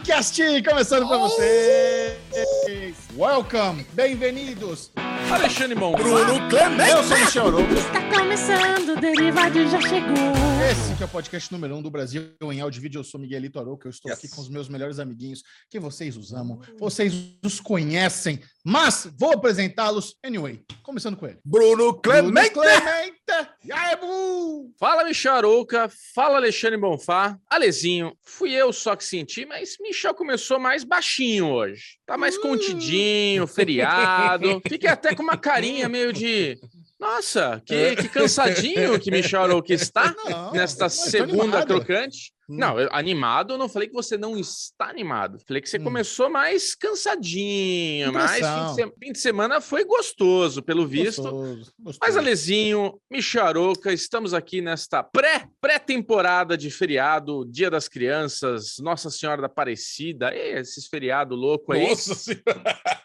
Cast começando para vocês. Welcome, bem-vindos. Alexandre Mão, Bruno Clemente. Eu sou Michel Arouca. Está começando, o Derivado já chegou. Esse que é o podcast número um do Brasil em áudio e vídeo. Eu sou Miguelito Arouca. Eu estou Yes. aqui com os meus melhores amiguinhos que vocês os amam, vocês os conhecem, mas vou apresentá-los anyway. Começando com ele. Bruno Clemente. Bruno Clemente. E aí, Bu? Fala, Michel Arouca. Fala, Alexandre Bonfá. Alezinho, fui eu só que senti, mas Michel começou mais baixinho hoje. Tá mais contidinho, feriado. Fiquei até com uma carinha meio de... Nossa, que, que cansadinho que Michel Arouca está Não, nesta segunda animado. crocante. Hum. Não, eu- animado, eu não falei que você não está animado. Falei que você Hum. começou mais cansadinho, mais fim de, fim de semana foi gostoso, pelo visto. Gostoso, gostoso. Mas, Alezinho, Micharoca, estamos aqui nesta pré- pré-temporada de feriado, Dia das Crianças, Nossa Senhora da Aparecida, e esses feriado louco aí. Nossa senhora.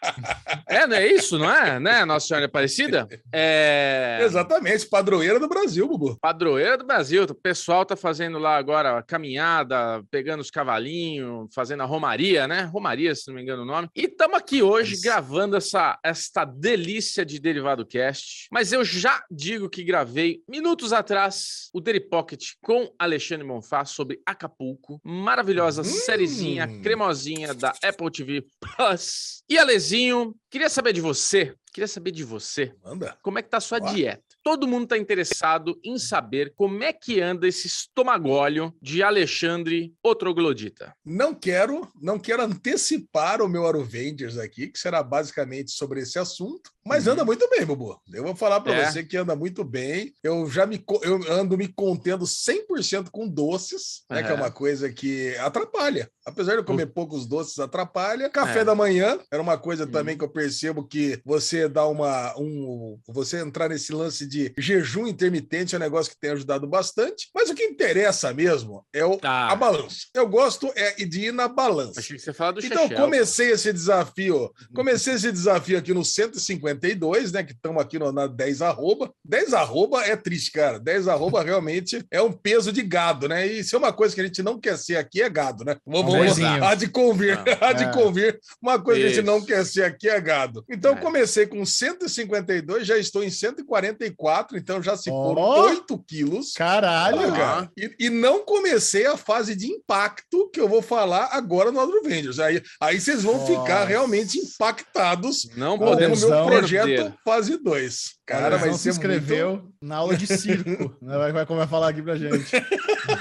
É, não é isso, não é? Né, Nossa Senhora da Aparecida? É. Exatamente, padroeira do Brasil, Bubu. Padroeira do Brasil. O pessoal tá fazendo lá agora a caminhada, pegando os cavalinhos, fazendo a romaria, né? Romaria, se não me engano o nome. E estamos aqui hoje Isso. gravando essa esta delícia de Derivado Cast. Mas eu já digo que gravei minutos atrás o Daily Pocket com Alexandre Monfá sobre Acapulco. Maravilhosa Hum. sériezinha cremosinha da Apple TV Plus. E Alezinho, queria saber de você. Queria saber de você. Manda. Como é que tá a sua Ó. dieta? Todo mundo está interessado em saber como é que anda esse estomagólio de Alexandre Otroglodita. Não quero, não quero antecipar o meu Arovengers aqui, que será basicamente sobre esse assunto, mas Uhum. anda muito bem, Bubu. Eu vou falar para É. você que anda muito bem. Eu já me eu ando me contendo 100% com doces, né, que é É. uma coisa que atrapalha. Apesar de eu comer poucos doces, atrapalha. Café É. da manhã era uma coisa Uhum. também que eu percebo que você dá uma um você entrar nesse lance de jejum intermitente é um negócio que tem ajudado bastante, mas o que interessa mesmo é o Ah. a balança. Eu gosto é de ir na balança. Achei que você falava do Então, Chechel. comecei esse desafio, comecei esse desafio aqui no 152, né? Que estamos aqui no, na 10 arroba. 10 arroba é triste, cara. 10 arroba realmente é um peso de gado, né? E se é uma coisa que a gente não quer ser aqui, é gado, né? Vamos, vamos há de convir, há de É. convir. Uma coisa que a gente não Isso. quer ser aqui é gado. Então, É. eu comecei com 152, já estou em 144, então já se foram Ó. 8 quilos. Caralho, Ah. cara, E, e não comecei a fase de impacto que eu vou falar agora no Adrovengers. Aí, aí vocês vão Nossa. ficar realmente impactados Não com o podemos meu lesão. projeto perder. fase 2. Cara, vai ser se inscreveu na aula de circo. né? vai, vai, vai falar aqui pra gente.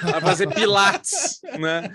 Vai fazer pilates, né?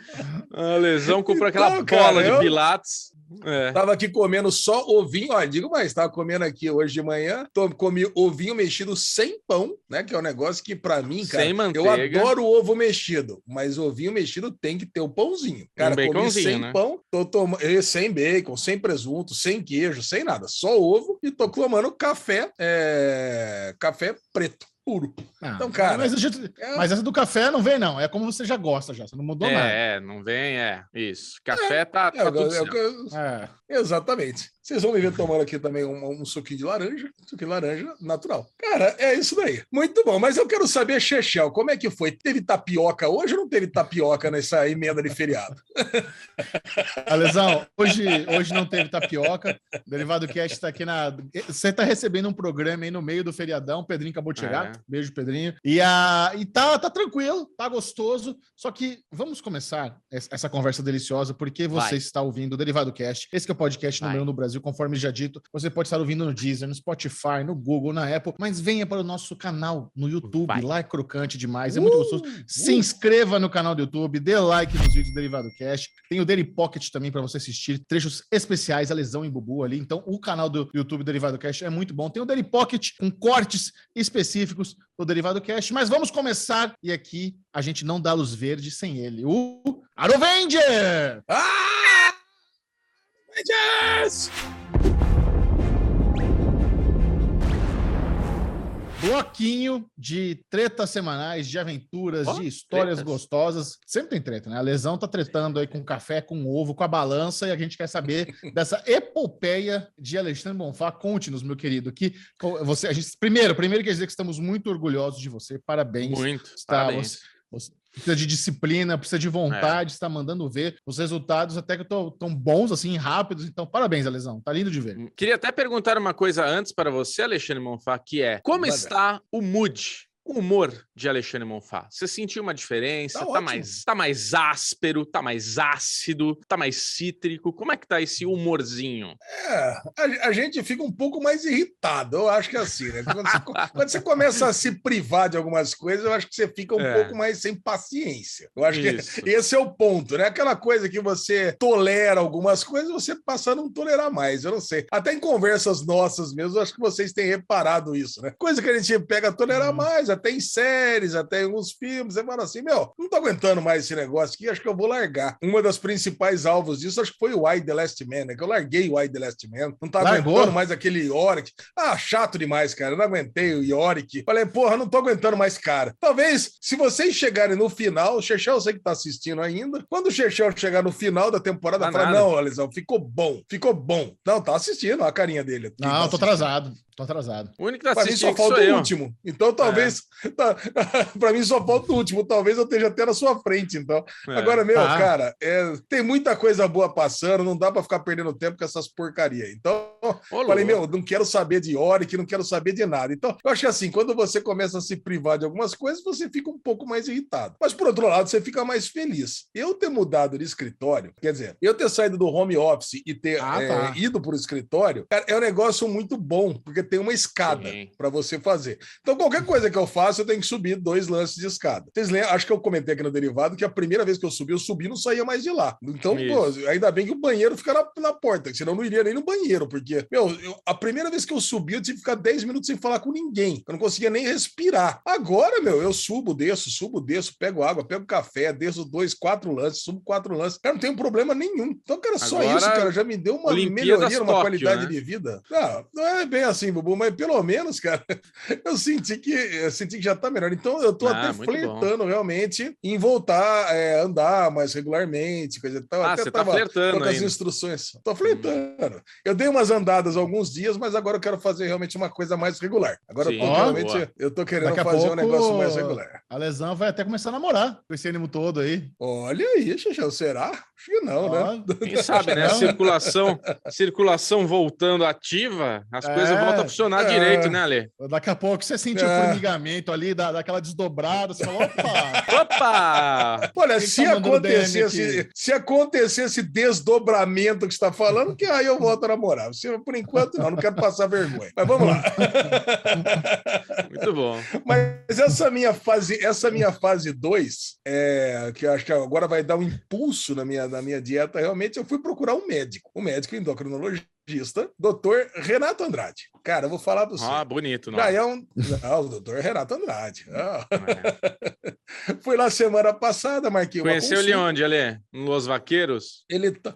A lesão comprou aquela Então, cara, bola de eu- pilates. É. Tava aqui comendo só ovinho, olha, digo mais, tava comendo aqui hoje de manhã, tô, comi ovinho mexido sem pão, né? Que é um negócio que pra mim, cara, Sem eu adoro ovo mexido, mas ovinho mexido tem que ter o pãozinho. Cara, comi baconzinho, sem né? pão, tô tomando sem bacon, sem presunto, sem queijo, sem nada, só ovo e tô tomando café, é, café preto. Puro. Ah, Então, cara, Mas, gente- É, mas essa do café não vem, não. É como você já gosta, já. Você não mudou nada. É, é, não vem, é. Isso. Café tá, é, tá tudo é, certo. é, É. Exatamente. Vocês vão me ver tomando aqui também um, um suquinho de laranja, suquinho de laranja natural. Cara, é isso daí. Muito bom, mas eu quero saber, Chechel, como é que foi? Teve tapioca hoje ou não teve tapioca nessa emenda de feriado? Alesão, hoje, hoje não teve tapioca. O Derivado Cast está aqui na. Você está recebendo um programa aí no meio do feriadão. O Pedrinho acabou de chegar. É. Beijo, Pedrinho. E, a... e tá, tá tranquilo, tá gostoso. Só que vamos começar es- essa conversa deliciosa, porque você Vai. está ouvindo o Derivado Cast. Esse que é o podcast número um do Brasil, conforme já dito. Você pode estar ouvindo no Deezer, no Spotify, no Google, na Apple, mas venha para o nosso canal no YouTube. Vai. Lá é crocante demais, é muito gostoso. Uh, Se inscreva no canal do YouTube, dê like nos vídeos do Derivado Cast. Tem o Daily Pocket também para você assistir trechos especiais, a lesão em Bubu ali. Então, o canal do YouTube Derivado Cast é muito bom. Tem o Daily Pocket com cortes específicos do Derivado Cast. Mas vamos começar. E aqui a gente não dá luz verde sem ele. O Arovenger! Ah! Rangers! Bloquinho de tretas semanais, de aventuras, Ó, de histórias tretas. gostosas. Sempre tem treta, né? A lesão tá tretando aí com café, com ovo, com a balança, e a gente quer saber dessa epopeia de Alexandre Bonfá. Conte-nos, meu querido, que você, a gente, primeiro, primeiro quer dizer que estamos muito orgulhosos de você. Parabéns. Muito. Parabéns. Você, Precisa de disciplina, precisa de vontade, está mandando ver. Os resultados até que estão bons, assim, rápidos. Então, parabéns, Alesão. Tá lindo de ver. Queria até perguntar uma coisa antes para você, Alexandre Monfá, que é como está o mood o humor de Alexandre Monfá. Você sentiu uma diferença? Tá Tá, mais, tá mais áspero, tá mais ácido, tá mais cítrico? Como é que tá esse humorzinho? É, a, a gente fica um pouco mais irritado, eu acho que é assim, né? Quando você, quando você começa a se privar de algumas coisas, eu acho que você fica um É. pouco mais sem paciência. Eu acho Isso. que esse é o ponto, né? Aquela coisa que você tolera algumas coisas, você passa a não tolerar mais, eu não sei. Até em conversas nossas mesmo, eu acho que vocês têm reparado isso, né? Coisa que a gente pega a tolerar Uhum. mais, até em séries, até em alguns filmes, você fala assim, meu, não tô aguentando mais esse negócio aqui, acho que eu vou largar. Uma das principais alvos disso, acho que foi o Why The Last Man, né? Que eu larguei o Why The Last Man, não tava Largou? aguentando mais aquele Yorick. Ah, chato demais, cara, eu não aguentei o Yorick. Falei, porra, não tô aguentando mais, cara. Talvez, se vocês chegarem no final, o Chechel, eu sei que tá assistindo ainda, quando o Chechel chegar no final da temporada, Tá fala, nada. não, Alisão, ficou bom, ficou bom. Não, tá assistindo, a carinha dele. Não, tá tô assistindo. atrasado. Tô atrasado. O único que tá Pra mim só assistindo falta o eu. último. Então talvez. Tá, pra mim só falta o último. Talvez eu esteja até na sua frente. Então. É. Agora, meu, Ah. cara, é, tem muita coisa boa passando. Não dá pra ficar perdendo tempo com essas porcaria. Então, Ô, falei, meu, não quero saber de Oric, não quero saber de nada. Então, eu acho que assim, quando você começa a se privar de algumas coisas, você fica um pouco mais irritado. Mas, por outro lado, você fica mais feliz. Eu ter mudado de escritório, quer dizer, eu ter saído do home office e ter Ah, é, tá. ido para o escritório, cara, é um negócio muito bom, porque tem uma escada para você fazer. Então, qualquer coisa que eu faço, eu tenho que subir dois lances de escada. Vocês lembram? Acho que eu comentei aqui no derivado que a primeira vez que eu subi, eu subi e não saía mais de lá. Então, pô, ainda bem que o banheiro fica na, na porta, senão eu não iria nem no banheiro, porque, meu, eu- a primeira vez que eu subi, eu tive que ficar 10 minutos sem falar com ninguém. Eu não conseguia nem respirar. Agora, meu, eu subo, desço, subo, desço, pego água, pego café, desço dois, quatro lances, subo quatro lances. Cara, não tenho problema nenhum. Então, cara, só Agora, isso, cara, já me deu uma Olimpíadas melhoria, uma Tóquio, qualidade né? de vida. Não, não é bem assim, Bubu, mas pelo menos, cara, eu senti que eu senti que já tá melhor. Então, eu tô Ah, até flertando realmente em voltar é, a andar mais regularmente, coisa e tal. Ah, até você tá tava flertando com as instruções. Tô flertando. Eu dei umas andadas alguns dias, mas agora eu quero fazer realmente uma coisa mais regular. Agora Sim, eu tô Ó, realmente, boa. eu tô querendo Daqui a fazer pouco, um negócio mais regular. A lesão vai até começar a namorar com esse ânimo todo aí. Olha aí, Xixão, será? Acho que não, né? Quem sabe, né? Não. Circulação, circulação voltando ativa, as É, coisas voltam a funcionar é. direito, né, Ale? Daqui a pouco você sentiu o É. formigamento ali, dá, dá aquela desdobrada, você fala, opa! Opa! Olha, Quem se tá acontecesse, se acontecesse esse desdobramento que você está falando, que aí eu volto a namorar. Se, por enquanto, não, não quero passar vergonha. Mas vamos lá. Muito bom. Mas essa minha fase, essa minha fase 2, é, que eu acho que agora vai dar um impulso na minha, na minha dieta, realmente eu fui procurar um médico, um médico endocrinologista, doutor Renato Andrade. Cara, eu vou falar para você. Ah, bonito, não. Já é um. Não, o doutor Renato Andrade. Ah, É. Fui lá semana passada, marquei uma Conheceu ele onde, Ale? No Los Vaqueiros? Ele tá.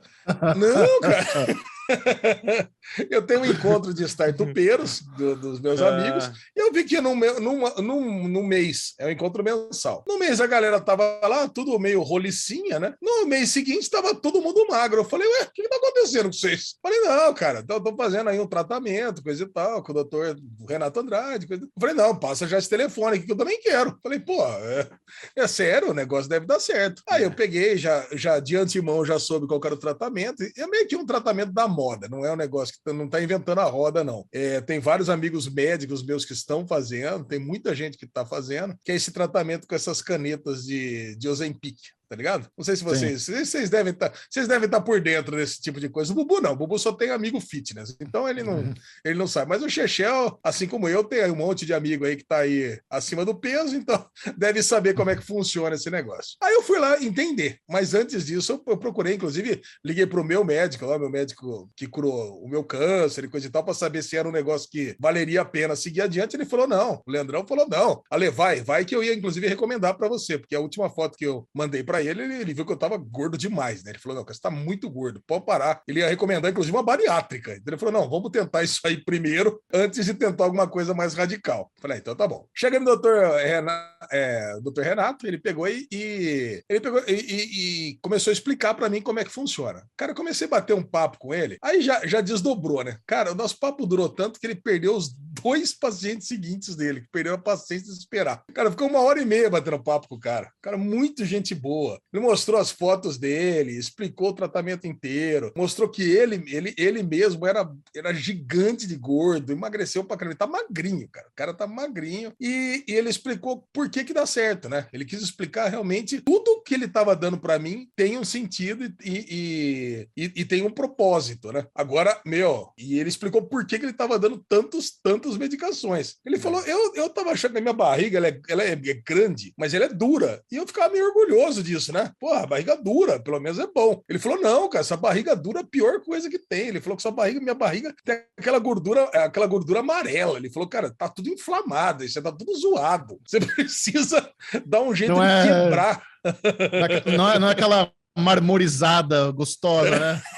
Não, cara. eu tenho um encontro de startupeiros do- dos meus Ah. amigos. E eu vi que num, me- num, num, num mês, é um encontro mensal. No mês a galera tava lá, tudo meio rolicinha, né? No mês seguinte tava todo mundo magro. Eu falei, ué, o que, que tá acontecendo com vocês? Falei, não, cara, tô, tô fazendo aí um tratamento, coisa e tal, com o doutor Renato Andrade. Coisa... Eu falei, não, passa já esse telefone aqui que eu também quero. Falei, pô, é, é sério, o negócio deve dar certo. Aí eu peguei, já, já de antemão, já soube qual era o tratamento. E é meio que um tratamento da moda, não é um negócio que não tá inventando a roda, não. É, tem vários amigos médicos meus que estão fazendo, tem muita gente que está fazendo, que é esse tratamento com essas canetas de, de Ozempic. Tá ligado? Não sei se vocês. Vocês vocês devem estar. Vocês devem estar por dentro desse tipo de coisa. O Bubu não. O Bubu só tem amigo fitness. Então ele não, ele não sabe. Mas o Chechel, assim como eu, tem um monte de amigo aí que tá aí acima do peso, então deve saber como é que funciona esse negócio. Aí eu fui lá entender. Mas antes disso, eu, eu procurei, inclusive, liguei pro meu médico, lá, meu médico que curou o meu câncer e coisa e tal, para saber se era um negócio que valeria a pena seguir adiante. Ele falou: não. O Leandrão falou: não. Ale, vai, vai que eu ia, inclusive, recomendar para você, porque a última foto que eu mandei para ele, ele, ele viu que eu tava gordo demais, né? Ele falou: não, cara, você tá muito gordo, pode parar. Ele ia recomendar, inclusive, uma bariátrica. Então, Ele falou: não, vamos tentar isso aí primeiro, antes de tentar alguma coisa mais radical. Falei, ah, então tá bom. Chega no doutor Renato, é, doutor Renato ele pegou e, e- ele pegou e, e- e começou a explicar para mim como é que funciona. Cara, eu comecei a bater um papo com ele, aí já, já desdobrou, né? Cara, o nosso papo durou tanto que ele perdeu os dois pacientes seguintes dele, que perderam a paciência de esperar. Cara, ficou uma hora e meia batendo papo com o cara. Cara, muito gente boa. Ele mostrou as fotos dele, explicou o tratamento inteiro, mostrou que ele, ele, ele mesmo era, era gigante de gordo, emagreceu pra caramba. Ele tá magrinho, cara. O cara tá magrinho. E, e ele explicou por que que dá certo, né? Ele quis explicar realmente tudo que ele tava dando para mim tem um sentido e, e, e, e, tem um propósito, né? Agora, meu, e ele explicou por que, que ele tava dando tantos, tantas medicações. Ele falou: eu, eu tava achando que a minha barriga ela é, ela é, é grande, mas ela é dura. E eu ficava meio orgulhoso disso, né? Porra, barriga dura, pelo menos é bom. Ele falou: não, cara, essa barriga dura é a pior coisa que tem. Ele falou que sua barriga, minha barriga, tem aquela gordura, aquela gordura amarela. Ele falou, cara, tá tudo inflamado, isso tá tudo zoado. Você precisa dar um jeito Não de é- quebrar. Não é, não é aquela marmorizada gostosa, né?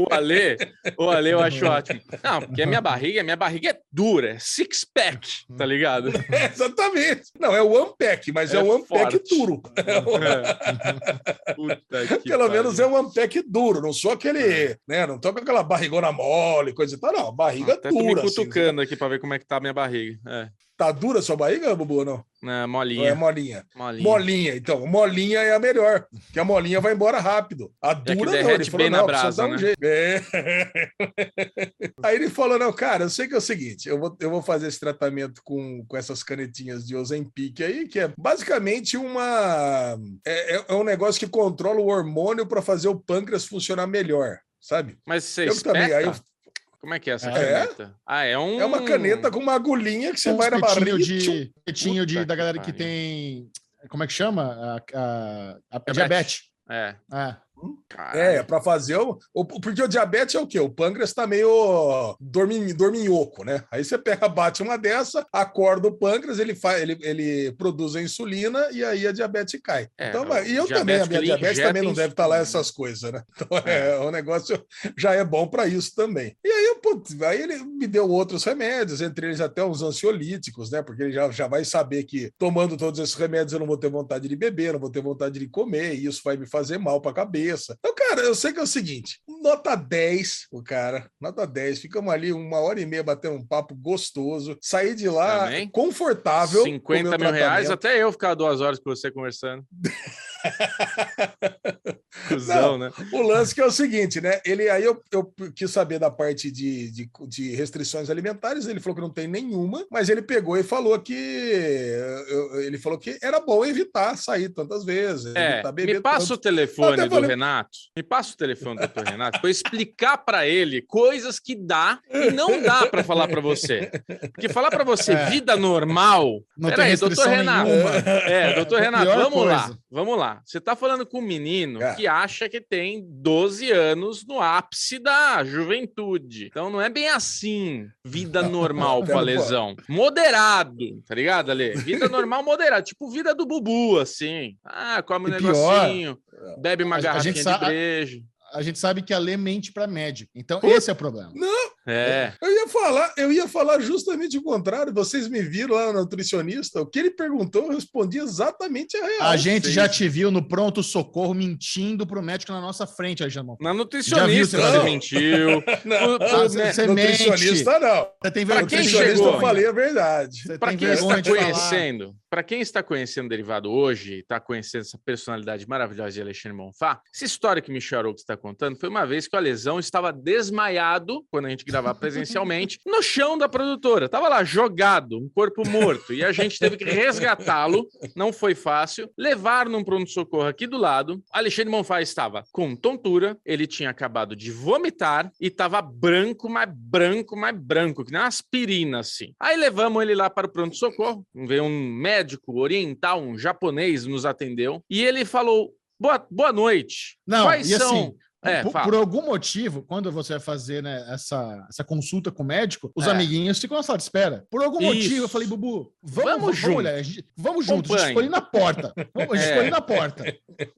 O Ale, o Ale eu acho ótimo. Não, porque a minha barriga, a minha barriga é dura, é six pack, tá ligado? É, exatamente. Não, é o one pack, mas é, É o one pack forte. duro. É. Puta que Pelo pariu. menos é um one pack duro. Não sou aquele, né? Não tô com aquela barrigona mole, coisa e tal. Não, barriga Até tô me dura. assim. cutucando aqui pra ver como é que tá a minha barriga. É, Tá dura a sua barriga, Bubu, ou não? né, Ou é molinha. molinha? molinha. Molinha, então. Molinha é a melhor, que a molinha vai embora rápido. A que dura não, ele falou, não, brasa, dar um né? jeito. É. Aí ele falou, não, cara, eu sei que é o seguinte, eu vou, eu vou fazer esse tratamento com, com essas canetinhas de Ozempic aí, que é basicamente uma... É, é- é um negócio que controla o hormônio para fazer o pâncreas funcionar melhor, sabe? Mas você Eu também, aí eu- Como é que é essa É? caneta? Ah, é um... É uma caneta com uma agulhinha que você vai na barriga de, petinho de, da que galera que pariu. tem. Como é que chama? A, a, a Diabetes. diabetes. É. É. É, para fazer o, o- Porque o diabetes é o quê? O pâncreas tá meio dormin, dorminhoco, né? Aí você pega, bate uma dessa, acorda o pâncreas, ele, faz, ele, ele produz a insulina e aí a diabetes cai. É, então, e eu também, a minha diabetes também não deve estar lá insulina. essas coisas, né? Então é, o negócio já é bom para isso também. E aí, eu, putz, aí ele me deu outros remédios, entre eles até uns ansiolíticos, né? Porque ele já, já vai saber que tomando todos esses remédios eu não vou ter vontade de beber, não vou ter vontade de comer, e isso vai me fazer mal para a cabeça. Então, cara, eu sei que é o seguinte: nota 10, o cara, nota 10, ficamos ali uma hora e meia batendo um papo gostoso, saí de lá Também? confortável. com o 50 meu mil reais, tratamento. até eu ficar duas horas com você conversando. Cusão, né? O lance que é o seguinte, né? Ele aí eu, eu quis saber da parte de, de, de restrições alimentares, ele falou que não tem nenhuma, mas ele pegou e falou que eu- ele falou que era bom evitar sair tantas vezes, É, evitar beber me passa o tanto. telefone Até do falei- Renato. Me passa o telefone do Dr. Renato para eu explicar para ele coisas que dá e não dá para falar para você. Porque falar para você É. vida normal. Não Peraí, tem restrição doutor Renato. nenhuma. É, doutor É Renato, vamos lá. coisa. Vamos lá. Você tá falando com um menino É. que acha que tem 12 anos no ápice da juventude. Então não é bem assim. Vida normal com a pô. lesão. Moderado, tá ligado, Ale? Vida normal moderado. Tipo vida do Bubu, assim. Ah, come um E pior, negocinho, bebe uma a- a garrafinha gente de brejo. A gente sabe que a lei mente para médico. Então, Puta. esse é o problema. É. Eu ia falar, eu ia falar justamente o contrário. Vocês me viram lá no nutricionista, o que ele perguntou, eu respondi exatamente a real. A gente sei já te viu no pronto-socorro mentindo pro médico na nossa frente, Alexandre. Na Já viu nutricionista você você fazer? mentiu. Não, Pro- Ah, pro- você- né, você nutricionista não. Você tem Pra vergonha quem de nutricionista chegou? eu falei a verdade. Você Para quem está conhecendo, para quem está conhecendo o derivado hoje, está conhecendo essa personalidade maravilhosa de Alexandre Monfá, essa história que Michel Arouca está contando foi uma vez que a lesão estava desmaiado, quando a gente gravava presencialmente, no chão da produtora. Estava lá jogado, um corpo morto, e a gente teve que resgatá-lo. Não foi fácil. Levar num pronto-socorro aqui do lado. Alexandre Monfá estava com tontura, ele tinha acabado de vomitar e estava branco, mas branco, mais branco, que nem uma aspirina, assim. Aí levamos ele lá para o pronto-socorro. Veio um médico oriental, um japonês, nos atendeu. E ele falou: Boa, boa noite. Não, Quais e são. assim, É, por, por algum motivo, quando você vai fazer né, essa, essa consulta com o médico, os É. amiguinhos ficam na sala de espera. Por algum Isso. motivo, eu falei, Bubu, vamos, Vamos vamos, junto. olhar, a gente- vamos gente Acompanhe. ficou ali na porta. Vamos, a gente É. ali na porta.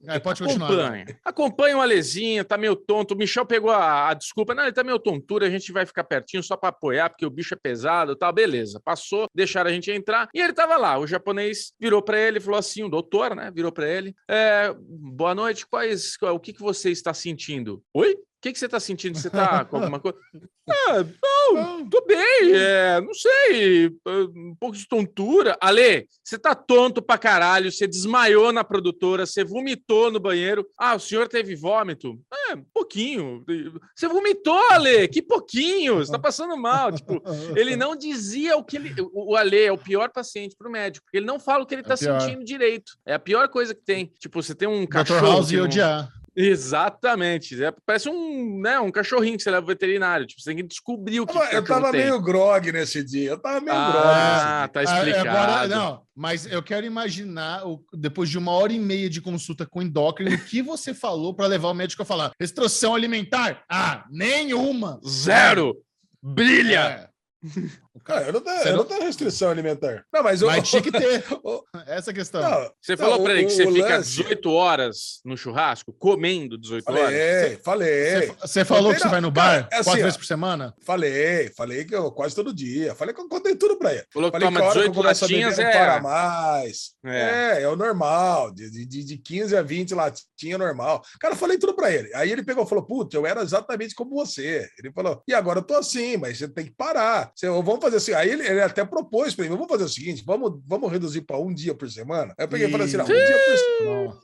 Aí, pode continuar. Acompanha. Acompanha o Alezinho, tá meio tonto. O Michel pegou a, a desculpa. Não, ele tá meio tontura, a gente vai ficar pertinho só para apoiar, porque o bicho é pesado e tal. Beleza. Passou, deixaram a gente entrar. E ele tava lá. O japonês virou para ele falou assim: o doutor, né? Virou para ele. "É, boa noite, quais. O que, que você está sentindo? Oi? que, que você tá sentindo? Você tá com alguma coisa? Ah, não, tô bem, é, não sei, um pouco de tontura. Ale, você tá tonto pra caralho, você desmaiou na produtora, você vomitou no banheiro. Ah, o senhor teve vômito? É, pouquinho. Você vomitou, Ale, que pouquinho, você tá passando mal. Tipo, ele não dizia o que ele. O Ale é o pior paciente pro médico, ele não fala o que ele tá pior. sentindo direito. É a pior coisa que tem. Tipo, você tem um Dr. cachorro. House que e não- odiar. Exatamente. É, parece um, né, um cachorrinho que você leva veterinário. Tipo, você tem que descobrir o que, Eu cachorro tava tem. meio grog nesse dia. Eu tava meio grog. Ah, tá Ah, explicado. Agora, não, mas eu quero imaginar, o- depois de uma hora e meia de consulta com o endócrino, o que você falou para levar o médico a falar? Restrição alimentar? Ah, nenhuma. Zero! Brilha! É. Cara, eu não tenho, eu não- não tenho restrição alimentar. Não, mas eu. Mas tinha que ter. Essa é questão. Não, Você Não, falou pra o- ele que você fica lance- 18 horas no churrasco, comendo 18 horas? falei, falei. Você, você falou que você vai no Cara, bar é assim, quatro ó. vezes por semana? Falei, falei que eu quase todo dia. Falei que eu contei tudo pra ele. Falou que Falei toma que a hora que eu 18 começo a beber latinhas não é. para mais. É. É, é, o normal. De, de, de 15 a 20 latinha normal. Cara, eu falei tudo pra ele. Aí ele pegou e falou: Putz, eu era exatamente como você. Ele falou: E agora eu tô assim, mas você tem que parar. Você, vamos fazer assim. Aí ele, ele até propôs pra mim: Vamos fazer o seguinte, vamos, vamos reduzir pra um dia por semana. Aí eu peguei e falei assim: Não, um dia por semana.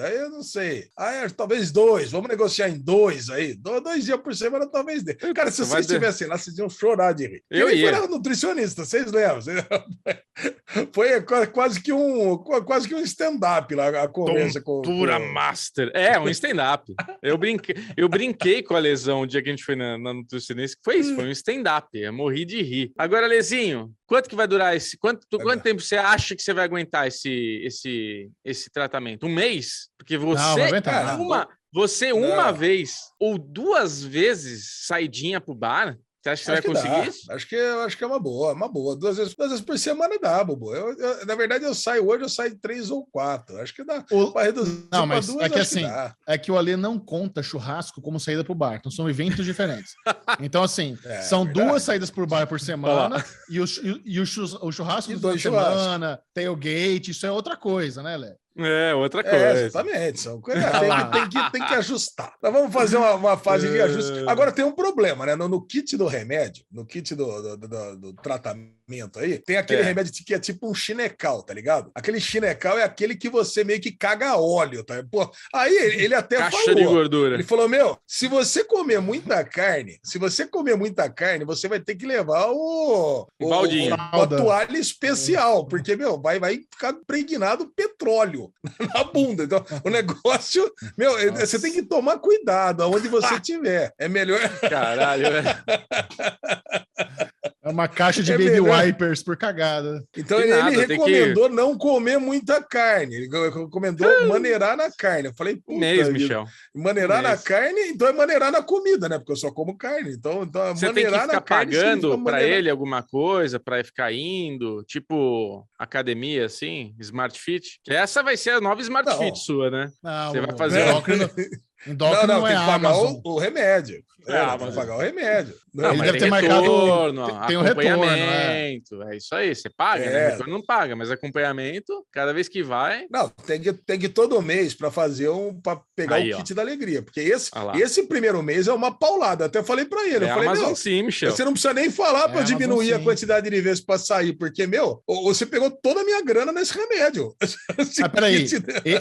Aí eu não sei. Aí talvez dois. Vamos negociar em dois aí. Do- Dois dias por semana, talvez dê. Cara, se vocês estivessem lá, vocês iam chorar de rir. Eu ia. foi nutricionista, vocês lembram? Foi qua- quase que um, quase que um stand-up lá a conversa com, Tontura com... Master. É, um stand-up. Eu brinquei, eu brinquei com a lesão o dia que a gente foi na, na nutricionista, que foi isso, foi um stand-up. Eu morri de rir. Agora, Lezinho, quanto que vai durar esse. Quanto, Vai quanto tempo você acha que você vai aguentar esse, esse, esse tratamento? Um mês? Porque Não, você. vai aguentar uma, você uma Não. vez ou duas vezes saidinha pro bar, você acha que você Acho vai que conseguir dá. isso? Acho que, acho que é uma boa, uma boa. Duas vezes, duas vezes por semana dá, Bobo. Eu, eu- na verdade, eu saio hoje, eu saio três ou quatro. Acho que dá. O- Pra reduzir Não, mas duas, é que assim, dá. é que o Ale não conta churrasco como saída pro bar. Então são eventos diferentes. Então, assim, É, são verdade. duas saídas por bar por semana e o, chu- e o, chu- o churrasco E de semana, tailgate, isso é outra coisa, né, Lé? É, outra É, coisa. exatamente. São coisas tem, que- tem, que, tem que ajustar. Nós vamos fazer uma, uma fase de ajuste. É. Agora tem um problema, né? No, no kit do remédio, no kit do, do, do- do tratamento aí, tem aquele É. remédio que é tipo um chinecal, tá ligado? Aquele chinecal é aquele que você meio que caga óleo, tá? Pô, aí ele, até Caixa falou. de gordura. Ele falou: Meu, se você comer muita carne, se você comer muita carne, você vai ter que levar o, o, Baldinho. o- a toalha especial, porque, meu, vai, vai ficar impregnado petróleo na bunda. Então, o negócio, meu, Nossa. você tem que tomar cuidado aonde você estiver. É melhor. Caralho, velho. É uma caixa de É baby melhor. wipers por cagada. Então, Que ele nada, tem que- recomendou não comer muita carne. Ele recomendou maneirar na carne. Eu falei, puta. Michel. Maneirar na carne, então é maneirar na comida, né? Porque eu só como carne. Então, então Você tem que ficar pagando significa para maneirar- ele alguma coisa para ficar indo, tipo academia assim, Smart Fit. Que essa vai ser a nova Smart Não. Fit sua, né? Não, Você vai fazer- endócrino, Não, endócrino não, não, é tem que pagar o, o remédio. É, É, Amazon. que pagar o remédio. Não, Ele mas deve tem ter marcado- retorno, tem- tem um retorno, acompanhamento. É isso aí, você paga, né? É. Retorno não paga, mas acompanhamento, cada vez que vai. Não, tem que, tem que ir todo mês para fazer um para pegar Aí, o ó. kit da alegria, porque esse, Ah esse primeiro mês é uma paulada. Até falei para ele, É eu falei, Amazon meu, sim, Michel. você não precisa nem falar para É, Amazon diminuir a quantidade de vezes para sair, porque meu, o- você pegou toda a minha grana nesse remédio. Esse Ah, peraí. kit- E-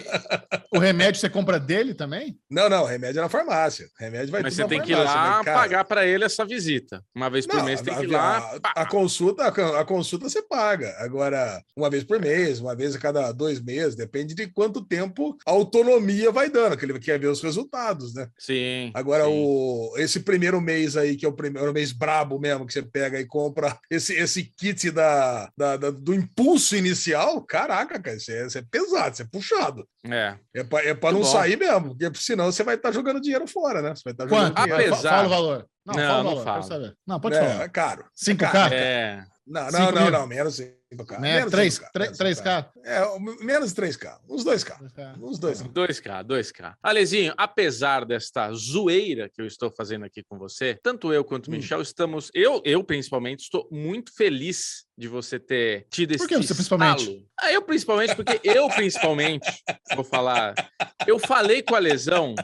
o remédio você compra dele também? Não, não, remédio é na farmácia. Remédio vai Mas tudo você na tem que ir farmácia, lá mas, cara, pagar para ele essa visita. Uma vez por Não, mês tem que ir lá. a, a consulta, a, consulta você paga. Agora, uma vez por mês, uma vez a cada dois meses, depende de quanto tempo a autonomia vai dando, que ele quer ver os resultados, né? Sim. Agora, sim. o, esse primeiro mês aí, que é o primeiro mês brabo mesmo, que você pega e compra esse, esse kit da, da- da- do impulso inicial, caraca, cara, isso é, isso é pesado, isso é puxado. É. É pra, é pra não bom. sair mesmo, porque senão você vai estar jogando dinheiro fora, né? Você vai estar jogando Quanto? dinheiro. Apesar- Fa- Fala o valor. Não, Não, fala o não valor. fala. quero saber. Não, pode É, falar. é caro. 5K? É. Não, Cinco não, não, mil? não, menos 5K. Né? Menos 3, 5K, 3, menos 3K? É, menos 3K. Uns 2K. Uns 2K. 2K, 2K. Alezinho, apesar desta zoeira que eu estou fazendo aqui com você, tanto eu quanto o Hum. Michel estamos, eu, eu principalmente, estou muito feliz de você ter tido esse Por que você principalmente? estalo. Ah, eu principalmente, porque eu principalmente, vou falar, eu falei com a lesão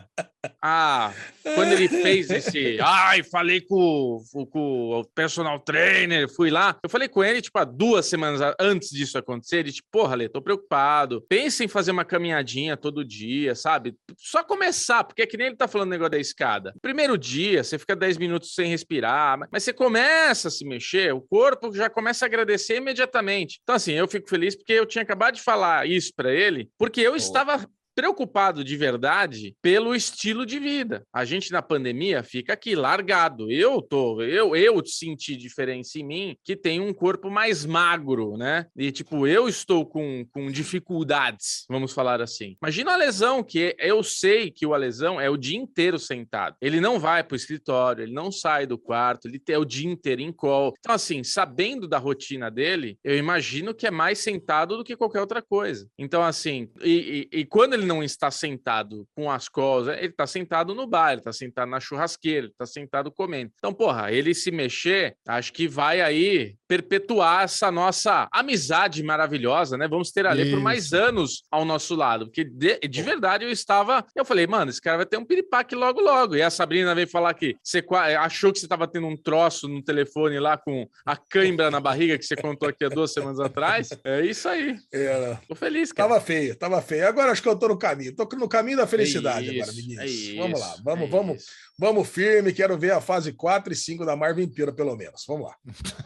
Ah, quando ele fez esse. Ai, falei com, o- com o personal trainer, fui lá. Eu falei com ele, tipo, há duas semanas antes disso acontecer. Ele, tipo, porra, Lê, tô preocupado. Pensa em fazer uma caminhadinha todo dia, sabe? Só começar, porque é que nem ele tá falando o negócio da escada. Primeiro dia, você fica 10 minutos sem respirar, mas você começa a se mexer, o corpo já começa a agradecer imediatamente. Então, assim, eu fico feliz porque eu tinha acabado de falar isso pra ele, porque eu estava preocupado de verdade pelo estilo de vida. A gente na pandemia fica aqui largado. Eu tô, eu eu senti diferença em mim que tem um corpo mais magro, né? E tipo, eu estou com, com dificuldades, vamos falar assim. Imagina a lesão que eu sei que o lesão é o dia inteiro sentado. Ele não vai para o escritório, ele não sai do quarto, ele tem o dia inteiro em call. Então assim, sabendo da rotina dele, eu imagino que é mais sentado do que qualquer outra coisa. Então assim, e, e- e quando ele não está sentado com as calls, ele está sentado no bar, ele está sentado na churrasqueira, ele está sentado comendo. Então, porra, ele se mexer, acho que vai aí perpetuar essa nossa amizade maravilhosa, né? Vamos ter ali por mais anos ao nosso lado, porque de, de verdade eu estava, eu falei, mano, esse cara vai ter um piripaque logo logo. E a Sabrina veio falar que você achou que você estava tendo um troço no telefone lá com a cãibra na barriga que você contou aqui há duas semanas atrás. É isso aí. Era. Tô feliz, cara. Tava feio, tava feio. Agora acho que eu tô no caminho. Tô no caminho da felicidade É agora, isso, meninos. é vamos lá, vamos, é vamos, isso. vamos firme. Quero ver a fase 4 e 5 da Marvel inteira, pelo menos. Vamos lá.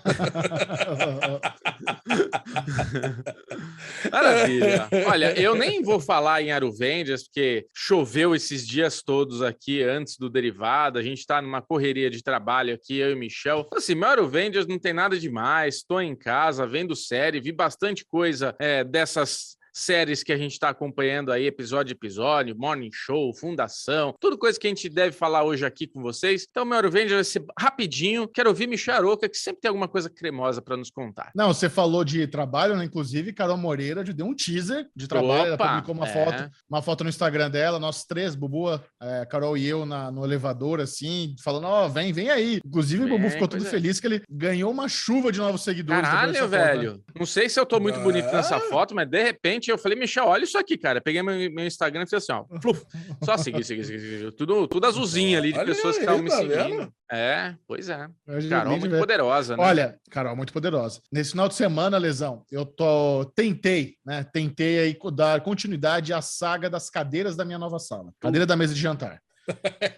Maravilha. Olha, eu nem vou falar em Aruvendias, porque choveu esses dias todos aqui antes do derivado. A gente tá numa correria de trabalho aqui, eu e o Michel. Assim, meu Aruvendias não tem nada demais. Estou em casa, vendo série, vi bastante coisa é, dessas. Séries que a gente está acompanhando aí, episódio a episódio, Morning Show, Fundação, tudo coisa que a gente deve falar hoje aqui com vocês. Então, meu Aruvendias vai ser rapidinho. Quero ouvir Michel Aroca, que sempre tem alguma coisa cremosa para nos contar. Não, você falou de trabalho, né? Inclusive, Carol Moreira deu um teaser de trabalho. ela Opa, publicou uma é. foto, uma foto no Instagram dela, nós três, Bubu, é, Carol e eu, na- no elevador, assim, falando, ó, vem, vem aí. Inclusive, o Bubu Vem, ficou todo é. feliz que ele ganhou uma chuva de novos seguidores. Caralho, dessa foto, né? velho. Não sei se eu tô muito bonito nessa Ah. foto, mas de repente eu falei, Michel, olha isso aqui, cara. Peguei meu, meu Instagram e fiz assim, ó. fluf. Só seguir, seguir, seguir, seguir. Tudo, tudo azulzinho ali de Olha pessoas que aí, estavam me tá seguindo. vendo? É, pois é. Carol nem muito vê. poderosa, né? Olha, Carol, muito poderosa. Nesse final de semana, Lesão, eu tô tentei, né? Tentei aí dar continuidade à saga das cadeiras da minha nova sala. Cadeira da mesa de jantar.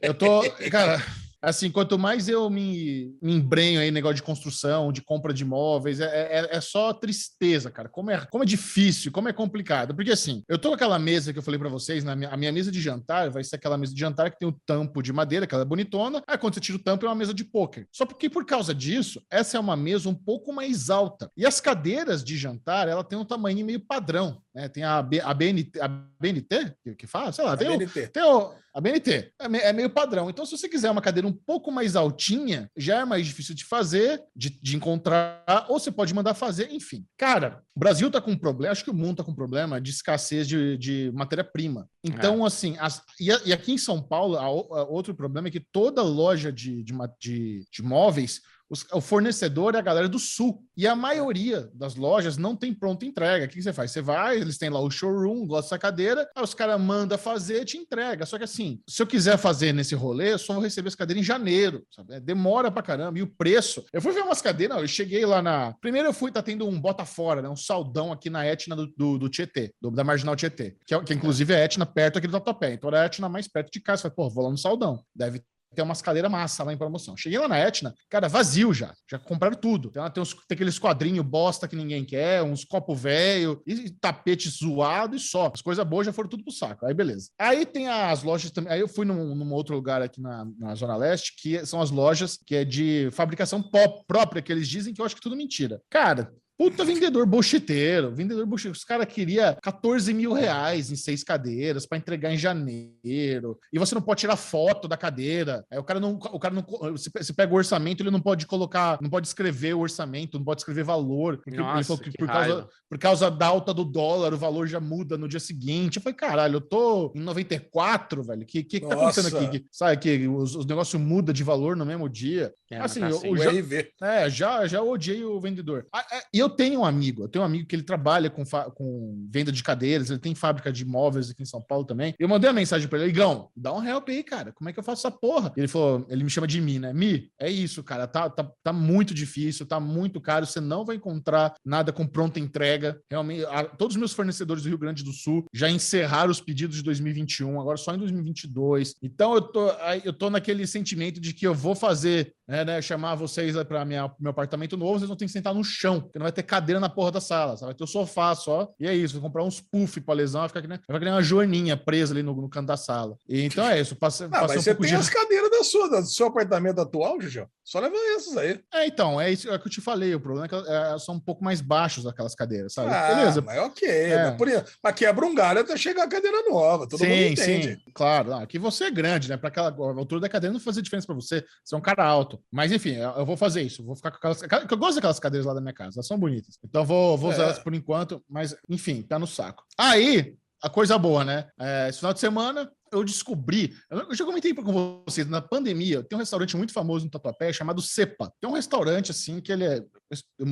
Eu tô, cara, assim, quanto mais eu me, me embrenho aí negócio de construção, de compra de imóveis, é, é, é só tristeza, cara. Como é, como é difícil, como é complicado. Porque assim, eu tô com aquela mesa que eu falei pra vocês, na minha, a minha mesa de jantar vai ser aquela mesa de jantar que tem o tampo de madeira, que ela é bonitona. Aí quando você tira o tampo é uma mesa de pôquer. Só porque por causa disso, essa é uma mesa um pouco mais alta. E as cadeiras de jantar, ela tem um tamanho meio padrão, né? Tem a, B, a BNT, a BNT que, que fala, sei lá, A tem o, BNT. tem o- a BNT. É, é meio padrão. Então, se você quiser uma cadeira um pouco mais altinha, já é mais difícil de fazer, de, de encontrar, ou você pode mandar fazer, enfim. Cara, o Brasil tá com um problema, acho que o mundo tá com um problema de escassez de, de matéria-prima. Então, assim, as- e, a- e aqui em São Paulo, a o- a outro problema é que toda loja de, de, de, de móveis os- o fornecedor é a galera do sul. E a maioria das lojas não tem pronta entrega. O que que você faz? Você vai, eles têm lá o showroom, gosta dessa cadeira, aí os caras mandam fazer te entrega. Só que assim, se eu quiser fazer nesse rolê, eu só vou receber essa cadeira em janeiro. Sabe? É, Demora pra caramba. E o preço. Eu fui ver umas cadeiras, eu cheguei lá na. Primeiro eu fui, tá tendo um bota fora, né? Um saldão aqui na Etna do, do, do Tietê, do- da Marginal Tietê, que, é, que inclusive é Etna perto aqui do Tatuapé. Então era a Etna mais perto de casa. Falei, pô, vou lá no saldão. Deve tem umas cadeiras massa lá em promoção. Cheguei lá na Etna, cara, vazio já. Já compraram tudo. Tem, lá- tem, uns, tem aqueles quadrinhos bosta que ninguém quer, uns copo velho, e tapete zoado e só. As coisas boas já foram tudo pro saco. Aí beleza. Aí tem as lojas também. Aí eu fui num, num outro lugar aqui na, na Zona Leste, que são as lojas que é de fabricação própria, que eles dizem que eu acho que tudo mentira. Cara, Puta vendedor buchiteiro, vendedor buchiteiro. Os caras queriam 14 mil reais em seis cadeiras para entregar em janeiro. E você não pode tirar foto da cadeira. Aí o cara não. O cara não você pega o orçamento, ele não pode colocar, não pode escrever o orçamento, não pode escrever valor. Porque ele Nossa, falou que que por causa, por causa da alta do dólar, o valor já muda no dia seguinte. Eu falei, caralho, eu tô em 94, velho. O que, que, que tá acontecendo aqui? Que- sabe que os, os negócios mudam de valor no mesmo dia? É, assim, tá eu- assim. O ja- RV. é, já, já odiei o vendedor. Ah, é, E eu tenho um amigo, eu tenho um amigo que ele trabalha com, com venda de cadeiras, ele tem fábrica de imóveis aqui em São Paulo também. Eu mandei uma mensagem para ele, Igão, dá um help aí, cara. Como é que eu faço essa porra? Ele falou, ele me chama de Mi, né? Mi, é isso, cara. Tá, tá, tá muito difícil, tá muito caro. Você não vai encontrar nada com pronta entrega. Realmente, a, todos os meus fornecedores do Rio Grande do Sul já encerraram os pedidos de 2021, agora só em 2022. Então eu tô, eu tô naquele sentimento de que eu vou fazer, né, né chamar vocês para meu apartamento novo, vocês vão ter que sentar no chão, porque não vai ter cadeira na porra da sala, vai ter o sofá só. E é isso, vou comprar uns puff pra lesão, vai ficar que nem, vai ficar uma joaninha presa ali no, no canto da sala. E, então é isso, passa, não, mas um você tem de... as cadeiras da sua, do seu apartamento atual, Juju? Só leva essas aí. É, então, é isso é que eu te falei. O problema é que elas são um pouco mais baixos aquelas cadeiras, sabe? Ah, Beleza. Mas ok. É. Mas, por, mas quebra um galho até chegar a cadeira nova. Todo sim, mundo entende. Sim, claro. Não, aqui você é grande, né? Para aquela altura da cadeira não fazer diferença para você. Você é um cara alto. Mas enfim, eu vou fazer isso. Vou ficar com aquelas. Eu gosto daquelas cadeiras lá da minha casa. Elas são bonitas. Então vou, vou usar é. elas por enquanto. Mas enfim, tá no saco. Aí, a coisa boa, né? É, esse final de semana eu descobri, eu já comentei com vocês, na pandemia, tem um restaurante muito famoso no Tatuapé chamado Cepa. Tem um restaurante assim que ele é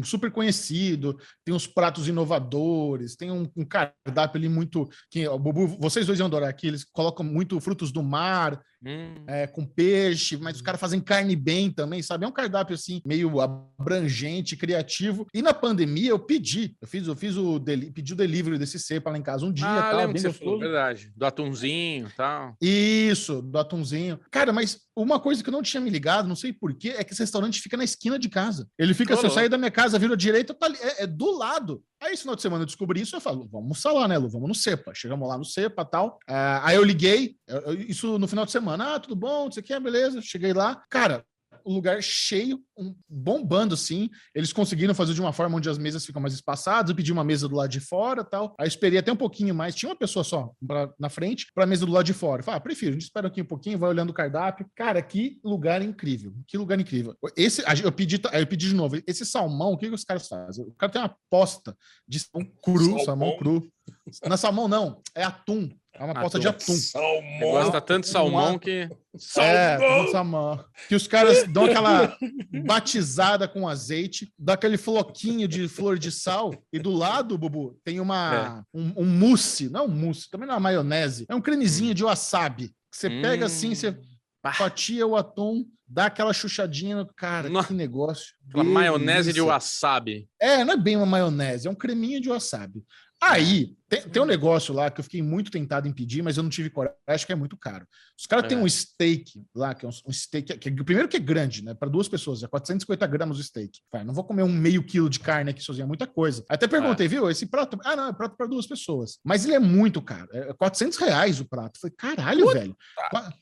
super conhecido, tem uns pratos inovadores, tem um, um cardápio ali muito que o Bubu, vocês dois iam adorar aqui, eles colocam muito frutos do mar, hum. é, com peixe, mas os caras fazem carne bem também, sabe? É um cardápio assim meio abrangente, criativo. E na pandemia eu pedi, eu fiz, eu fiz o pedi o delivery desse cepa lá em casa um dia, ah, tal, bem gostoso. Falou, verdade, do atunzinho, tal. Isso, do atunzinho. Cara, mas uma coisa que eu não tinha me ligado, não sei porquê, é que esse restaurante fica na esquina de casa. Ele fica, se eu sair da minha casa, viro à direita, tá é, é, do lado. Aí, esse final de semana eu descobri isso, eu falo, vamos almoçar lá, né, Lu? Vamos no Cepa. Chegamos lá no Cepa tal. Uh, aí eu liguei, eu, isso no final de semana, ah, tudo bom, não sei o que, beleza. Cheguei lá. Cara, o lugar cheio, um, bombando assim. Eles conseguiram fazer de uma forma onde as mesas ficam mais espaçadas. Eu pedi uma mesa do lado de fora tal. Aí esperei até um pouquinho mais. Tinha uma pessoa só pra, na frente para a mesa do lado de fora. Eu falei, ah, prefiro, a gente espera aqui um pouquinho, vai olhando o cardápio. Cara, que lugar incrível. Que lugar incrível. Esse, eu pedi, eu pedi de novo. Esse salmão, o que, que os caras fazem? O cara tem uma posta de salmão cru, salmão, salmão cru. Não é salmão, não, é atum. É uma posta de atum. Salmão. Gosta tanto de salmão que. Salmão. É, salmão. Que os caras dão aquela batizada com azeite, dá aquele floquinho de flor de sal, e do lado, Bubu, tem uma, é. um, um mousse, não um mousse, também não é uma maionese, é um cremezinho de wasabi. Que você hum. pega assim, você fatia o atum, dá aquela chuchadinha. Cara, no... que negócio. Uma maionese de wasabi. É, não é bem uma maionese, é um creminho de wasabi. Aí, tem, tem, um negócio lá que eu fiquei muito tentado em pedir, mas eu não tive coragem, acho que é muito caro. Os caras é. têm um steak lá, que é um, um steak, que, que, primeiro que é grande, né? Para duas pessoas, é 450 gramas o steak. Não vou comer um meio quilo de carne aqui sozinho, é muita coisa. Até perguntei, é. viu? Esse prato. Ah, não, é prato para duas pessoas. Mas ele é muito caro. É 400 reais o prato. Eu falei, caralho, Puta. velho.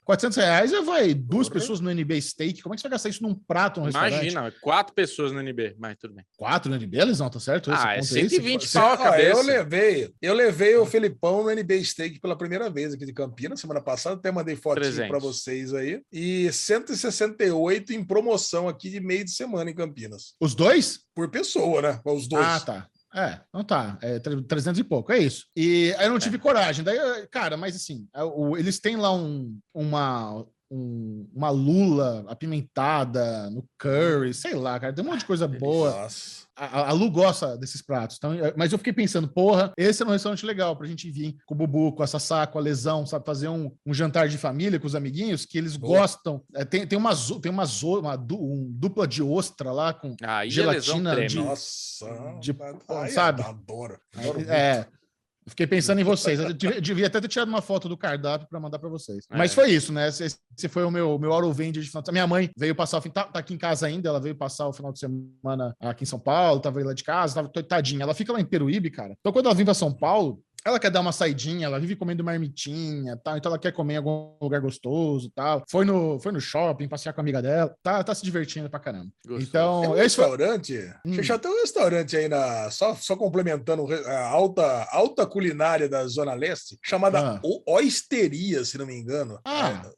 400 reais vai duas Porra. pessoas no NB Steak. Como é que você vai gastar isso num prato no restaurante? Imagina, quatro pessoas no NB, mas tudo bem. Quatro no NB, Elisão, tá certo? Ah, é 120 pau a cabeça. Eu levei, eu levei o Felipão no NB Steak pela primeira vez aqui de Campinas, semana passada, até mandei fotinho para vocês aí. E 168 em promoção aqui de meio de semana em Campinas. Os dois? Por pessoa, né? Os dois. Ah, tá. É, não tá. É 300 e pouco, é isso. E aí eu não tive é. coragem. Daí, cara, mas assim, é, eles têm lá um, uma, um, uma lula apimentada no curry, sei lá, cara, tem um monte de coisa boa. A, a Lu gosta desses pratos. Então, mas eu fiquei pensando, porra, esse é um restaurante legal pra gente vir com o Bubu, com a Sassá, com a Lesão, sabe? Fazer um, um jantar de família com os amiguinhos que eles Boa. gostam. É, tem, tem, uma, tem uma, uma, um dupla de ostra lá com ah, gelatina de. Nossa, de, ai, sabe? Adoro. adoro é, Fiquei pensando em vocês. Eu devia até ter tirado uma foto do cardápio para mandar para vocês. É. Mas foi isso, né? Esse, foi o meu, meu Ouro Vende de final de semana. Minha mãe veio passar o fim, tá, tá, aqui em casa ainda, ela veio passar o final de semana aqui em São Paulo, tava lá de casa, tava tadinha. Ela fica lá em Peruíbe, cara. Então, quando ela vem para São Paulo, ela quer dar uma saidinha, ela vive comendo marmitinha, tal, então ela quer comer em algum lugar gostoso, tal. Foi no, foi no shopping, passear com a amiga dela, tá, tá se divertindo pra caramba. Gostoso. Então, tem um restaurante, foi... hum. já tem um restaurante aí na só, só complementando a alta alta culinária da Zona Leste, chamada ah. Oisteria, se não me engano. Ah. É,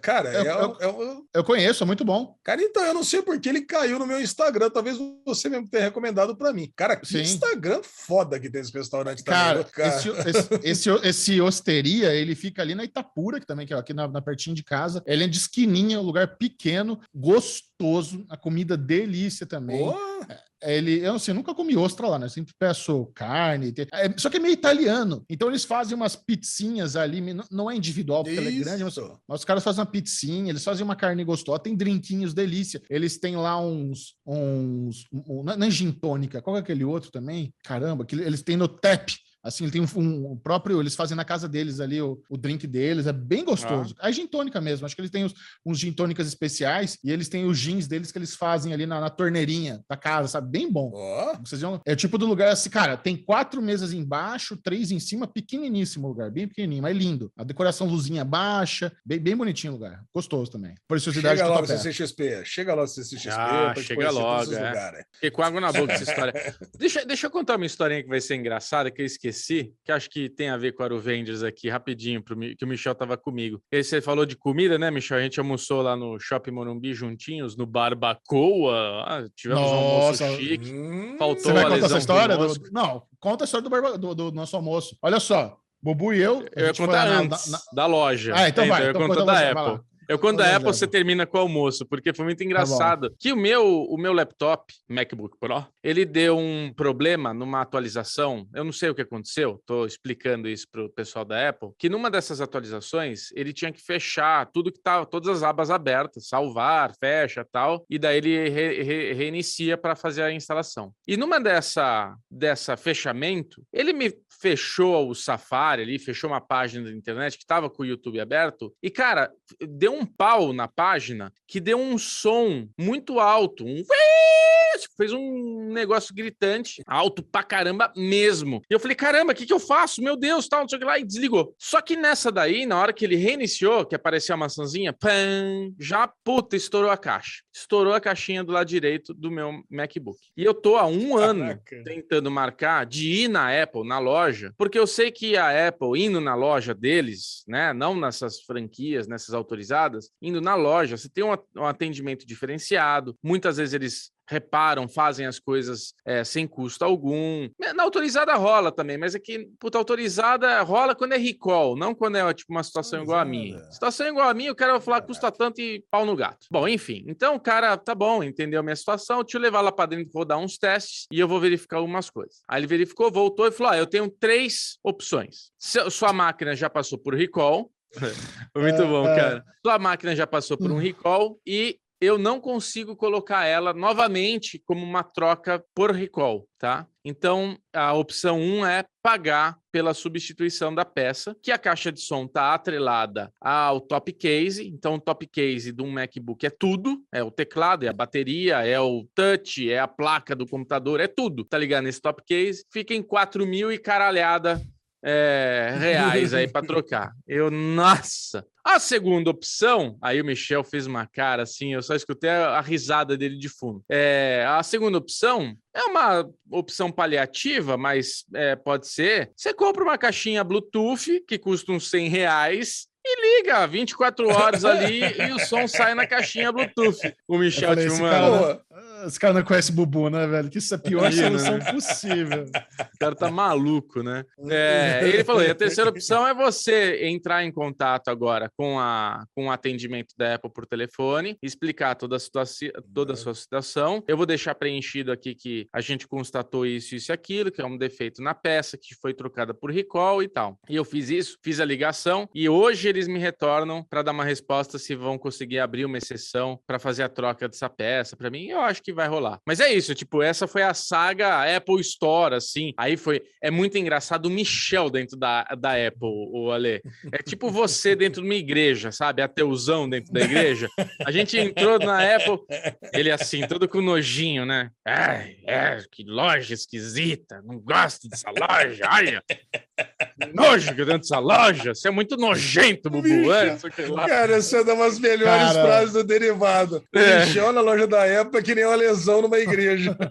Cara, eu, é, eu, eu, eu, conheço, é muito bom. Cara, então, eu não sei porque ele caiu no meu Instagram. Talvez você mesmo tenha recomendado para mim. Cara, que Sim. Instagram foda que tem esse restaurante cara, também. Cara, esse, esse, esse, esse Osteria, ele fica ali na Itapura, que também que é aqui na, na pertinho de casa. Ele é de esquininha, um lugar pequeno, gostoso, a comida delícia também. Boa. Ele, eu assim, nunca comi ostra lá, né? Sempre peço carne. tem- é, só que é meio italiano. Então eles fazem umas pizzinhas ali, não- não é individual, porque ela é grande, mas Isso. mas os caras fazem uma pizzinha, eles fazem uma carne gostosa, tem drinquinhos delícia. Eles têm lá uns. uns um, não é gin tônica, qual é aquele outro também? Caramba, que eles têm no TEP. Assim, tem um, um- o próprio, eles fazem na casa deles ali o, o drink deles, é bem gostoso. É gin tônica mesmo, acho que eles têm os- uns gin tônicas especiais e eles têm os gins deles que eles fazem ali na, na torneirinha da casa, sabe? Bem bom. Ó, Vocês vão, é o tipo do lugar assim, cara, tem quatro mesas embaixo, três em cima, pequeniníssimo o lugar, bem pequenininho, mas lindo. A decoração luzinha baixa, bem, bem bonitinho o lugar. Gostoso também. Preciosidade chega do logo. CCXP. Chega logo, CCXP. Ah, chega logo, é. lugares. Fiquei com água na boca essa história. Deixa, deixa eu contar uma historinha que vai ser engraçada, que eu esqueci, que acho que tem a ver com a Aruvenders aqui, rapidinho, pro, que o Michel tava comigo. E você falou de comida, né, Michel? A gente almoçou lá no Shopping Morumbi juntinhos, no Barbacoa. Ah, tivemos um almoço Nossa, chique. Hum, Faltou Você vai a contar essa história? do. Não, conta a história do, barba- do- do nosso almoço. Olha só, Bubu e eu. Eu ia contar lá na- antes na- da loja. Ah, então vai, Eu então conto conta da você, vai Apple. Eu Conta da Apple, você termina com o almoço, porque foi muito engraçado. que o meu, o meu laptop, MacBook Pro, ele deu um problema numa atualização. Eu não sei o que aconteceu, estou explicando isso para o pessoal da Apple, que numa dessas atualizações ele tinha que fechar tudo que estava, todas as abas abertas, salvar, fecha tal, e daí ele re- re- reinicia para fazer a instalação. E numa dessa, dessa fechamento, ele me fechou o Safari ali, fechou uma página da internet que estava com o YouTube aberto, e cara, deu um pau na página que deu um som muito alto, um fez um negócio gritante, alto pra caramba mesmo. E eu falei, caramba, o que, que eu faço? Meu Deus, tal, não sei o que lá, e desligou. Só que nessa daí, na hora que ele reiniciou, que apareceu a maçãzinha, pam, já, puta, estourou a caixa. Estourou a caixinha do lado direito do meu MacBook. E eu tô há um ano Caraca. tentando marcar de ir na Apple, na loja, porque eu sei que a Apple, indo na loja deles, né, não nessas franquias, nessas autorizadas, indo na loja, você tem um atendimento diferenciado, muitas vezes eles reparam, fazem as coisas eh, sem custo algum. Na autorizada rola também, mas aqui, puta, autorizada rola quando é recall, não quando é tipo uma situação igual a minha. Autorizada. Situação igual a minha, o cara vai falar custa tanto e pau no gato. Bom, enfim, então o cara, tá bom, entendeu a minha situação, deixa eu levar lá pra dentro, vou dar uns testes e eu vou verificar algumas coisas. Aí ele verificou, voltou e falou: ah, eu tenho três opções. Se- sua máquina já passou por recall. Muito bom, É, é. cara. Sua máquina já passou por um recall e eu não consigo colocar ela novamente como uma troca por recall, tá? Então, a opção 1 é pagar pela substituição da peça, que a caixa de som está atrelada ao top case. Então, o top case de um MacBook é tudo: é o teclado, é a bateria, é o touch, é a placa do computador, é tudo. Tá ligado nesse top case? Fica em 4 mil e caralhada é, reais aí para trocar. Eu, nossa. A segunda opção, aí o Michel fez uma cara assim, eu só escutei a, a risada dele de fundo. É, a segunda opção é uma opção paliativa, mas é, pode ser. Você compra uma caixinha Bluetooth que custa uns 100 reais e liga 24 horas ali e o som sai na caixinha Bluetooth. O Michel, falei, esse mano, cara-. Ah, Esse cara não conhece Bubu, né, velho? Que isso é a pior Imagina, solução né? possível. O cara tá maluco, né? É, ele falou: a terceira opção é você entrar em contato agora com, a, com o atendimento da Apple por telefone, explicar toda a, situaci- toda a sua situação. Eu vou deixar preenchido aqui que a gente constatou isso, isso e aquilo, que é um defeito na peça, que foi trocada por recall e tal. E eu fiz isso, fiz a ligação, e hoje eles me retornam para dar uma resposta se vão conseguir abrir uma exceção para fazer a troca dessa peça. Para mim, eu acho que vai rolar. Mas é isso, tipo, essa foi a saga Apple Store, assim. Aí foi. É muito engraçado o Michel dentro da, da Apple, o Ale. É tipo você dentro de uma igreja, sabe? Ateuzão dentro da igreja. A gente entrou na Apple, ele assim, todo com nojinho, né? Ai, é, que loja esquisita, não gosto dessa loja, olha. Nojo que dentro dessa loja, você é muito nojento, Bubu. É, o. Cara, essa é uma das melhores Cara. frases do derivado. O É. Michel na loja da época que nem uma lesão numa igreja.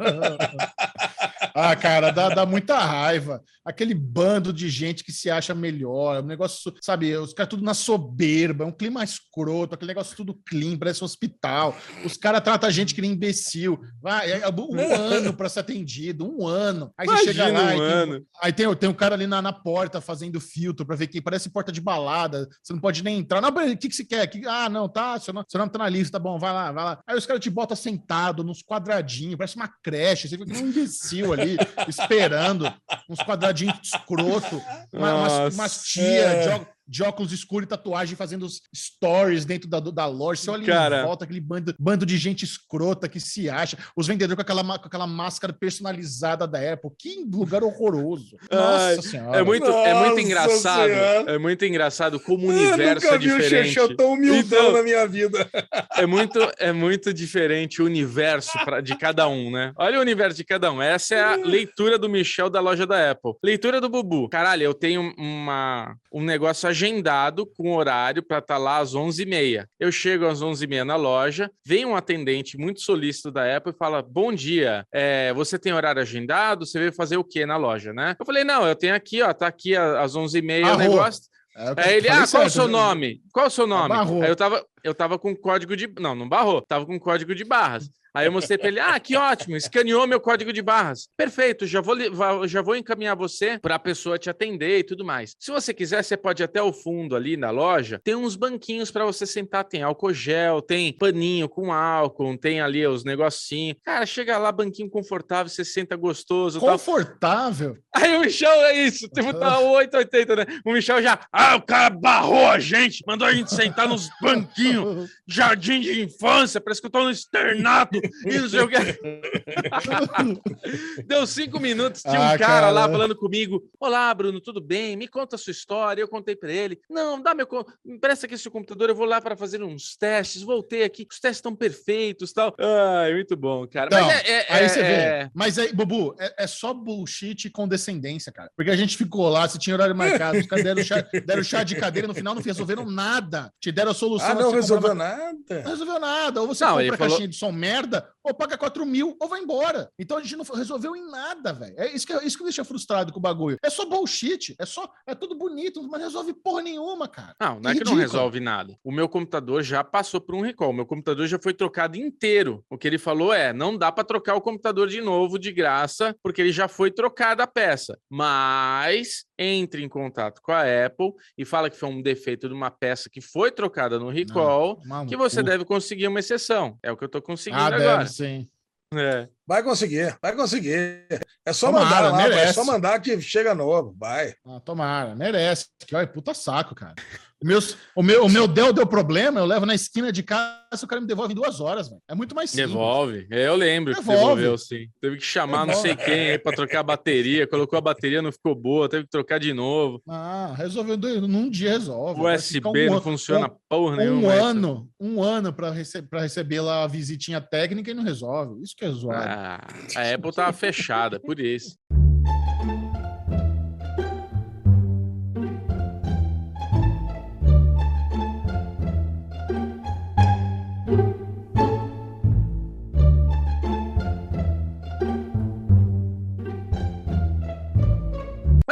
Ah, cara, dá, dá muita raiva. Aquele bando de gente que se acha melhor, um negócio, sabe, os caras tudo na soberba, um clima escroto, aquele negócio tudo clean, parece um hospital. Os caras tratam a gente que nem imbecil. Vai, é um ano para ser atendido, um ano. Aí você chega Imagina lá um e tem, ano. aí tem, tem um cara ali na, na porta fazendo filtro para ver quem parece porta de balada. Você não pode nem entrar. Não, o que, que você quer? Que- ah, não, tá, seu nome, seu nome tá na lista, tá bom, vai lá, vai lá. Aí os caras te botam sentado nos quadradinhos, parece uma creche, você fica um imbecil ali, esperando, uns quadradinhos escroto, uma, umas, umas tia de, ó- de óculos escuros e tatuagem fazendo os stories dentro da, da loja. Você olha Cara. em volta, aquele bando, bando de gente escrota que se acha, os vendedores com aquela, com aquela máscara personalizada da Apple. Que lugar horroroso. Nossa Ai, senhora. É muito, é muito Nossa engraçado. Senhora. É muito engraçado como o Eu universo nunca é vi um diferente. Chechel tão humildão Então- na minha vida. É muito, é muito diferente o universo pra- de cada um, né? Olha o universo de cada um. Essa é a leitura do Michel da loja da Apple. Leitura do Bubu. Caralho, eu tenho uma, um negócio agendado com horário para estar lá às 11h30. Eu chego às 11h30 na loja, vem um atendente muito solícito da Apple e fala: Bom dia, é, você tem horário agendado? Você veio fazer o quê na loja, né? Eu falei: Não, eu tenho aqui, ó, tá aqui às 11h30 o negócio. É, Aí ele, ah, qual é o seu né? nome? Qual é o seu nome? Aí eu tava, eu tava com código de. Não, não barrou, tava com código de barras. Aí eu mostrei pra ele, ah, que ótimo, escaneou meu código de barras. Perfeito, já vou, já vou encaminhar você para a pessoa te atender e tudo mais. Se você quiser, você pode ir até o fundo ali na loja, tem uns banquinhos para você sentar, tem álcool gel, tem paninho com álcool, tem ali os negocinhos. Cara, chega lá, banquinho confortável, você senta gostoso, tal. Confortável. Aí o Michel é isso, tipo, tá 880, né? O Michel já, ah, o cara barrou a gente, mandou a gente sentar nos banquinhos, jardim de infância, parece que eu tô no externato, e não sei o que. Deu cinco minutos, tinha um Ah, cara lá cara. falando comigo, olá, Bruno, tudo bem? Me conta a sua história. Eu contei pra ele, não, dá meu, me presta aqui seu computador, eu vou lá para fazer uns testes, voltei aqui, os testes estão perfeitos, tal. Ai, muito bom, cara. Então, Mas é, é- Aí é- você vê. é- Mas aí, Bubu, é, é só bullshit e condescendência, cara. Porque a gente ficou lá, se tinha horário marcado, os caras deram chá, deram chá de cadeira, no final não resolveram nada. Te deram a solução. Ah, não resolveu comprava- nada. Não resolveu nada. Ou você Não, compra a falou- caixinha de som merda, ou paga 4 mil, ou vai embora. Então a gente não resolveu em nada, velho. É isso que, isso que me deixa frustrado com o bagulho. É só bullshit. É só. É tudo bonito, mas não resolve porra nenhuma, cara. Não, não é, É que não resolve nada. O meu computador já passou por um recall. O meu computador já foi trocado inteiro. O que ele falou é: não dá para trocar o computador de novo de graça, porque ele já foi trocada a peça. Mas entre em contato com a Apple e fala que foi um defeito de uma peça que foi trocada no recall, No que você deve conseguir uma exceção. É o que eu tô conseguindo Ah, agora. deve sim. É. Vai conseguir, vai conseguir. É só Tomara, mandar lá, pai, é merece. só mandar que chega novo, vai. Ah, tomara, merece. Que, olha, puta saco, cara. O meu, o meu, o meu Dell deu problema, eu levo na esquina de casa, o cara me devolve em duas horas, velho. É muito mais simples. Devolve. É, Eu lembro que Devolve. devolveu, sim. Teve que chamar não sei quem pra trocar a bateria. Colocou a bateria, não ficou boa, teve que trocar de novo. Ah, resolveu num dia resolve. O USB um não an- funciona porra Um, nenhuma. um ano, um ano para rece receber lá a visitinha técnica e não resolve. Isso que é zoado. Ah, a Apple tava fechada, por isso.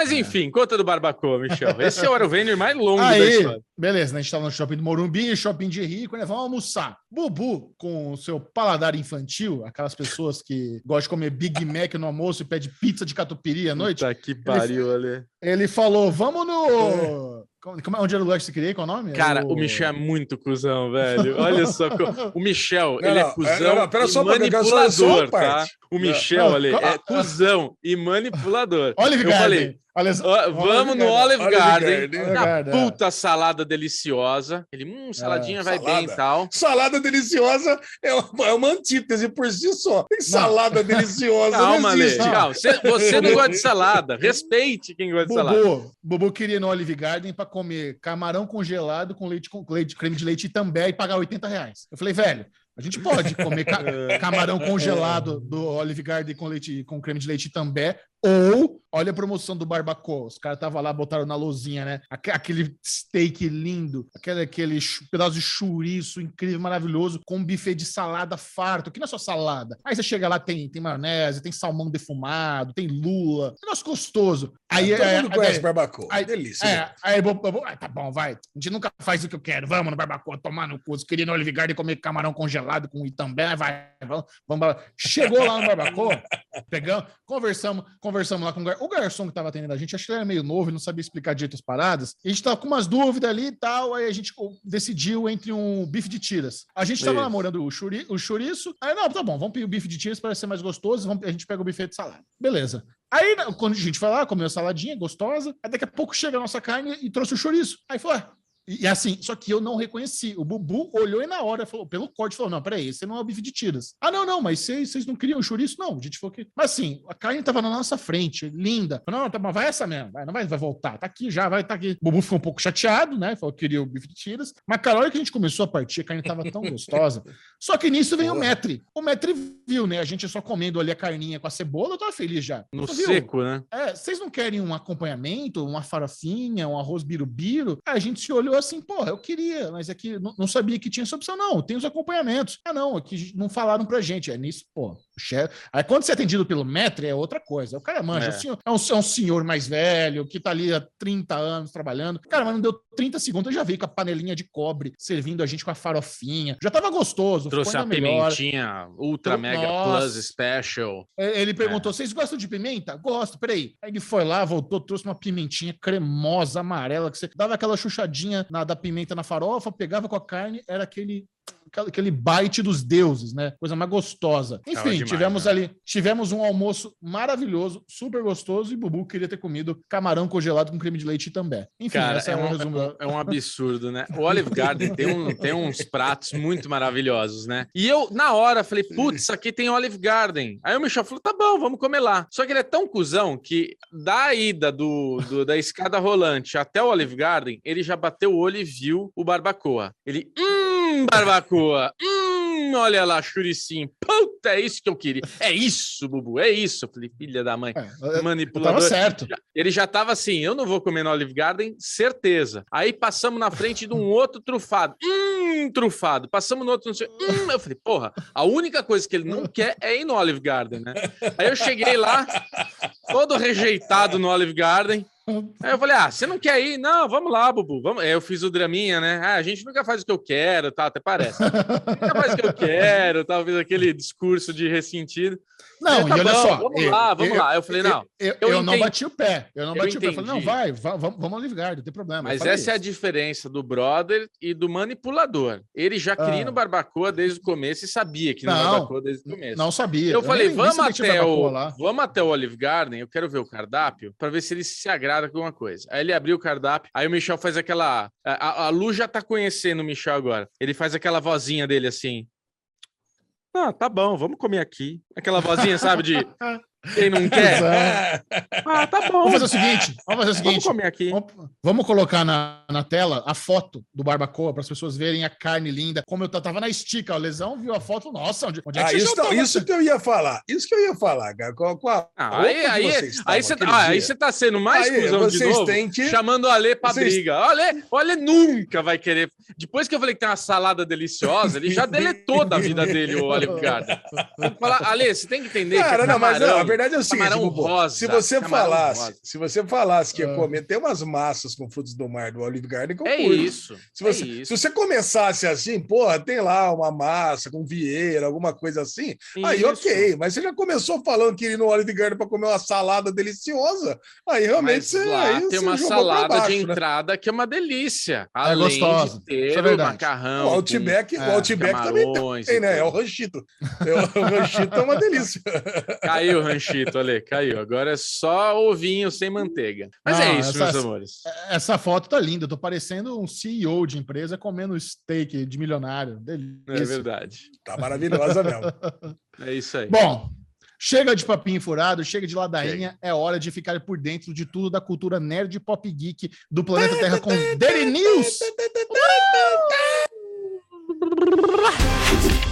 Mas enfim, conta do Barbacoa, Michel. Esse é o Aerovender mais longo da Aí, história. beleza, né? a gente tava no shopping do Morumbi, shopping de rico, né? Vamos almoçar. Bubu, com o seu paladar infantil, aquelas pessoas que gostam de comer Big Mac no almoço e pede pizza de catupiry à noite, Puta que pariu, ali. ele falou: vamos no. Como, é- onde era o lugar que você queria? Qual é o nome? Cara, Era o Michel é muito cuzão, velho. Olha só. co- O Michel, Não, ele é cuzão não, não, pera e só manipulador, tá? O Michel, Não, ali, é cuzão e manipulador. Olive Eu Garden. falei, Ó, vamos no Olive Olive Garden, Garden. Olive Garden, é. puta salada deliciosa. Ele, hum, saladinha É, vai salada. bem e tal. Salada deliciosa é uma, é uma antítese por si só. Tem salada deliciosa. Calma, não existe. Calma. Você, você não gosta de salada. Respeite quem gosta de salada. Bubu, Bubu queria ir no Olive Garden para comer camarão congelado com leite com leite, creme de leite e também e pagar 80 reais. Eu falei, velho, a gente pode comer ca- camarão congelado do Olive Garden com leite com creme de leite também Ou olha a promoção do Barbacoa. Os caras estavam lá, botaram na luzinha, né? Aque- Aquele steak lindo, aquele, aquele pedaço de chouriço incrível, maravilhoso, com um buffet de salada farto, que não é só salada. Aí você chega lá, tem, tem maionese, tem salmão defumado, tem lula, negócio gostoso. Aí, Todo é, mundo é, conhece é, barbacoa. aí- Delícia. é, aí ah, tá bom, vai. A gente nunca faz o que eu quero. Vamos no barbacoa, tomar no cu. Queria no Olive Garden comer camarão congelado com Itambé, vai. Vamos, vamos. Chegou lá no barbacoa, pegamos, conversamos, conversamos lá com o gar... o garçom que tava atendendo a gente. Acho que ele era meio novo, ele não sabia explicar direito as paradas. A gente tava com umas dúvidas ali e tal. Aí a gente decidiu entre um bife de tiras. A gente tava Isso. namorando o, churi, o chouriço. Aí, não, tá bom, vamos pedir o bife de tiras para ser mais gostoso. Vamos, a gente pega o buffet de salada. Beleza. Aí, quando a gente foi lá, comeu a saladinha gostosa, aí daqui a pouco chega a nossa carne e trouxe o chouriço. Aí falou, ah, e, assim, só que eu não reconheci. O Bubu olhou e na hora falou, pelo corte, falou: não, peraí, esse não é o bife de tiras. Ah, não, não, mas vocês, vocês não queriam chouriço? Não, a gente falou que. Mas assim, a carne tava na nossa frente, linda. Falou, não, tá, mas vai essa mesmo, vai, não vai, vai voltar. Tá aqui já, vai, tá aqui. O Bubu ficou um pouco chateado, né? Falou que queria o bife de tiras. Mas, cara, a hora que a gente começou a partir, a carne tava tão gostosa. Só que nisso vem o. Metre. O Metre viu, né? A gente só comendo ali a carninha com a cebola, eu tava feliz já. No Falou, "Viu? seco, né? É, vocês não querem um acompanhamento, uma farofinha, um arroz birubiru? Aí a gente se olhou assim, porra, eu queria, mas aqui não, não sabia que tinha essa opção, não. Tem os acompanhamentos. Ah, não, aqui não falaram pra gente. É nisso, pô, chefe. Aí quando você é atendido pelo metre, é outra coisa. O cara manja, É. o senhor- é, um, é um senhor mais velho, que tá ali há 30 anos trabalhando. Cara, mas não deu 30 segundos, eu já veio com a panelinha de cobre, servindo a gente com a farofinha. Já tava gostoso, Trouxe a melhor. pimentinha Ultra Trou- Mega Nossa. Plus Special. É, Ele perguntou: vocês gostam de pimenta? Gosto, peraí. Aí ele foi lá, voltou, trouxe uma pimentinha cremosa, amarela, que você dava aquela chuchadinha na, da pimenta na farofa, pegava com a carne, era aquele. Aquele- bite dos deuses, né? Coisa mais gostosa. Tava Enfim, demais, tivemos né? ali, tivemos um almoço maravilhoso, super gostoso, e Bubu queria ter comido camarão congelado com creme de leite também. Enfim, Cara, é é, o um, resumo. da- é um absurdo, né? O Olive Garden tem, um- tem uns pratos muito maravilhosos, né? E eu, na hora, falei, putz, aqui tem Olive Garden. Aí o Michel falou, tá bom, vamos comer lá. Só que ele é tão cuzão que da ida do, do- da escada rolante até o Olive Garden, ele já bateu o olho e viu o barbacoa. Ele, hum, barbacoa, hum, olha lá, churicinho. Puta, é isso que eu queria. É isso, Bubu, é isso. Eu falei, filha da mãe. É, eu tava Manipulador. certo. Ele já tava assim, eu não vou comer no Olive Garden, certeza. Aí passamos na frente de um outro trufado. Hum, trufado. Passamos no outro, não sei. Hum, eu falei, porra, a única coisa que ele não quer é ir no Olive Garden, né? Aí eu cheguei lá, todo rejeitado no Olive Garden. Aí eu falei, ah, você não quer ir? Não, vamos lá, Bubu. Vamos. Aí eu fiz o draminha, né? Ah, a gente nunca faz o que eu quero, tá? Até parece. Nunca faz o que eu quero, tal. Fiz aquele discurso de ressentido. Não, Tá e olha só. vamos eu- lá, vamos eu- lá. Eu falei, não, Eu, eu eu não entendi. bati o pé. Eu não bati o pé. Eu falei, não, entendi. vai, va- vamos, vamos ao Olive Garden, não tem problema. Mas essa é a isso. diferença do brother e do manipulador. Ele já queria ir no Ah. barbacoa desde o começo e sabia que ia no Não, barbacoa desde o começo. Não sabia. eu falei, nem- vamos até, o, lá. vamos até o Olive Garden, eu quero ver o cardápio para ver se ele se agrada com alguma coisa. Aí ele abriu o cardápio, aí o Michel faz aquela. A, a- a Lu já tá conhecendo o Michel agora. Ele faz aquela vozinha dele assim. Ah, tá bom, vamos comer aqui. Aquela vozinha, sabe, de quem não quer. É. Ah, tá bom. Vamos fazer o seguinte: vamos fazer o Vamos seguinte. comer aqui. Vamos, vamos colocar na, na tela a foto do barbacoa para as pessoas verem a carne linda. Como eu tava na estica, o lesão viu a foto. Nossa, onde, onde é que Ah, você isso, não, isso que eu ia falar. Isso que eu ia falar, cara. Com, a- com a Ah, aí, que aí, aí, estavam você, ah, aí você tá sendo mais Aí, cuzão de novo, têm que- chamando o Ale pra Vocês- briga. Olha, olha, nunca vai querer. Depois que eu falei que tem uma salada deliciosa, ele já deletou da vida dele o Olive Garden. Falar, Ale, você tem que entender Cara, que não, mas não, verdade é o seguinte, camarão Bubu, rosa, se você camarão falasse, rosa. se você falasse que ia Ah. comer, tem umas massas com frutos do mar do Olive Garden que eu É curto. isso. Se você, é isso. se você começasse assim, porra, tem lá uma massa com vieira, alguma coisa assim, aí Isso. ok. Mas você já começou falando que ir no Olive Garden para comer uma salada deliciosa, aí realmente Mas você, lá aí tem você uma salada baixo, de né? entrada que é uma delícia. Além gostosa. de ter Isso é o verdade. macarrão. O Outback, É, o Outback também camarões tem, né? É o ranchito. É, o ranchito é uma delícia. Caiu o ranchito, Ale, caiu. Agora é só ovinho sem manteiga. Mas é Não, isso, essa- meus amores. Essa foto tá linda. Eu tô parecendo um CEO de empresa comendo steak de milionário. Delícia. É verdade. Tá maravilhosa mesmo. É isso aí. Bom, chega de papinho furado, chega de ladainha. É hora de ficar por dentro de tudo da cultura nerd e pop geek do planeta Terra com Daily News.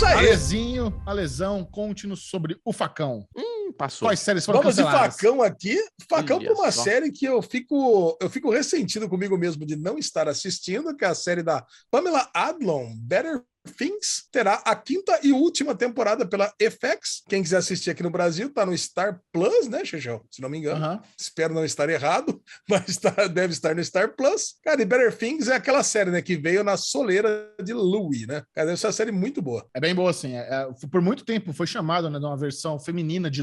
isso aí. Alezinho, Cassiano, a lesão, conte-nos sobre o facão. Hum, passou. Quais séries foram Vamos de facão aqui. Facão para uma só. série que eu fico, eu fico ressentido comigo mesmo de não estar assistindo, que é a série da Pamela Adlon, Better Things, terá a quinta e última temporada pela FX. Quem quiser assistir aqui no Brasil, tá no Star Plus, né, Xexão? Se não me engano. Aham. Espero não estar errado, mas tá- deve estar no Star Plus. Cara, e Better Things é aquela série, né, que veio na soleira de Louis, né? Cara, essa é uma série muito boa. É bem boa, assim. É, é, por muito tempo foi chamado né, de uma versão feminina de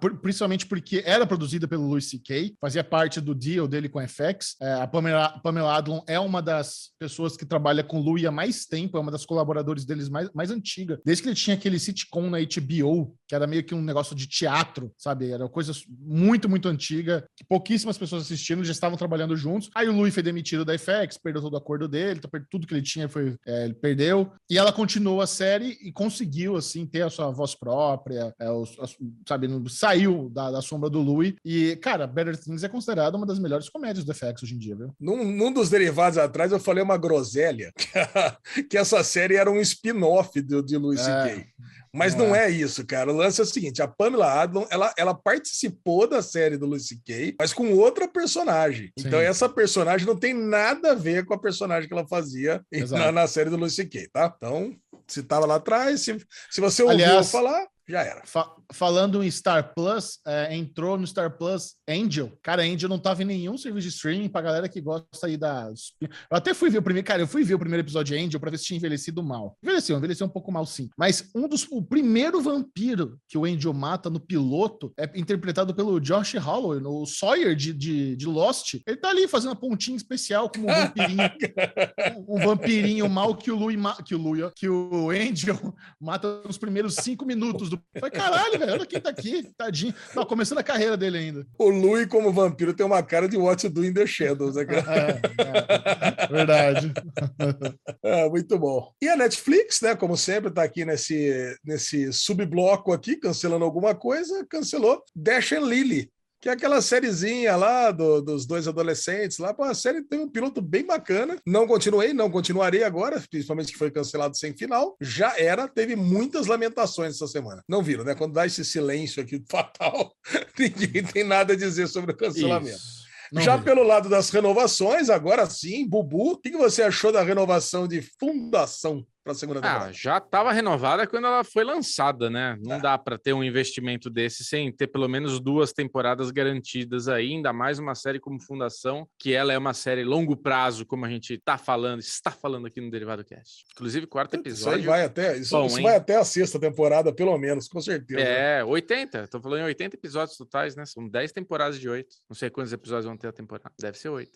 por- principalmente porque era produzida pelo Louis C.K., fazia parte do deal dele com a FX. É, a Pamela, Pamela Adlon é uma das pessoas que trabalha com Louis há mais tempo, é uma das colaboradores deles mais, mais antiga. Desde que ele tinha aquele sitcom na HBO, que era meio que um negócio de teatro, sabe? Era coisa muito, muito antiga, que pouquíssimas pessoas assistindo, já estavam trabalhando juntos. Aí o Louis foi demitido da FX, perdeu todo o acordo dele, tá tudo que ele tinha foi, é, ele perdeu. E ela continuou a série e conseguiu, assim, ter a sua voz própria, é, os- as- sabe? Saiu da, da sombra do Louis. E, cara, Better Things é considerada uma das melhores comédias do FX hoje em dia, viu? Num, num dos derivados atrás, eu falei uma groselha, a- que essa série era um spin-off do- de Louis É, C.K. Mas não não é. isso, cara. O lance é o seguinte: a Pamela Adlon ela, ela participou da série do Louis C.K., mas com outra personagem. Sim. Então, essa personagem não tem nada a ver com a personagem que ela fazia na, na série do Louis C.K., tá? Então, se estava lá atrás, se, se você ouviu Aliás- falar, já era. Fa- falando em Star Plus, é, entrou no Star Plus Angel. Cara, Angel não tava em nenhum serviço de streaming pra galera que gosta aí das. Eu até fui ver o primeiro. Cara, eu fui ver o primeiro episódio de Angel pra ver se tinha envelhecido mal. Envelheceu, envelheceu um pouco mal sim. Mas um dos. O primeiro vampiro que o Angel mata no piloto é interpretado pelo Josh Holloway, no Sawyer de, de, de Lost. Ele tá ali fazendo uma pontinha especial como um vampirinho. um, vampirinho mal que o Louis, que o Louis, que o Angel mata nos primeiros cinco minutos do. Foi caralho, velho. Olha quem tá aqui, tadinho. Tá começando a carreira dele ainda. O Louis, como vampiro, tem uma cara de What to Do in the Shadows, né, cara? É, é, verdade. É, muito bom. E a Netflix, né, como sempre, tá aqui nesse, nesse subbloco aqui, cancelando alguma coisa, cancelou Dash and Lily, que é aquela sériezinha lá do- dos dois adolescentes lá. Pô, a série tem um piloto bem bacana. Não continuei, não continuarei agora, principalmente que foi cancelado sem final. Já era, teve muitas lamentações essa semana. Não viram, né? Quando dá esse silêncio aqui fatal, ninguém tem nada a dizer sobre o cancelamento. Isso. Não Já vi. pelo lado das renovações, agora sim, Bubu, o que você achou da renovação de Fundação para a segunda Ah, temporada? já estava renovada quando ela foi lançada, né? Não Ah. dá para ter um investimento desse sem ter pelo menos duas temporadas garantidas aí, ainda mais uma série como Fundação, que ela é uma série longo prazo, como a gente tá falando, está falando aqui no Derivado Cast. Inclusive, quarto Isso aí episódio. vai até, isso, Bom, isso vai até a sexta temporada, pelo menos, com certeza. É, 80. Tô falando em 80 episódios totais, né? São 10 temporadas de 8. Não sei quantos episódios vão ter a temporada. Deve ser 8.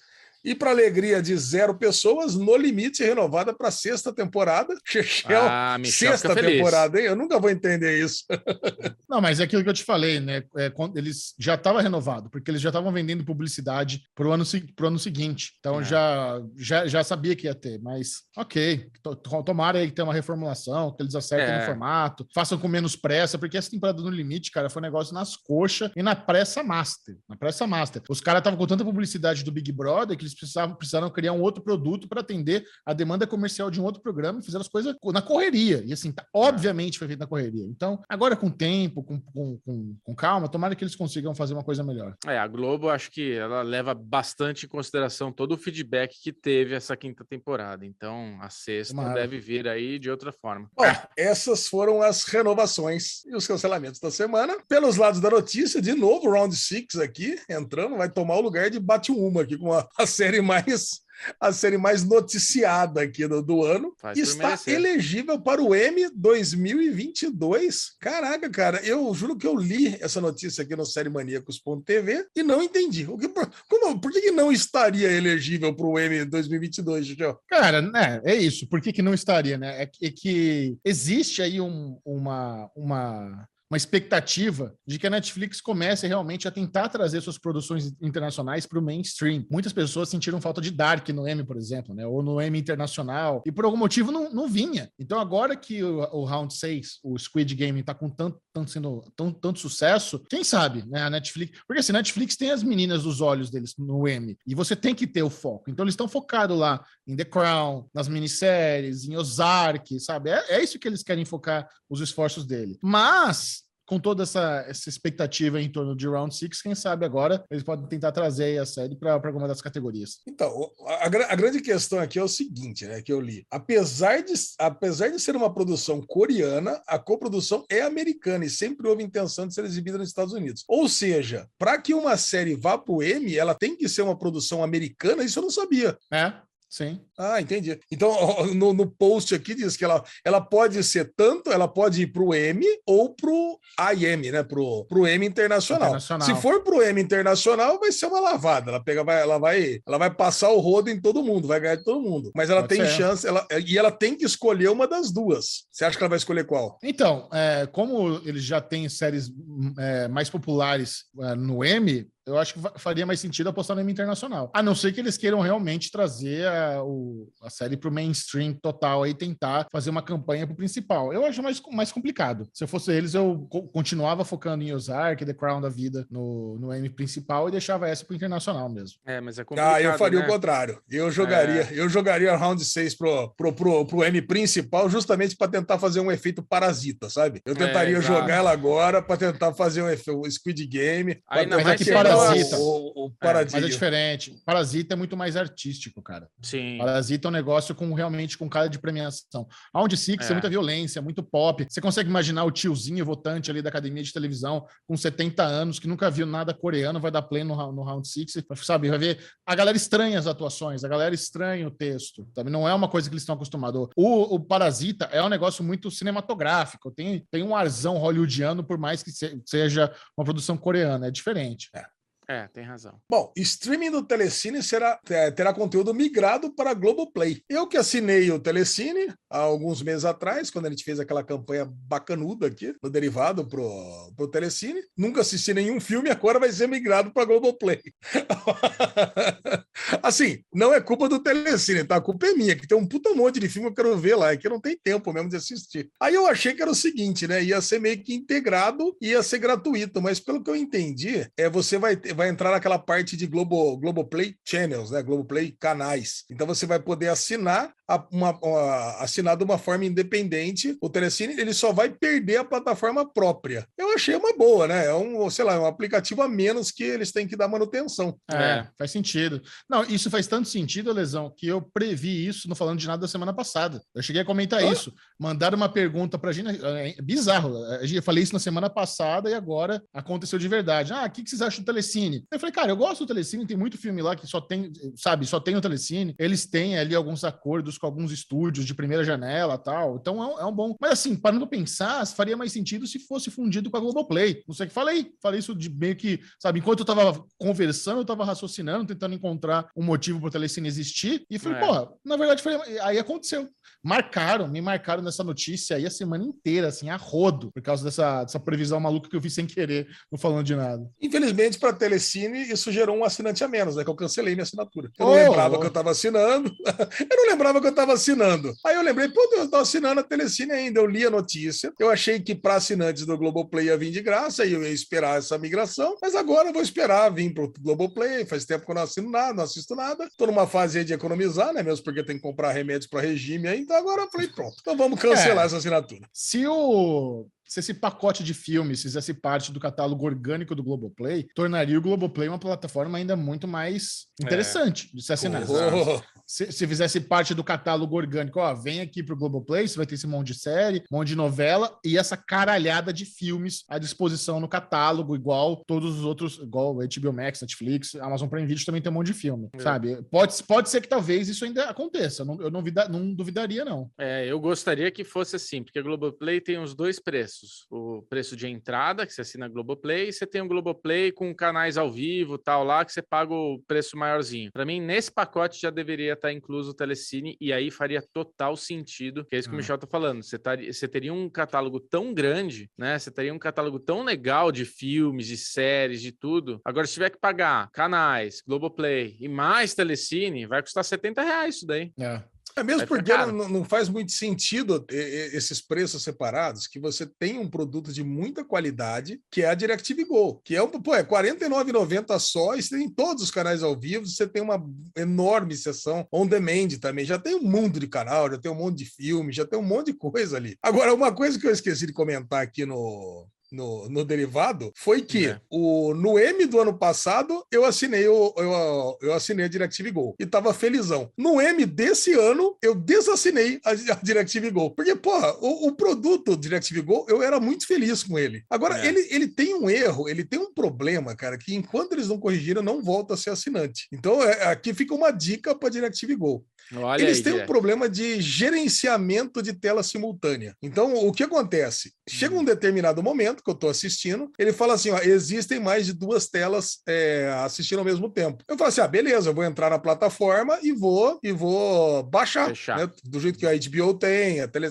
E para alegria de zero pessoas, No Limite renovada para sexta temporada. Chechel, Ah, Michel sexta temporada, hein? Eu nunca vou entender isso. Não, mas é aquilo que eu te falei, né? É, quando eles já estava renovado, porque eles já estavam vendendo publicidade pro ano, se- pro ano seguinte. Então É. já, já, já sabia que ia ter, mas ok. To- to- Tomara aí que tenha uma reformulação, que eles acertem É. no formato, façam com menos pressa, porque essa temporada no limite, cara, foi um negócio nas coxas e na pressa master. Na pressa master. Os caras estavam com tanta publicidade do Big Brother que eles precisavam, precisaram criar um outro produto para atender a demanda comercial de um outro programa e fizeram as coisas co- na correria. E assim, tá- obviamente foi feito na correria. Então, agora com tempo, com, com, com, com calma, tomara que eles consigam fazer uma coisa melhor. É, a Globo acho que ela leva bastante em consideração todo o feedback que teve essa quinta temporada. Então, a sexta Tomara. deve vir aí de outra forma. Bom, essas foram as renovações e os cancelamentos da semana. Pelos lados da notícia, de novo, Round Six aqui, entrando, vai tomar o lugar de Bate-Uma aqui com a, a série mais a série mais noticiada aqui do, do ano. Faz Está merecer. elegível para o M 2022. Caraca, cara, eu juro que eu li essa notícia aqui no sériemaníacos.tv e não entendi. O que, por, como, por que, que não estaria elegível para o M 2022, João? Cara, né, é isso. Por que, que não estaria, né? É que, é que existe aí um- uma, uma, uma expectativa de que a Netflix comece realmente a tentar trazer suas produções internacionais para o mainstream. Muitas pessoas sentiram falta de Dark no M, por exemplo, né? Ou no M internacional, e por algum motivo não, não vinha. Então, agora que o, o Round 6, o Squid Game, está com tanto, tanto sendo tão, tanto sucesso, quem sabe, né? A Netflix. Porque assim, a Netflix tem as meninas dos olhos deles no M, e você tem que ter o foco. Então, eles estão focados lá em The Crown, nas minisséries, em Ozark, sabe? É, é isso que eles querem focar os esforços dele. Mas com toda essa, essa expectativa em torno de Round Six, quem sabe agora eles podem tentar trazer a série para alguma das categorias. Então, a, a, grande questão aqui é o seguinte, né, que eu li. Apesar de, apesar de ser uma produção coreana, a coprodução é americana e sempre houve intenção de ser exibida nos Estados Unidos. Ou seja, para que uma série vá para o Emmy, ela tem que ser uma produção americana, isso eu não sabia. É, Sim. Ah, entendi. Então, no, no, post aqui diz que ela, ela pode ser tanto, ela pode ir para o M ou para o IM, né? Para o M internacional. internacional. Se for para o M internacional, vai ser uma lavada. Ela pega, vai, ela vai, ela vai passar o rodo em todo mundo, vai ganhar de todo mundo. Mas ela pode tem ser. chance, ela, e ela tem que escolher uma das duas. Você acha que ela vai escolher qual? Então, é, como eles já têm séries é, mais populares é, no M, eu acho que faria mais sentido apostar no M internacional. A não ser que eles queiram realmente trazer a, o, a série para o mainstream total e tentar fazer uma campanha para o principal. Eu acho mais, mais complicado. Se eu fosse eles, eu continuava focando em Ozark, The Crown da vida no, no M principal e deixava essa para o internacional mesmo. É, mas é complicado. Ah, eu faria né? o contrário. Eu jogaria, é. eu jogaria round 6 pro, pro, pro, pro M principal justamente para tentar fazer um efeito parasita, sabe? Eu é, tentaria é, jogar ela agora para tentar fazer um, efeito, um Squid Game. Ainda mais que para Parasita. O, o Parasita. É, mas é diferente. Parasita é muito mais artístico, cara. Sim. Parasita é um negócio com realmente com cara de premiação. Onde Six é. é muita violência, muito pop. Você consegue imaginar o tiozinho votante ali da academia de televisão com 70 anos que nunca viu nada coreano, vai dar play no, no Round Six, sabe? Vai ver a galera estranha as atuações, a galera estranha o texto. Sabe? Não é uma coisa que eles estão acostumados. O, o Parasita é um negócio muito cinematográfico. Tem, tem um arzão hollywoodiano, por mais que seja uma produção coreana. É diferente. É. É, tem razão. Bom, streaming do Telecine será, é, terá conteúdo migrado para Globoplay. Eu que assinei o Telecine há alguns meses atrás, quando a gente fez aquela campanha bacanuda aqui, no derivado pro, pro Telecine, nunca assisti nenhum filme, agora vai ser migrado para Globoplay. assim, não é culpa do Telecine, tá? A culpa é minha, que tem um puta monte de filme que eu quero ver lá, é que eu não tenho tempo mesmo de assistir. Aí eu achei que era o seguinte, né? Ia ser meio que integrado, ia ser gratuito, mas pelo que eu entendi, é você vai vai entrar naquela parte de Globo, Globoplay Channels, né? Globoplay canais. Então você vai poder assinar uma, uma, assinar de uma forma independente. O Telecine ele só vai perder a plataforma própria. Eu achei uma boa, né? É um, sei lá, é um aplicativo a menos que eles têm que dar manutenção. É, é. faz sentido. Não, isso faz tanto sentido, Lesão, que eu previ isso, não falando de nada da semana passada. Eu cheguei a comentar isso. Mandaram uma pergunta pra gente, é, é bizarro. Eu falei isso na semana passada e agora aconteceu de verdade. Ah, o que, que vocês acham do Telecine? Eu falei, cara, eu gosto do Telecine, tem muito filme lá que só tem, sabe, só tem o Telecine. Eles têm ali alguns acordos com alguns estúdios de primeira janela tal. Então é um, é um bom. Mas assim, parando pra pensar, faria mais sentido se fosse fundido com a Globoplay. Não sei o que falei. Falei isso de meio que, sabe, enquanto eu tava conversando, eu tava raciocinando, tentando encontrar um motivo pro Telecine existir. E falei, é. porra, na verdade, aí aconteceu. Marcaram, me marcaram nessa notícia aí a semana inteira, assim, a rodo, por causa dessa, dessa previsão maluca que eu vi sem querer, não falando de nada. Infelizmente, para Telecine, isso gerou um assinante a menos, né? Que eu cancelei minha assinatura. Eu oh, não lembrava oh. que eu tava assinando. eu não lembrava que eu tava assinando. Aí eu lembrei, pô, eu tô assinando a Telecine ainda. Eu li a notícia. Eu achei que para assinantes do Globoplay ia vir de graça e eu ia esperar essa migração, mas agora eu vou esperar vir pro Globoplay. Faz tempo que eu não assino nada, não assisto nada. Tô numa fase aí de economizar, né? Mesmo porque tem que comprar remédios para regime aí. Então agora eu falei, pronto. Então vamos cancelar é, essa assinatura. Se o se esse pacote de filmes fizesse parte do catálogo orgânico do Globoplay, tornaria o Globoplay uma plataforma ainda muito mais interessante é. de se assinar. Oh. Se, se, fizesse parte do catálogo orgânico, ó, vem aqui pro Globoplay, você vai ter esse monte de série, monte de novela e essa caralhada de filmes à disposição no catálogo, igual todos os outros, igual HBO Max, Netflix, Amazon Prime Video também tem um monte de filme, é. sabe? Pode, pode ser que talvez isso ainda aconteça, eu não, eu não, vida, não duvidaria, não. É, eu gostaria que fosse assim, porque a Globoplay tem os dois preços preços. O preço de entrada, que você assina Globoplay, e você tem o Globoplay com canais ao vivo tal lá, que você paga o preço maiorzinho. Para mim, nesse pacote já deveria estar incluso o Telecine, e aí faria total sentido, que é isso que o Ah. Michel tá falando. Você, taria- você teria um catálogo tão grande, né? Você teria um catálogo tão legal de filmes, de séries, de tudo. Agora, se tiver que pagar canais, Globoplay e mais Telecine, vai custar 70 reais isso daí. É. É mesmo ficar porque não, não faz muito sentido ter esses preços separados, que você tem um produto de muita qualidade, que é a DirecTV Go, que é um, pô, é R$ 49,90 só, e você tem todos os canais ao vivo, você tem uma enorme seção on demand também, já tem um mundo de canal, já tem um monte de filme, já tem um monte de coisa ali. Agora, uma coisa que eu esqueci de comentar aqui no, no, no derivado foi que É. o, no M do ano passado eu assinei o, eu, eu assinei a DirecTV Go e tava felizão. No M desse ano eu desassinei a, a DirecTV Go. Porque, porra, o, o produto DirecTV Go eu era muito feliz com ele. Agora, É. ele, ele tem um erro, ele tem um problema, cara, que enquanto eles não corrigiram, não volta a ser assinante. Então, é- aqui fica uma dica para DirecTV Go. Olha Eles aí, têm um problema de gerenciamento de tela simultânea. Então, o que acontece? Chega Hum. um determinado momento que eu estou assistindo, ele fala assim: ó, existem mais de duas telas é, assistindo ao mesmo tempo. Eu falo assim: ah, beleza, eu vou entrar na plataforma e vou e vou baixar. Né? Do jeito que a HBO tem, a, Tele,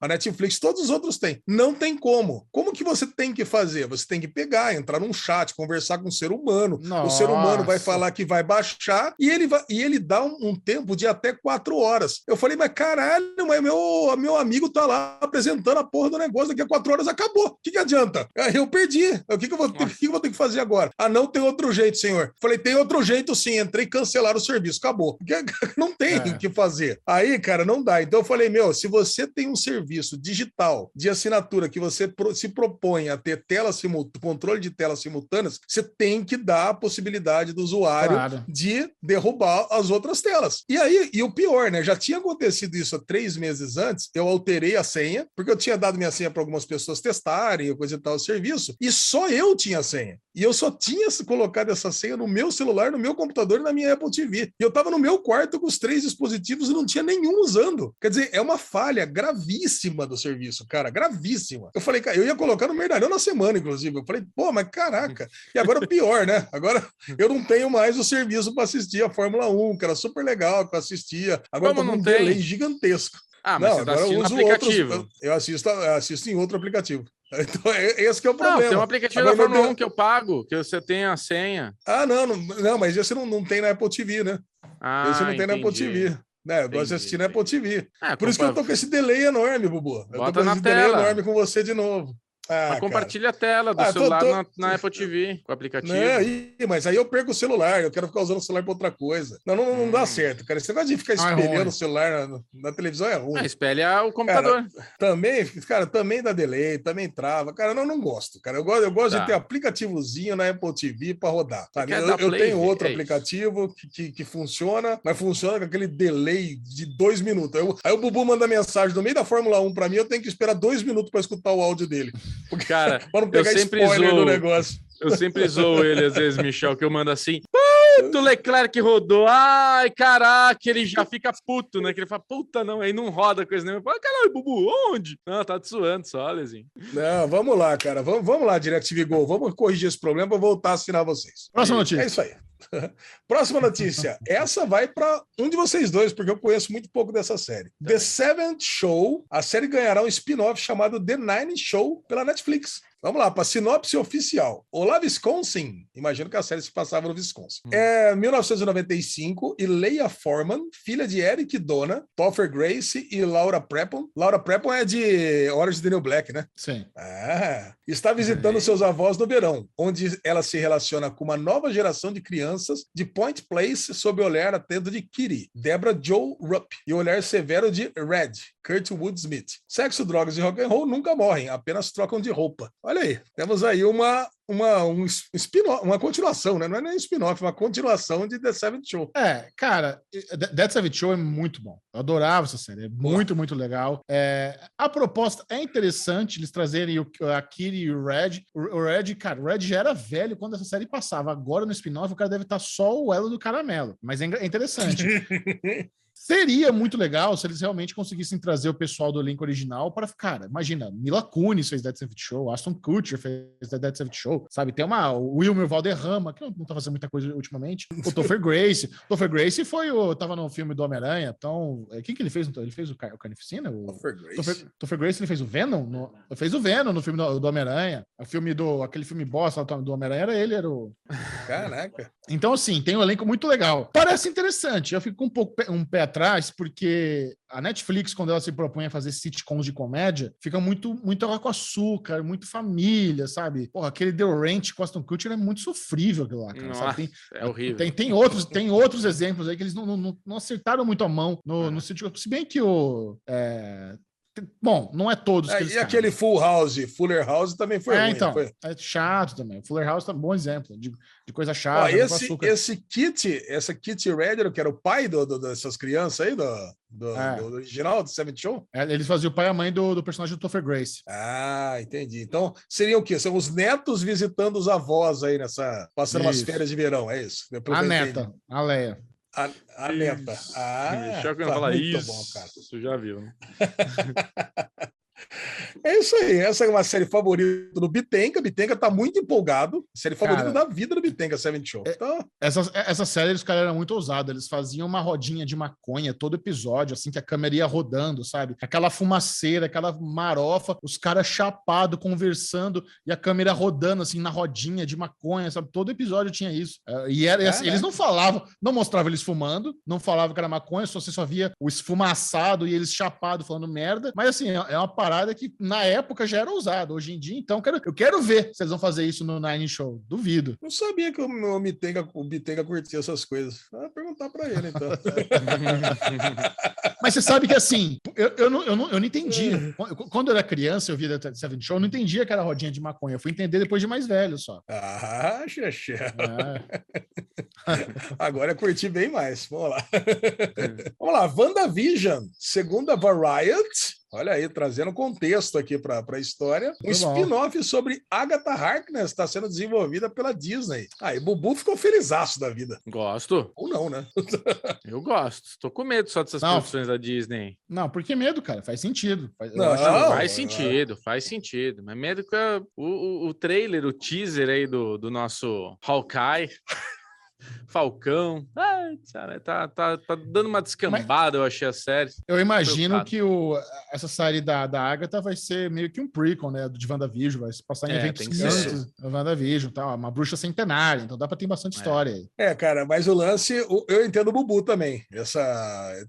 a Netflix, todos os outros têm. Não tem como. Como que você tem que fazer? Você tem que pegar, entrar num chat, conversar com um ser humano. O ser humano vai Nossa. falar que vai baixar e ele, vai, e ele dá um, um tempo de até quatro horas. Eu falei, mas caralho, mas meu, meu amigo tá lá apresentando a porra do negócio, daqui a quatro horas acabou. O que, que adianta? Aí eu perdi. O que, que, eu vou ter, o que, eu vou ter que fazer agora? Ah, não tem outro jeito, senhor. Falei, tem outro jeito sim. Entrei e cancelaram o serviço. Acabou. Não tem É. o que fazer. Aí, cara, não dá. Então eu falei, meu, se você tem um serviço digital de assinatura que você se propõe a ter tela controle de telas simultâneas, você tem que dar a possibilidade do usuário Claro. de derrubar as outras telas. E aí, e o pior, né? Já tinha acontecido isso há três meses antes. Eu alterei a senha, porque eu tinha dado minha senha para algumas pessoas testarem, coisa e tal, o serviço, e só eu tinha a senha. E eu só tinha colocado essa senha no meu celular, no meu computador e na minha Apple TV. E eu estava no meu quarto com os três dispositivos e não tinha nenhum usando. Quer dizer, é uma falha gravíssima do serviço, cara, gravíssima. Eu falei, cara, eu ia colocar no merdalhão na semana, inclusive. Eu falei, pô, mas caraca. E agora o pior, né? Agora eu não tenho mais o serviço para assistir a Fórmula 1, que era super legal, que eu assistia. Agora Como tá com não um tem? delay gigantesco. Ah, mas não, tá agora eu uso aplicativo. outros. Eu assisto, eu assisto em outro aplicativo. Então, é- esse que é o Não, problema. tem um aplicativo Agora, da Fórmula meu 1 que eu pago, que você tem a senha. Ah, não, não, não, mas esse não, não tem na Apple TV, né? Ah, esse não tem na Apple entendi. TV. Né, eu gosto de Entendi, assistir na Apple TV. Ah, Por isso que eu tô com esse delay enorme, Bubu. Eu tô Bota com na esse delay tela. enorme com você de novo. Ah, Mas cara. compartilha a tela do Ah, tô- celular tô- Na, na Apple TV, com o aplicativo. Não, ih, mas aí eu perco o celular, eu quero ficar usando o celular para outra coisa. Não, não, não dá Hum. certo, cara. Esse negócio de ficar Ah, é espelhando o celular na, na televisão é ruim. Ah, espelha o computador. Também, cara, também dá delay, também trava. Cara, não, não gosto, cara. Eu gosto, eu gosto Tá. de ter aplicativozinho na Apple TV para rodar. sabe? Eu, eu tenho outro é aplicativo que, que, que funciona, mas funciona com aquele delay de dois minutos. Aí, o- aí o Bubu manda mensagem no meio da Fórmula 1 para mim, eu tenho que esperar dois minutos para escutar o áudio dele. Porque, Cara, para não pegar sempre spoiler zoo- do negócio. eu sempre zoo ele às vezes, Michel, que eu mando assim. Puto, Leclerc rodou. Ai, caraca, ele já fica puto, né? Que ele fala, puta, não, aí não roda coisa nenhuma. Eu falo, caralho, Bubu, onde? Não, tá te suando só, Lezinho. Não, vamos lá, cara. Vamos, vamos lá, DirecTV Go. Vamos corrigir esse problema para voltar a assinar vocês. Próxima É notícia. isso aí. Próxima notícia. Essa vai para um de vocês dois, porque eu conheço muito pouco dessa série. The Seventh Show. A série ganhará um spin-off chamado The Nine Show pela Netflix. Vamos lá, para sinopse oficial. Olá, Wisconsin. Imagino que a série se passava no Wisconsin. É 1995 e Leia Foreman, filha de Eric Dona, Topher Grace e Laura Prepon. Laura Prepon é de Orange New Black, né? Sim. Ah, está visitando seus avós no verão, onde ela se relaciona com uma nova geração de crianças de Point Place sob o olhar atento de Kitty, Deborah Joe Rupp, e o olhar severo de Red, Kurt Woodsmith. Sexo, drogas e rock and roll nunca morrem, apenas trocam de roupa. Olha aí, temos aí uma uma um spin uma continuação, né? Não é nem um spin-off, uma continuação de The Seventh Show. É, cara, Dead Savage Show é muito bom. Eu adorava essa série. É muito, muito legal. É, a proposta é interessante, eles trazerem o, a Kiri e o Red. O, o Red, cara, o Red já era velho quando essa série passava. Agora no spin-off o cara deve estar só o elo do caramelo. Mas é é interessante. Seria muito legal se eles realmente conseguissem trazer o pessoal do elenco original para, cara, imagina, Mila Kunis fez Dead Seventh Show, Aston Kutcher fez Dead Seventh Show, sabe? Tem uma, o Wilmer Valderrama, que não, tá fazendo muita coisa ultimamente, o Topher Grace. Topher Grace foi o, tava no filme do Homem-Aranha, então, é, quem que ele fez? Ele fez o, Car- o Carnificina? O, Topher Grace. Topher, Topher Grace, ele fez o Venom? No, fez o Venom no filme do, do Homem-Aranha. O filme do, aquele filme bosta do Homem-Aranha era ele, era o... Caraca. Então, assim, tem um elenco muito legal. Parece interessante. Eu fico com um pouco um pé atrás, porque a Netflix, quando ela se propõe a fazer sitcoms de comédia, fica muito, muito água com açúcar, muito família, sabe? Porra, aquele The Ranch com Aston Kutcher é muito sofrível aquilo lá, cara. Nossa? Tem, é horrível. tem, tem, outros, tem outros exemplos aí que eles não, não- não, acertaram muito a mão no, É. no sitcom. Se bem que o. é, Bom, não é todos É, e caem. aquele Full House, Fuller House também foi é, ruim, então, foi? é chato também. Fuller House tá um bom exemplo de, de coisa Ó, chata. com esse, esse Kit, essa Kit Redder, que era o pai do, do- dessas crianças aí, do, do, É. do original, do Seven Show? É, Eles faziam o pai e a mãe do, do personagem do Topher Grace. Ah, entendi. Então, seriam o quê? São os netos visitando os avós aí nessa. passando umas Isso. férias de verão, é isso? A neta, entendi. a Leia. A, a neta. Ah, que não tá fala muito isso. bom, cara. Tu já viu, né? É isso aí. Essa é uma série favorita do Bitenca. Bitenca tá muito empolgado. Série favorita Cara, da vida do Bitenca, Seven Show. Então, Essa, essa série, os caras eram muito ousados. Eles faziam uma rodinha de maconha todo episódio, assim, que a câmera ia rodando, sabe? Aquela fumaceira, aquela marofa, os caras chapados, conversando, e a câmera rodando, assim, na rodinha de maconha, sabe? Todo episódio tinha isso. É, E era, assim, Caraca. eles não falavam, não mostravam eles fumando, não falavam que era maconha, só você só via o esfumaçado e eles chapados falando merda. Mas, assim, é é uma parada que na época já era ousado. Hoje em dia, então, eu quero, eu quero ver se eles vão fazer isso no Nine Show. Duvido. não sabia que o, o, Bitenca, o Bitenca curtia essas coisas. Vou perguntar pra ele, então. Mas você sabe que assim, eu, eu, não, eu, não, eu não entendi. Qu- Quando eu era criança, eu via The Seven Show, eu não entendia que era rodinha de maconha. Eu fui entender depois de mais velho só. ah, xexé. É. Agora eu curti bem mais. Vamos lá. Vamos lá. WandaVision, segundo a Variety. Olha aí, trazendo contexto aqui para a história. Um spin-off sobre Agatha Harkness está sendo desenvolvida pela Disney. Aí, Bubu ficou felizaço da vida. Gosto. Ou não, né? Eu gosto. Tô com medo só dessas Não. produções da Disney. Não, por que medo, cara? Faz sentido. Faz- Não, acho- Não, faz sentido, faz sentido. Mas medo que o, o, o trailer, o teaser aí do, do nosso Hawkeye, Falcão. Cara, tá, tá, tá dando uma descambada, eu achei a série. Eu imagino Preocupado. que o, essa série da, da Agatha vai ser meio que um prequel, né? De WandaVision, vai se passar em É, eventos tem que antes da WandaVision, tá? Uma bruxa centenária, então dá pra ter bastante É. história aí. É, cara, mas o lance, eu entendo o Bubu também. Essa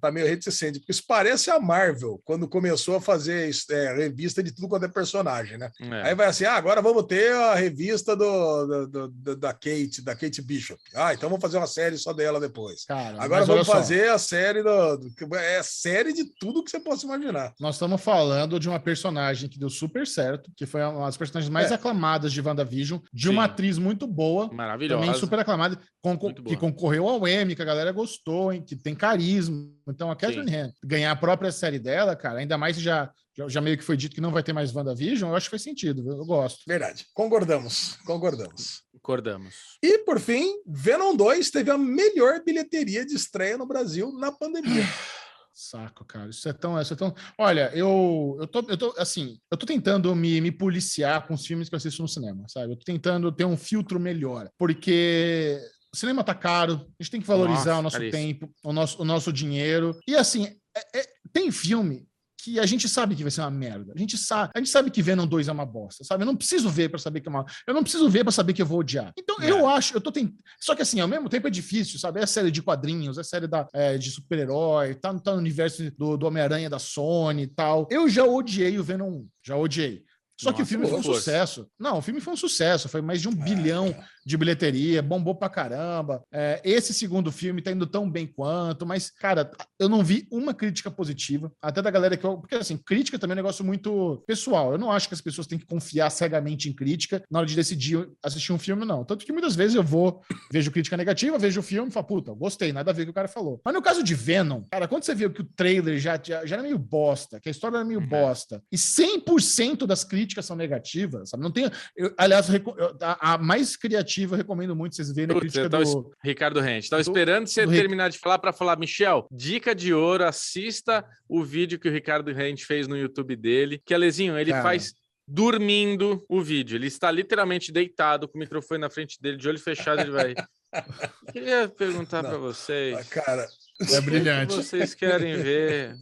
tá meio reticente, porque isso parece a Marvel, quando começou a fazer é, revista de tudo quanto é personagem, né? É. Aí vai assim: ah, agora vamos ter a revista do, do- do- do- da Kate, da Kate Bishop. Ah, então vamos fazer uma série só dela depois. Cara, Agora vamos só, fazer a série do, do- É série de tudo que você possa imaginar. Nós estamos falando de uma personagem que deu super certo, que foi uma das personagens mais É. aclamadas de WandaVision, de uma Sim. atriz muito boa, Maravilhosa. também super aclamada, concor- que concorreu ao Emmy, que a galera gostou, hein, que tem carisma. Então a Catherine Han ganhar a própria série dela, cara, ainda mais que já, já, meio que foi dito que não vai ter mais WandaVision, eu acho que faz sentido, eu gosto. Verdade. Concordamos. Concordamos. Concordamos. E, por fim, Venom 2 teve a melhor bilheteria de estreia no Brasil na pandemia. Saco, cara. Isso é tão. Isso é tão... Olha, eu, eu, tô, eu tô assim, eu tô tentando me, me policiar com os filmes que eu assisto no cinema, sabe? Eu tô tentando ter um filtro melhor, porque o cinema tá caro, a gente tem que valorizar Nossa, o nosso tempo, o nosso, o nosso dinheiro. E assim, é- é- tem filme que a gente sabe que vai ser uma merda. A gente sabe, a gente sabe que Venom 2 é uma bosta, sabe? Eu não preciso ver para saber que é uma, eu não preciso ver para saber que eu vou odiar. Então É. eu acho, eu tô tentando, só que assim, ao mesmo tempo é difícil, sabe? É série de quadrinhos, é série da, é, de super-herói, tá, tá no universo do, do Homem-Aranha da Sony e tal. Eu já odiei o Venom 1, já odiei. Só que o Nossa, filme foi um força. sucesso. Não, o filme foi um sucesso. Foi mais de um bilhão de bilheteria, bombou pra caramba. É, esse segundo filme tá indo tão bem quanto, mas, cara, eu não vi uma crítica positiva, até da galera que eu. Porque, assim, crítica também é um negócio muito pessoal. Eu não acho que as pessoas têm que confiar cegamente em crítica na hora de decidir assistir um filme, não. Tanto que muitas vezes eu vou, vejo crítica negativa, vejo o filme e falo, puta, gostei, nada a ver com o que o cara falou. Mas no caso de Venom, cara, quando você viu que o trailer já, já, já era meio bosta, que a história era meio Uhum. bosta, e 100% das críticas são negativas, sabe? Não tem. eu- aliás, eu- a, a mais criativa eu recomendo muito vocês verem a Putz, crítica eu tava do. Ricardo Rente. Tava do- esperando você terminar de falar para falar, Michel, dica de ouro, assista o vídeo que o Ricardo Rente fez no YouTube dele, que Alezinho, ele Cara. faz dormindo o vídeo. Ele está literalmente deitado com o microfone na frente dele, de olho fechado, ele vai. Queria perguntar para vocês. Cara, É O brilhante. que vocês querem ver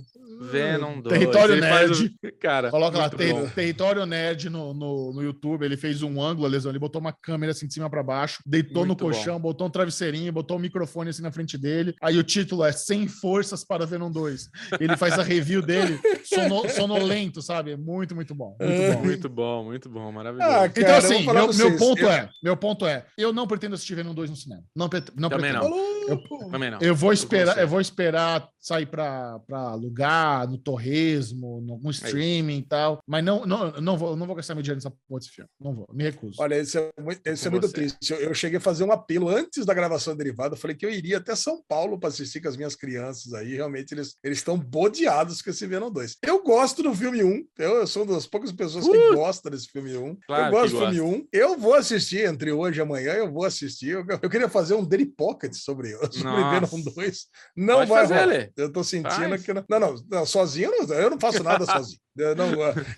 Venom 2? Território Ele o- Nerd. Cara, Coloca lá, ter- bom. Território Nerd no, no, no YouTube. Ele fez um ângulo, lesão. Ele botou uma câmera assim de cima pra baixo, deitou Muito no colchão, botou um travesseirinho, botou um microfone assim na frente dele. Aí o título é Sem Forças para Venom 2. Ele faz a review dele sono- sonolento, sabe? Muito, muito bom. Muito bom. Muito bom, muito bom, maravilhoso. Ah, Então, Cara, eu vou assim, meu, meu vocês, ponto eu- é: meu ponto é, eu não pretendo assistir Venom 2 no cinema. Não, pre- não Também pretendo. não. Também não. Eu vou esperar, eu vou esperar sair para alugar no torresmo, no algum streaming e tal. Mas não, não, não vou, não vou gastar meu dinheiro nessa porra desse filme. Não vou, me recuso. Olha, isso é muito, isso é muito você. triste. Eu, eu cheguei a fazer um apelo antes da gravação derivada. Eu falei que eu iria até São Paulo para assistir com as minhas crianças aí. Realmente, eles eles estão bodeados com esse Venom 2. Eu gosto do filme 1. Eu, eu sou uma das poucas pessoas que Uh! gostam desse filme 1. Claro eu que gosto do filme 1. Eu vou assistir entre hoje e amanhã. Eu vou assistir. Eu, eu queria fazer um Daily Pocket sobre, sobre Nossa. Venom 2. Não Pode vai fazer, rolar. Eu tô sentindo Faz. que. Não, não, não, sozinho eu não, eu não faço nada sozinho. Eu não,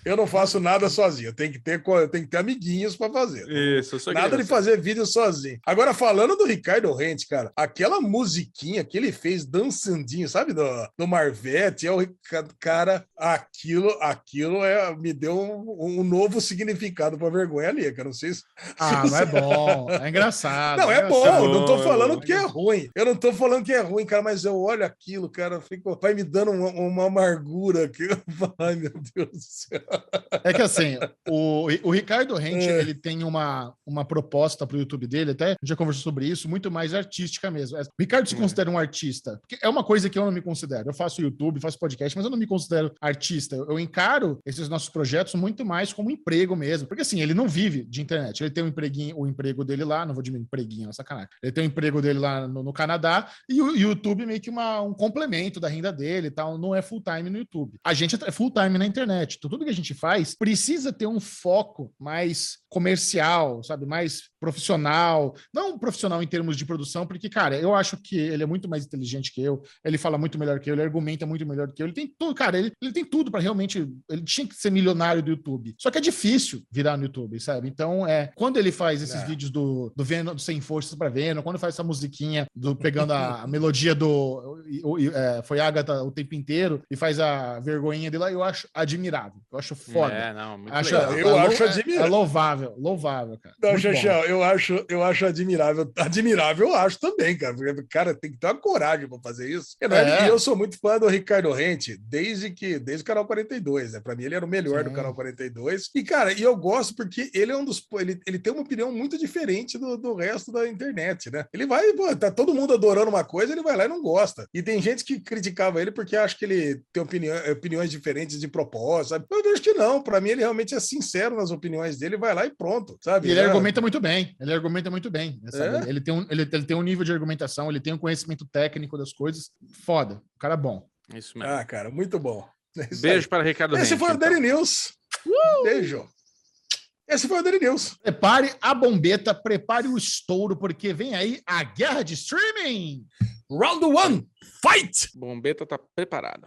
eu não faço nada sozinho. Eu tenho que ter, eu tenho que ter amiguinhos para fazer. Isso, eu sou Nada de fazer vídeo sozinho. Agora, falando do Ricardo Rente, cara, aquela musiquinha que ele fez dançandinho, sabe? Do, do Marvete, é o. Cara, aquilo, aquilo é, me deu um, um novo significado pra vergonha ali, cara. Não sei se. Ah, mas é bom, é engraçado. Não, é bom, engraçado. não tô bom, falando é que é ruim. Eu não tô falando que é ruim, cara, mas eu olho aquilo, cara, fico, vai me dando uma, uma amargura aqui. Ai, meu Deus do céu. É que assim, o, o Ricardo Rente, É. ele tem uma, uma proposta pro YouTube dele, até a gente já conversou sobre isso, muito mais artística mesmo. O Ricardo se É. considera um artista, porque é uma coisa que eu não me considero. Eu faço YouTube, faço podcast, mas eu não me considero artista. Eu, eu encaro esses nossos projetos muito mais como emprego mesmo. Porque assim, ele não vive de internet. Ele tem um empreguinho, o emprego dele lá, não vou diminuir empreguinho, é sacanagem. Ele tem o emprego dele lá no, no Canadá e o YouTube meio que uma, um complemento da renda dele e tal, não é full time no YouTube. A gente é full time na internet. Então, tudo que a gente faz precisa ter um foco mais comercial, sabe? Mais profissional. Não profissional em termos de produção, porque, cara, eu acho que ele é muito mais inteligente que eu, ele fala muito melhor que eu, ele argumenta muito melhor que eu. Ele tem tudo, cara, ele, ele tem tudo para realmente. Ele tinha que ser milionário do YouTube. Só que é difícil virar no YouTube, sabe? Então, é. Quando ele faz esses É. vídeos do, do Venom, do Sem Forças para Venom, quando faz essa musiquinha do pegando a, a melodia do. o- o- é, foi Agatha o tempo inteiro e faz a vergonhinha dele lá, eu acho admirável. Eu acho foda. É, não, muito Acho, legal. Eu é acho é- admirável. É louvável, louvável, cara. Não. Xaxão, eu acho, eu acho admirável. Admirável, eu acho também, cara. Porque, cara, tem que ter uma coragem para fazer isso. E, né, É. e eu sou muito fã do Ricardo Rente desde que desde o canal 42, né? Para mim, ele era o melhor do Sim. canal 42. E, cara, e eu gosto porque ele é um dos. Ele, ele tem uma opinião muito diferente do, do resto da internet, né? Ele vai, pô, tá todo mundo adorando uma coisa, ele vai lá e não gosta. E tem gente que criticava ele porque acha que ele tem opinião, opiniões diferentes de propósito, sabe? Eu vejo que não. Para mim, ele realmente é sincero nas opiniões dele, vai lá e pronto, sabe? E ele É. argumenta muito bem. Ele argumenta muito bem. sabe? É? Ele, tem um, ele, ele tem um nível de argumentação, ele tem um conhecimento técnico das coisas. Foda. O cara é bom. Isso mesmo. Ah, cara, muito bom. É isso Beijo para Ricardo aí. Esse Rente, foi o então. Daily News. Beijo. Esse foi o Daily News. Prepare a bombeta, prepare o estouro, porque vem aí a guerra de streaming. Round one, fight! Bombeta tá preparada.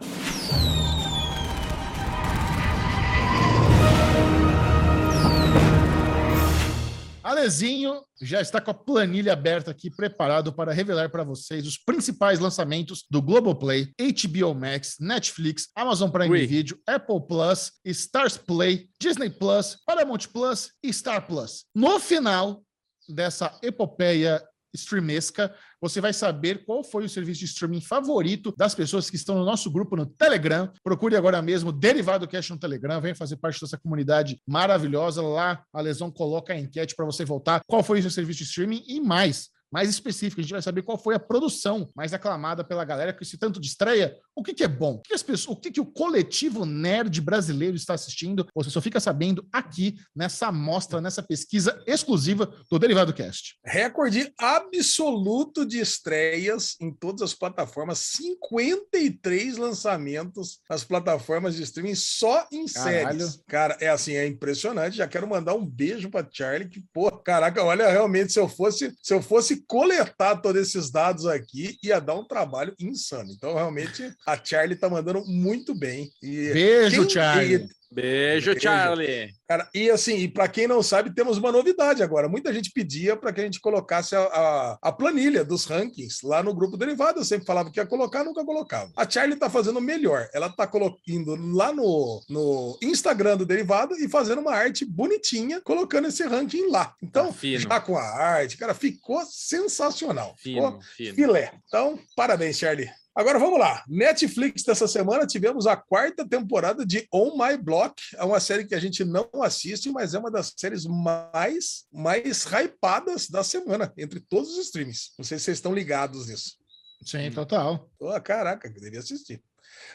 Alezinho já está com a planilha aberta aqui, preparado para revelar para vocês os principais lançamentos do Globoplay, HBO Max, Netflix, Amazon Prime Ui. Video, Apple Plus, Stars Play, Disney Plus, Paramount Plus e Star Plus. No final dessa epopeia streamesca, você vai saber qual foi o serviço de streaming favorito das pessoas que estão no nosso grupo no Telegram. Procure agora mesmo Derivado Cash no Telegram, venha fazer parte dessa comunidade maravilhosa. Lá a Lesão coloca a enquete para você voltar. Qual foi o seu serviço de streaming e mais? Mais específica. A gente vai saber qual foi a produção mais aclamada pela galera que se tanto de estreia. O que, que é bom? O que, as pessoas, o que, que o coletivo nerd brasileiro está assistindo? Você só fica sabendo aqui nessa amostra, nessa pesquisa exclusiva do Derivado Cast. Recorde absoluto de estreias em todas as plataformas, 53 lançamentos nas plataformas de streaming só em Caralho. séries. Cara, é assim, é impressionante. Já quero mandar um beijo para Charlie, que, pô, caraca, olha, realmente, se eu fosse, se eu fosse coletar todos esses dados aqui, ia dar um trabalho insano. Então, realmente, a Charlie tá mandando muito bem. E Beijo, quem- Charlie. Beijo, Beijo. Charlie. Cara, e assim, e para quem não sabe, temos uma novidade agora. Muita gente pedia para que a gente colocasse a, a, a planilha dos rankings lá no grupo derivado. Eu sempre falava que ia colocar, nunca colocava. A Charlie tá fazendo melhor. Ela tá colocando lá no, no Instagram do derivado e fazendo uma arte bonitinha, colocando esse ranking lá. Então, Tá já com a arte, cara, ficou sensacional. Ficou Fino, fino. filé. Então, parabéns, Charlie. Agora vamos lá. Netflix dessa semana tivemos a quarta temporada de On My Block. É uma série que a gente não assiste, mas é uma das séries mais mais hypadas da semana entre todos os streams. Não sei se vocês estão ligados nisso. Sim, total. Oh, caraca, deveria assistir.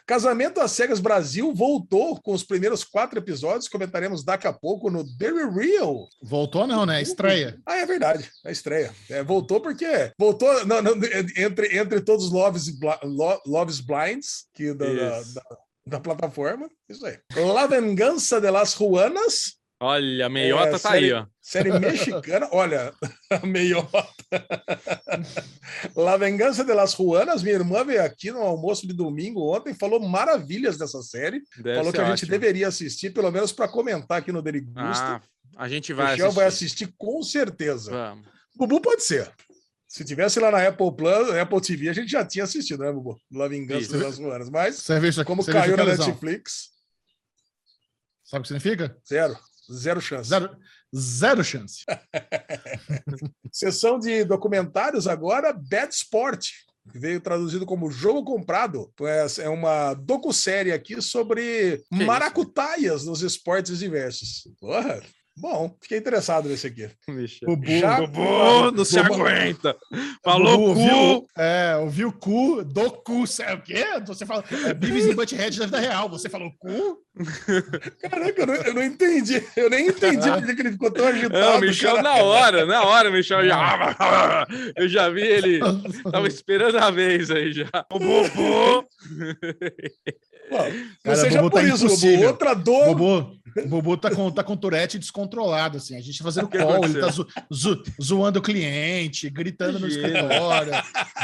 Casamento às Cegas Brasil voltou com os primeiros quatro episódios. Comentaremos daqui a pouco no Very Real. Voltou não, né? Estreia. Ah, é verdade, é estreia. É, voltou porque voltou não, não, entre, entre todos os Loves, Lo- Loves Blinds que da, da, da- da plataforma. Isso aí. La Vengança de las Juanas, Olha, a meiota É, tá série- aí, ó. série mexicana. Olha, a meiota. La Vengança de las Juanas, minha irmã veio aqui no almoço de domingo ontem, falou maravilhas dessa série. Deve falou que a gente ótimo. deveria assistir, pelo menos para comentar aqui no Derigusta. Ah, a gente o vai Michel assistir. vai assistir com certeza. Vamos. Bubu pode ser. Se tivesse lá na Apple Plus, Apple TV, a gente já tinha assistido, né, Bubu? La Vingança Isso. das Ruanas. Mas, aqui. como isso caiu na. Netflix, Sabe o que significa? zero. Zero chance. Zero, zero chance. Sessão de documentários agora, Bad Sport. que Veio traduzido como Jogo Comprado. É uma docu-série aqui sobre maracutaias nos esportes diversos. Porra, bom, fiquei interessado nesse aqui. Bubu, Já- Bubu, não se Bubu- aguenta. Falou Bubu cu. ouviu- é, ouviu o cu do cu. Sabe o quê? Você fala. É Beavis e Butthead da vida real. Você falou cu? Caraca, eu não, eu não entendi. Eu nem entendi porque que ele ficou tão agitado. Não, o Michel cara. na hora, na hora, o Michel já. Eu já vi ele. Tava esperando a vez aí já. O Bubu. Bom, Cara, seja Bubu por tá isso, Bubu. impossível. Outra dor. Bubu, o Bubu tá com, tá com Tourette descontrolado, assim. A gente fazendo que call, ele tá zo- zo- zoando o cliente, gritando no Imagina. escritório.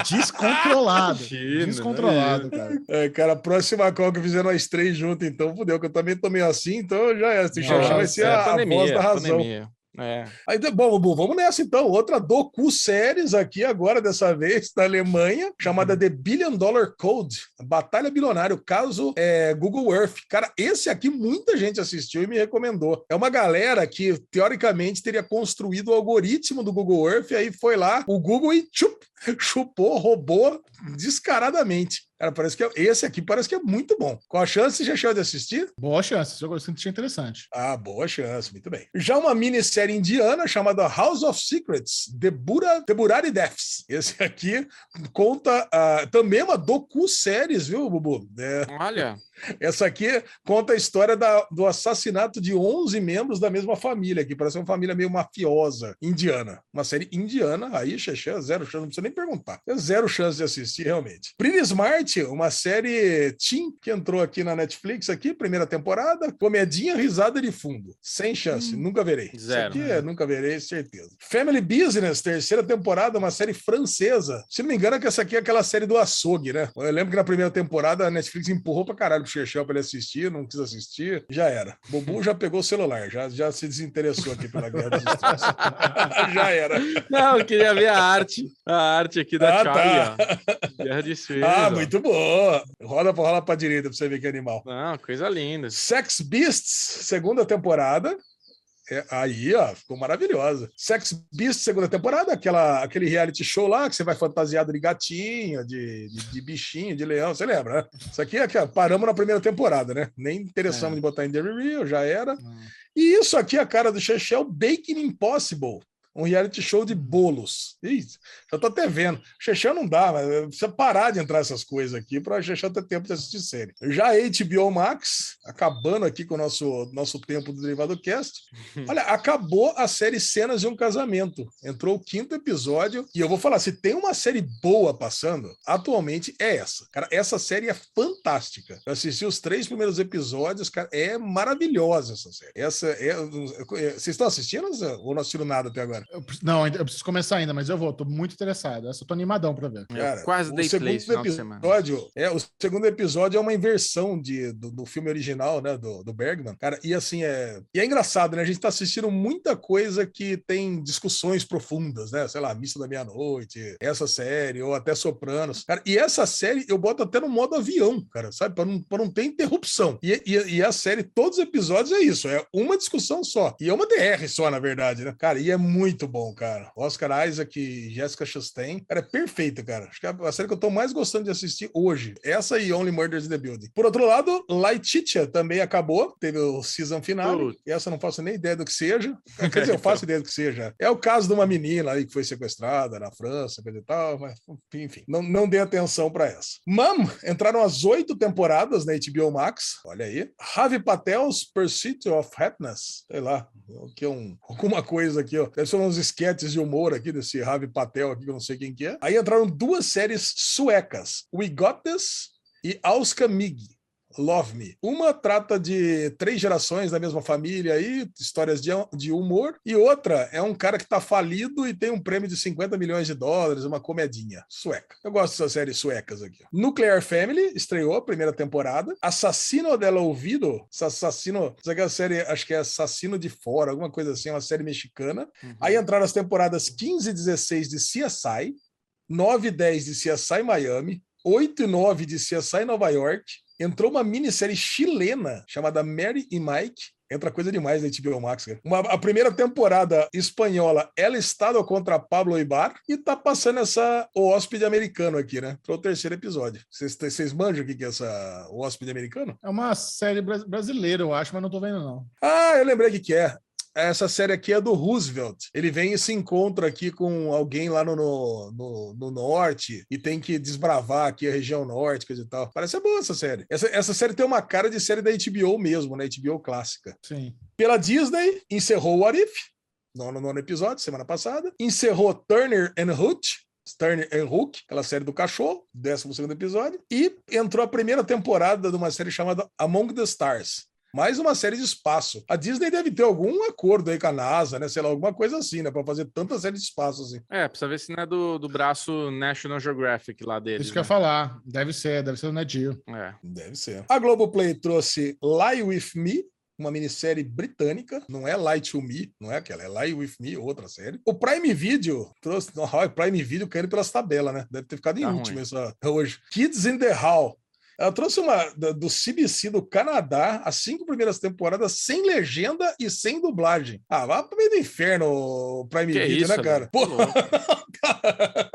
Descontrolado. Imagina, Descontrolado, cara. É, cara, a próxima call que fizeram as três juntas, então fudeu, que eu também tô meio assim, então já é. Esse Xaxá vai ser é a, a voz da razão. pandemia. É. Aí, bom, vamos nessa então. Outra docu-séries aqui agora, dessa vez, da Alemanha, chamada The Billion Dollar Code, Batalha Bilionária, o caso é, Google Earth. Cara, esse aqui muita gente assistiu e me recomendou. É uma galera que, teoricamente, teria construído o algoritmo do Google Earth, e aí foi lá o Google e chup, chupou, roubou descaradamente. Cara, parece que é- esse aqui parece que é muito bom. Qual a chance, já chegou de assistir? Boa chance. Isso eu achei interessante. Ah, boa chance, muito bem. Já uma minissérie indiana chamada House of Secrets, The, Bura, The Burari Deaths. Esse aqui conta ah, também uma docu-séries, viu, Bubu? É, Olha, essa aqui conta a história da- do assassinato de 11 membros da mesma família, que parece uma família meio mafiosa indiana. Uma série indiana, aí, Xexé, zero chance, não precisa nem perguntar. É zero chance de assistir, realmente. Pretty Smart, uma série teen que entrou aqui na Netflix, aqui, primeira temporada, comedinha, risada de fundo. Sem chance, nunca verei. Zero. Isso aqui é, nunca verei, certeza. Family Business, terceira temporada, uma série francesa. Se não me engano, é que essa aqui é aquela série do açougue, né? Eu lembro que na primeira temporada a Netflix empurrou pra caralho Chechel pra ele assistir, não quis assistir, já era. Bobu já pegou o celular, já, já se desinteressou aqui pela Guerra dos já era. não, eu queria ver a arte. A arte aqui da Ah, Charlie, tá. Guerra de Ah, muito boa. Roda pra rola pra direita pra você ver que animal. Não, coisa linda. Sex Beasts, segunda temporada. É, aí, ó, ficou maravilhosa. Sex Beasts, segunda temporada, aquela, aquele reality show lá que você vai fantasiado de gatinho, de, de, de bichinho, de leão, você lembra, né? Isso aqui é que paramos na primeira temporada, né? Nem interessamos É. em botar em The Real, já era. E isso aqui é a cara do Chechel, Baking Impossible. Um reality show de bolos. Isso, eu tô até vendo. Xexão não dá, mas precisa parar de entrar essas coisas aqui para Xexão ter tempo de assistir série. Já a HBO Max, acabando aqui com o nosso, nosso tempo do Derivado Cast. Olha, acabou a série Cenas de um Casamento. Entrou o quinto episódio. E eu vou falar: se tem uma série boa passando, atualmente é essa. Cara, essa série é fantástica. Eu assisti os três primeiros episódios, cara, é maravilhosa essa série. Essa é. Vocês estão assistindo ou não assistiram nada até agora? Eu, não, eu preciso começar ainda, mas eu vou. Tô muito interessado. Essa eu tô animadão pra ver. Cara, eu quase dei play episódio, é, o segundo episódio é uma inversão de, do, do filme original, né? Do, do, Bergman. Cara, e assim, é. E é engraçado, né? A gente tá assistindo muita coisa que tem discussões profundas, né? Sei lá, Missa da Meia-Noite, essa série, ou até Sopranos. Cara, e essa série eu boto até no modo avião, cara, sabe? Pra não, pra não ter interrupção. E, e, e a série, todos os episódios é isso, é uma discussão só. E é uma DR só, na verdade, né? Cara, e é muito bom, cara. Oscar Isaac e Jessica Chastain, cara, é perfeito, cara. Acho que é a série que eu tô mais gostando de assistir hoje. Essa e Only Murders in the Building. Por outro lado, Laetitia também acabou, teve o season final. E essa eu não faço nem ideia do que seja. Quer dizer, eu faço ideia do que seja. É o caso de uma menina aí que foi sequestrada na França, coisa e tal, mas enfim, não, não dê atenção para essa. Mam, entraram as oito temporadas na HBO Max. Olha aí. Ravi Patel's Pursuit of Happiness. Sei lá, que é um, alguma coisa aqui, ó. Deve ser uns esquetes de humor aqui desse Ravi Patel aqui, que eu não sei quem que é. Aí entraram duas séries suecas. We Got This e Auska Mig. Love Me. Uma trata de três gerações da mesma família aí, histórias de, de humor, e outra é um cara que tá falido e tem um prêmio de 50 milhões de dólares, uma comedinha sueca. Eu gosto dessas séries suecas aqui. Nuclear Family estreou a primeira temporada. Assassino del Ouvido, Assassino, é a série, acho que é Assassino de Fora, alguma coisa assim, uma série mexicana. Uhum. Aí entraram as temporadas 15 e 16 de CSI, 9 e 10 de CSI Miami, 8 e 9 de CSI Nova York, entrou uma minissérie chilena chamada Mary e Mike. Entra coisa demais na HBO Max, cara. Uma, a primeira temporada espanhola, ela estado contra Pablo Ibar e tá passando essa O Hóspede Americano aqui, né? Para o terceiro episódio. Vocês manjam o que, que é essa O Hóspede Americano? É uma série brasileira, eu acho, mas não tô vendo, não. Ah, eu lembrei o que, que é essa série aqui é do Roosevelt. Ele vem e se encontra aqui com alguém lá no, no, no, norte e tem que desbravar aqui a região norte, coisa e tal. Parece ser boa essa série. Essa, essa série tem uma cara de série da HBO mesmo, né? HBO clássica. Sim. Pela Disney, encerrou o What If, no nono episódio, semana passada. Encerrou Turner and Hooch, Turner and Hook, aquela série do cachorro, 12 segundo episódio, e entrou a primeira temporada de uma série chamada Among the Stars, mais uma série de espaço. A Disney deve ter algum acordo aí com a NASA, né? Sei lá, alguma coisa assim, né? Pra fazer tanta série de espaço assim. É, precisa ver se não é do, do braço National Geographic lá deles. Isso né? que eu ia falar. Deve ser, deve ser do Nedio. É. Deve ser. A Globoplay trouxe Lie With Me, uma minissérie britânica, não é Light to Me, não é aquela, é Lie With Me, outra série. O Prime Video trouxe, o Prime Video caindo pelas tabelas, né? Deve ter ficado em tá último essa hoje. Kids in the Hall, ela trouxe uma do CBC do Canadá, as cinco primeiras temporadas sem legenda e sem dublagem. Ah, vá pro meio do inferno, Prime que Video, né, isso, né, cara? Pô. Não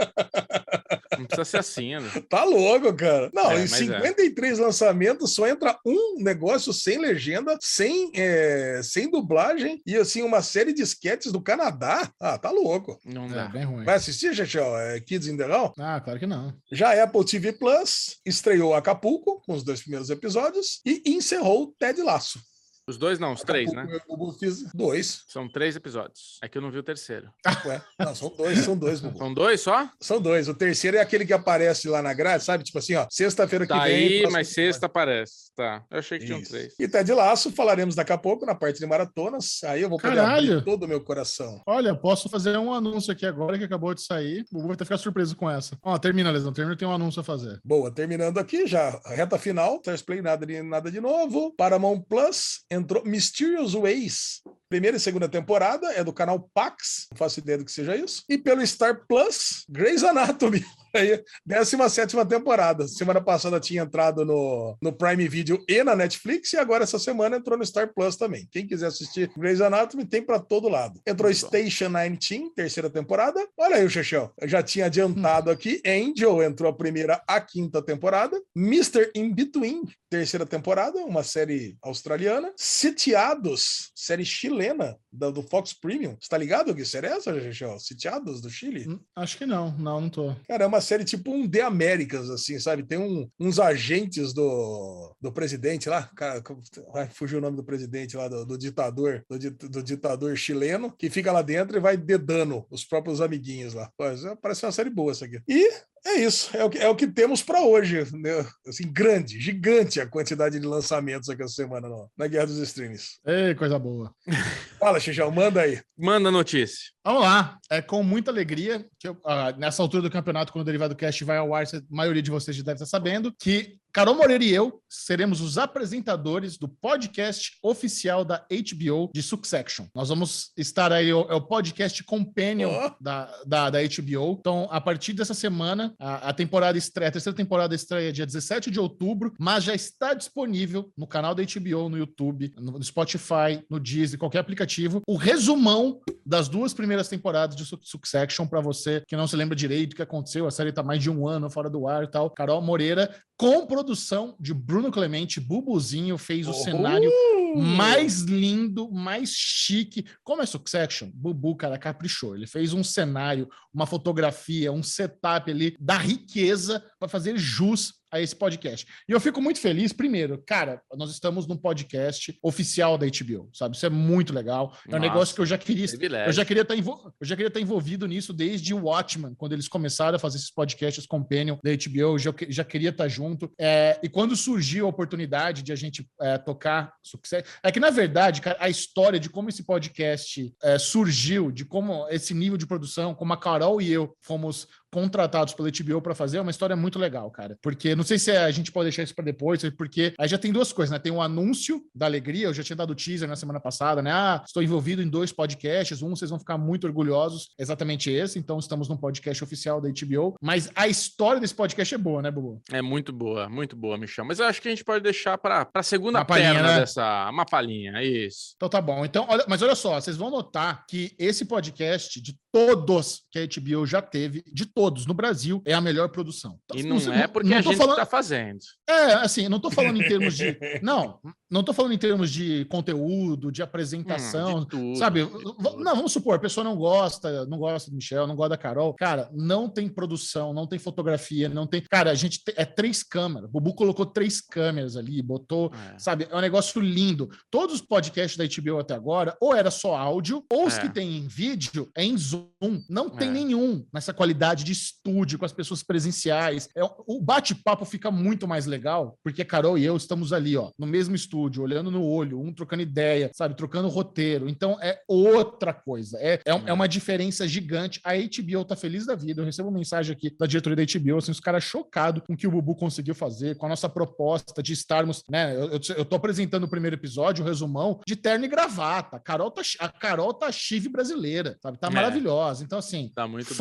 precisa ser assim, né? Tá louco, cara. Não, é, em 53 é. lançamentos só entra um negócio sem legenda, sem, é, sem dublagem e assim, uma série de sketches do Canadá. Ah, tá louco. Não dá. É, bem ruim. Vai assistir, Chechel? É Kids in the Hall? Ah, claro que não. Já a Apple TV Plus estreou Acapulco com os dois primeiros episódios e encerrou Ted Laço. Os dois não, os três, né? Eu fiz dois. São três episódios. É que eu não vi o terceiro. Ué, não, são dois, são dois, Bubu. São dois só? São dois. O terceiro é aquele que aparece lá na grade, sabe? Tipo assim, ó, sexta-feira que tá vem. Aí, mas sexta aparece. Tá. Eu achei que tinham três. E tá de laço, falaremos daqui a pouco na parte de maratonas. Aí eu vou poder Caralho. todo o meu coração. Olha, posso fazer um anúncio aqui agora que acabou de sair. O Bubu vai que ficar surpreso com essa. Ó, termina, Lesão. Termina, tem um anúncio a fazer. Boa, terminando aqui já. Reta final. Stars Play, nada de, nada de novo. Paramount Plus entrou Mysterious Ways. Primeira e segunda temporada é do canal Pax, não faço ideia do que seja isso. E pelo Star Plus, Grey's Anatomy. Aí, 17 temporada. Semana passada tinha entrado no, no Prime Video e na Netflix, e agora essa semana entrou no Star Plus também. Quem quiser assistir Grey's Anatomy, tem para todo lado. Entrou Muito Station 19, terceira temporada. Olha aí o Chechel. Eu já tinha adiantado aqui. Angel entrou a primeira, a quinta temporada. Mr. In Between, terceira temporada, uma série australiana. Sitiados, série chilena chilena, da- do Fox Premium. Você tá ligado que série é essa, Chechel? Sitiados do Chile? Hum, Acho que não, não, não tô. Cara, é uma série tipo um The Américas, assim, sabe? Tem um- uns agentes do, do presidente lá, cara, como- ai, fugiu o nome do presidente lá, do, do ditador, do, do ditador chileno, que fica lá dentro e vai dedando os próprios amiguinhos lá. É, Parece uma série boa essa aqui. E é isso, é o que, é o que temos para hoje. Né? Assim, grande, gigante a quantidade de lançamentos aqui essa semana no- na Guerra dos Streams. Ei, coisa boa. Fala, Xixão, manda aí. Manda notícia. Vamos lá. É com muita alegria que eu, ah, nessa altura do campeonato, quando o Derivado Cast vai ao ar, a maioria de vocês já deve estar sabendo que Carol Moreira e eu seremos os apresentadores do podcast oficial da HBO de Succession. Nós vamos estar aí, é o, é podcast companion Ó. da, da, da HBO. Então, a partir dessa semana, a, a temporada estreia, a terceira temporada estreia dia 17 de outubro, mas já está disponível no canal da HBO, no YouTube, no Spotify, no Disney, qualquer aplicativo, o resumão das duas primeiras temporadas de Su- Succession para você que não se lembra direito o que aconteceu. A série tá mais de um ano fora do ar e tal. Carol Moreira, com produção de Bruno Clemente, Bubuzinho, fez o cenário mais lindo, mais chique. Como é Succession? Bubu, cara, caprichou. Ele fez um cenário, uma fotografia, um setup ali da riqueza para fazer jus a esse podcast. E eu fico muito feliz, primeiro, cara, nós estamos num podcast oficial da HBO, sabe? Isso é muito legal. É um Nossa, negócio que eu já queria Privilégio. eu já queria estar envol... eu já queria estar envolvido nisso desde o Watchmen, quando eles começaram a fazer esses podcasts companion da HBO, eu já, já queria estar junto. É, e quando surgiu a oportunidade de a gente é, tocar sucesso, é que na verdade, cara, a história de como esse podcast é, surgiu, de como esse nível de produção, como a Carol e eu fomos contratados pela HBO para fazer, é uma história muito legal, cara. Porque não sei se a gente pode deixar isso para depois, porque aí já tem duas coisas, né? Tem o anúncio da alegria, eu já tinha dado teaser na semana passada, né? Ah, estou envolvido em dois podcasts, um vocês vão ficar muito orgulhosos, exatamente esse, então estamos num podcast oficial da HBO, mas a história desse podcast é boa, né, Bubu? É muito boa, muito boa, Michel. Mas eu acho que a gente pode deixar para a segunda Uma perna né? dessa. Uma palhinha, isso. Então tá bom. Então, olha, mas olha só, vocês vão notar que esse podcast de todos que a HBO já teve, de todos no Brasil, é a melhor produção. E não, sei- é porque não a tô gente falando- está fazendo. É, assim, não tô falando em termos de. Não, não tô falando em termos de conteúdo, de apresentação. Hum, de tudo, sabe? de tudo. Não, vamos supor, a pessoa não gosta, não gosta do Michel, não gosta da Carol. Cara, não tem produção, não tem fotografia, não tem. Cara, a gente te- é três câmeras. O Bubu colocou três câmeras ali, botou. É. Sabe, é um negócio lindo. Todos os podcasts da HBO até agora, ou era só áudio, ou os É. que tem em vídeo é em Zoom. Não tem É. nenhum nessa qualidade de estúdio, com as pessoas presenciais. É, o bate-papo fica muito mais legal, porque a Carol e eu estamos ali, ó, no mesmo estúdio, olhando no olho, um trocando ideia, sabe, trocando roteiro. Então é outra coisa. É, é, é uma diferença gigante. A HBO tá feliz da vida. Eu recebo uma mensagem aqui da diretoria da HBO, assim, os caras chocados com o que o Bubu conseguiu fazer, com a nossa proposta de estarmos, né? Eu, eu, eu tô apresentando o primeiro episódio, o resumão, de terno e gravata. A Carol tá, a Carol tá chive brasileira, sabe? Tá É. maravilhosa. Então, assim, Tá muito bom.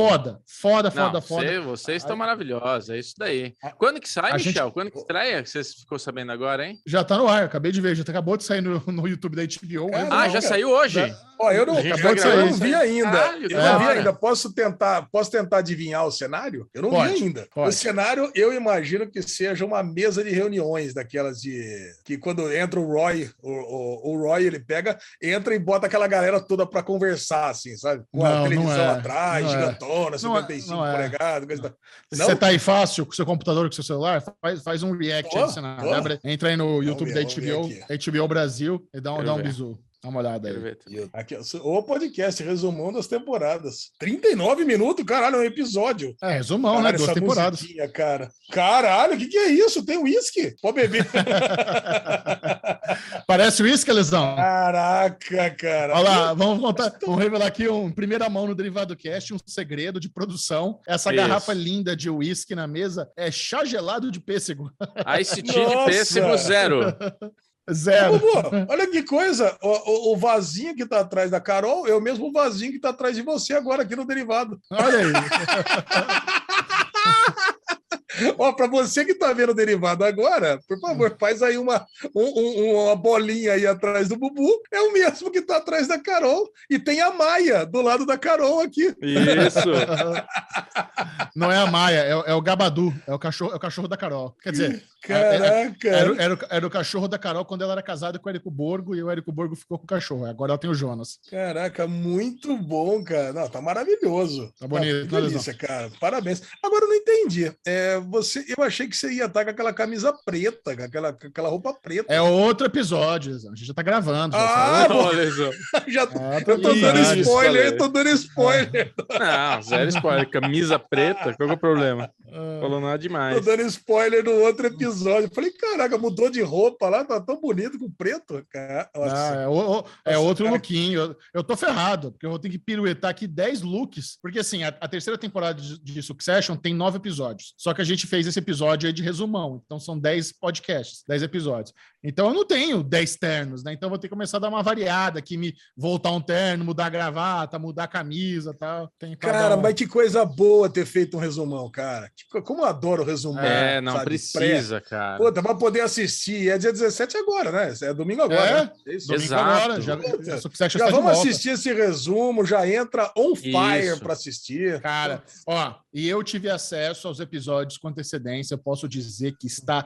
foda, foda, Não, foda, você- vocês estão maravilhosos, é isso daí. Quando que sai, a gente- Michel? Quando que estreia? Você ficou sabendo agora, hein? Já tá no ar, acabei de ver, já acabou de sair no, no YouTube da HBO. Cara, Ah, não, já cara. saiu hoje? Já- Ó, eu não, A gente eu não vi ainda. Caralho, eu da não vi ainda. Posso tentar, posso tentar adivinhar o cenário? Eu não Pode, vi ainda. pode. O cenário, eu imagino que seja uma mesa de reuniões daquelas de que quando entra o Roy, o, o, o Roy ele pega, entra e bota aquela galera toda para conversar, assim, sabe? Com Não, a não televisão é, atrás, não é. gigantona, Não é, 55 não é. polegadas, coisa Não? você tá aí fácil com o seu computador, com o seu celular, faz, faz um react aí cenário. tô. Abre- entra aí no YouTube da HBO, HBO Brasil, e dá um, Quero dá um bisu. Dá uma olhada aí. Aqui, o podcast, resumão das temporadas. 39 minutos, caralho, é um episódio. É, resumão, Caralho, né? Duas temporadas. cara. Caralho, o que, que é isso? Tem uísque? Pode beber. Parece isso, Lesão? Caraca, cara. Olha lá, vamos contar, vamos revelar aqui um em primeira mão no Derivado Cast, um segredo de produção. Essa Isso. garrafa linda de uísque na mesa é chá gelado de pêssego. Ice Tea de pêssego zero. Zero. Bubu, olha que coisa. O, o- o vasinho que tá atrás da Carol é o mesmo vasinho que tá atrás de você agora aqui no derivado. Olha aí. Ó, para você que tá vendo o derivado agora, por favor, faz aí uma, um- um- uma bolinha aí atrás do Bubu. É o mesmo que tá atrás da Carol. E tem a Maia do lado da Carol aqui. Isso. Não é a Maia, é, o- é o Gabadu, é o cachorro, é o cachorro da Carol. Quer dizer, Caraca! Era, era, o- era o cachorro da Carol quando ela era casada com o Érico Borgo e o Érico Borgo ficou com o cachorro. Agora ela tem o Jonas. Caraca, muito bom, cara. Não, tá maravilhoso. Tá bonito, né, delícia, cara. Parabéns. Agora eu não entendi. É, você, eu achei que você ia estar com aquela camisa preta, com aquela, com aquela roupa preta. É outro episódio, a gente já tá gravando. já Ah, só. Já, Ah, eu tô dando Isso, spoiler, eu tô dando spoiler. Não, zero spoiler. Camisa preta, qual é o problema? Ah, Falou nada Tô demais. dando spoiler no outro episódio. Falei, caraca, mudou de roupa lá, tá tão bonito com preto. Cara, nossa. Ah, é, o- o- é Nossa, outro cara. lookinho. Eu, eu tô ferrado, porque eu vou ter que piruetar aqui 10 looks. Porque, assim, a, a terceira temporada de, de Succession tem nove episódios. Só que a gente fez esse episódio aí de resumão. Então são 10 podcasts, 10 episódios. Então eu não tenho 10 ternos, né? Então eu vou ter que começar a dar uma variada aqui, me voltar um terno, mudar a gravata, mudar a camisa e tal. Tem Cara, um- mas que coisa boa ter feito um resumão, cara. Como eu adoro resumão. É, não sabe? precisa, cara. Pré. Puta, pra poder assistir. É dia 17 agora, né? É domingo agora. É? né? É isso. Domingo Exato. agora, já, Já está de vamos assistir esse resumo, já entra on fire Isso. para assistir. Cara, ó, e eu tive acesso aos episódios com antecedência, eu posso dizer que está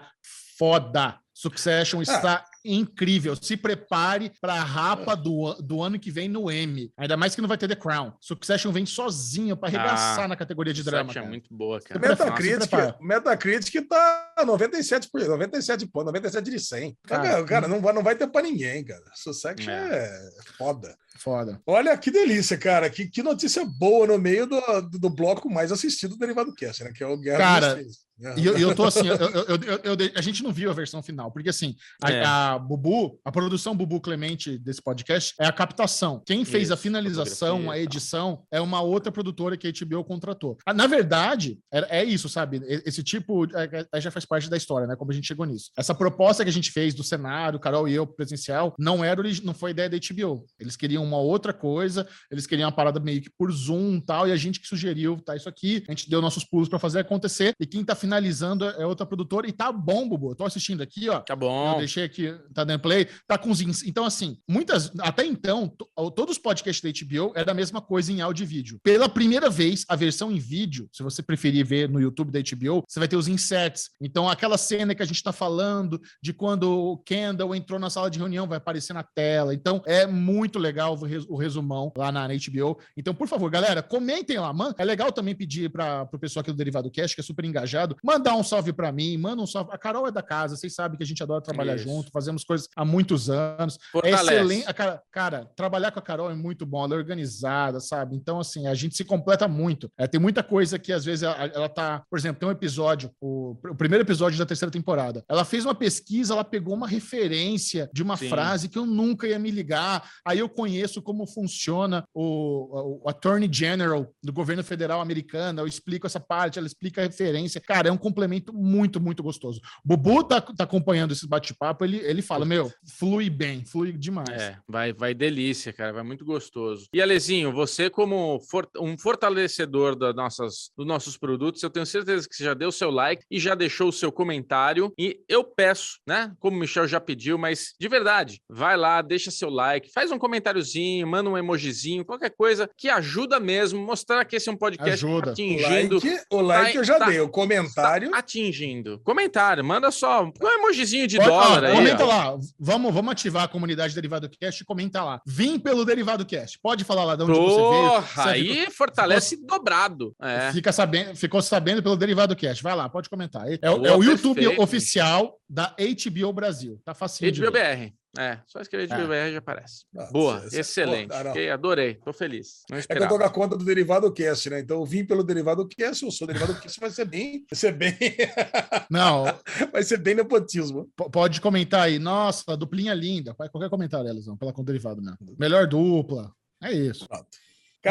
foda. Succession está incrível. Se prepare para a rapa do, do ano que vem no M. Ainda mais que não vai ter The Crown. Succession vem sozinho para arregaçar Ah, na categoria de drama. é cara. muito boa, cara. Metacritic. Metacritic tá 97 por 97 pontos, 97 de 100. Cara, Cara, cara não, vai, não vai ter pra ninguém, cara. Succession É. é. foda. Foda. Olha que delícia, cara. Que, que notícia boa no meio do, do, do bloco mais assistido do Derivado Cast, né? Que é o Guerra Cara, dos. Guerra E eu, eu tô assim, eu- eu- eu- eu- eu- a gente não viu a versão final, porque assim, a, É. a Bubu, a produção Bubu Clemente desse podcast é a captação. Quem fez a Isso, finalização, a e tal. edição, é uma outra produtora que a HBO contratou. Ah, Na verdade, é, é isso, sabe? Esse tipo, é- é- já faz parte da história, né? Como a gente chegou nisso. Essa proposta que a gente fez do cenário, Carol e eu, presencial, não era não foi ideia da HBO. Eles queriam uma outra coisa, eles queriam uma parada meio que por Zoom e tal, e a gente que sugeriu, tá, isso aqui, a gente deu nossos pulos para fazer acontecer, e quem tá finalizando é outra produtora, e tá bom, Bubu, eu tô assistindo aqui, ó, Tá eu bom. deixei aqui, tá dando play, tá com os. Então, assim, muitas. Até então, to- todos os podcasts da HBO era a mesma coisa em áudio e vídeo. Pela primeira vez, a versão em vídeo, se você preferir ver no YouTube da HBO, você vai ter os inserts. Então, aquela cena que a gente tá falando de quando o Kendall entrou na sala de reunião, vai aparecer na tela. Então, é muito legal o res- o resumão lá na HBO. Então, por favor, galera, comentem lá. Man, é legal também pedir para o pessoal aqui do Derivado Cast, que é super engajado, mandar um salve para mim, manda um salve. A Carol é da casa, vocês sabem que a gente adora trabalhar Isso. junto, fazemos coisas há muitos anos. É excelente. Cara, cara, trabalhar com a Carol é muito bom, ela é organizada, sabe? Então, assim, a gente se completa muito. É, tem muita coisa que, às vezes, ela, ela tá. Por exemplo, tem um episódio, o, o primeiro episódio da terceira temporada. Ela fez uma pesquisa, ela pegou uma referência de uma Sim. frase que eu nunca ia me ligar. Aí eu conheço como funciona o, o Attorney General do governo federal americano. Eu explico essa parte, ela explica a referência. Cara, é um complemento muito, muito gostoso. O Bubu tá, tá acompanhando esse bate-papo, ele, ele fala: Meu, flui bem, flui demais. É, vai, vai delícia, cara, vai muito gostoso. E Alezinho, você como for- um fortalecedor das nossas, dos nossos produtos, eu tenho certeza que você já deu seu like e já deixou o seu comentário. E eu peço, né, como o Michel já pediu, mas de verdade, vai lá, deixa seu like, faz um comentáriozinho, manda um emojizinho, qualquer coisa que ajuda mesmo, mostrar que esse é um podcast Ajuda. O atingindo like, o like Tá- eu já tá- dei. O comentário. Tá atingindo. Comentário, manda só um emojizinho de Ó, ó, dólar aí. comenta ó. Lá. Vamos, vamos ativar a comunidade Derivado Cast e comenta lá. Vim pelo Derivado Cast. Pode falar lá de onde você veio. Porra, Você aí fortalece dobrado. É. Fica sabendo, ficou sabendo pelo Derivado Cast. Vai lá, pode comentar. É, o- Boa, é o YouTube perfeito. oficial da HBO Brasil. Tá facinho. HBO. BR. É, só escrever HBO BR já aparece. Ah, Boa, cê- cê- excelente. pô, ah, adorei, tô feliz. Não É que eu tô esperava. com a conta do Derivado Cast, né? Então eu vim pelo Derivado Cast, eu sou Derivado Cast, vai ser bem. Vai ser bem. Não, vai ser bem nepotismo. p- pode comentar aí. Nossa, duplinha linda. Qual- Qualquer comentário, Elisão, pela conta Derivado mesmo. Melhor dupla. É isso.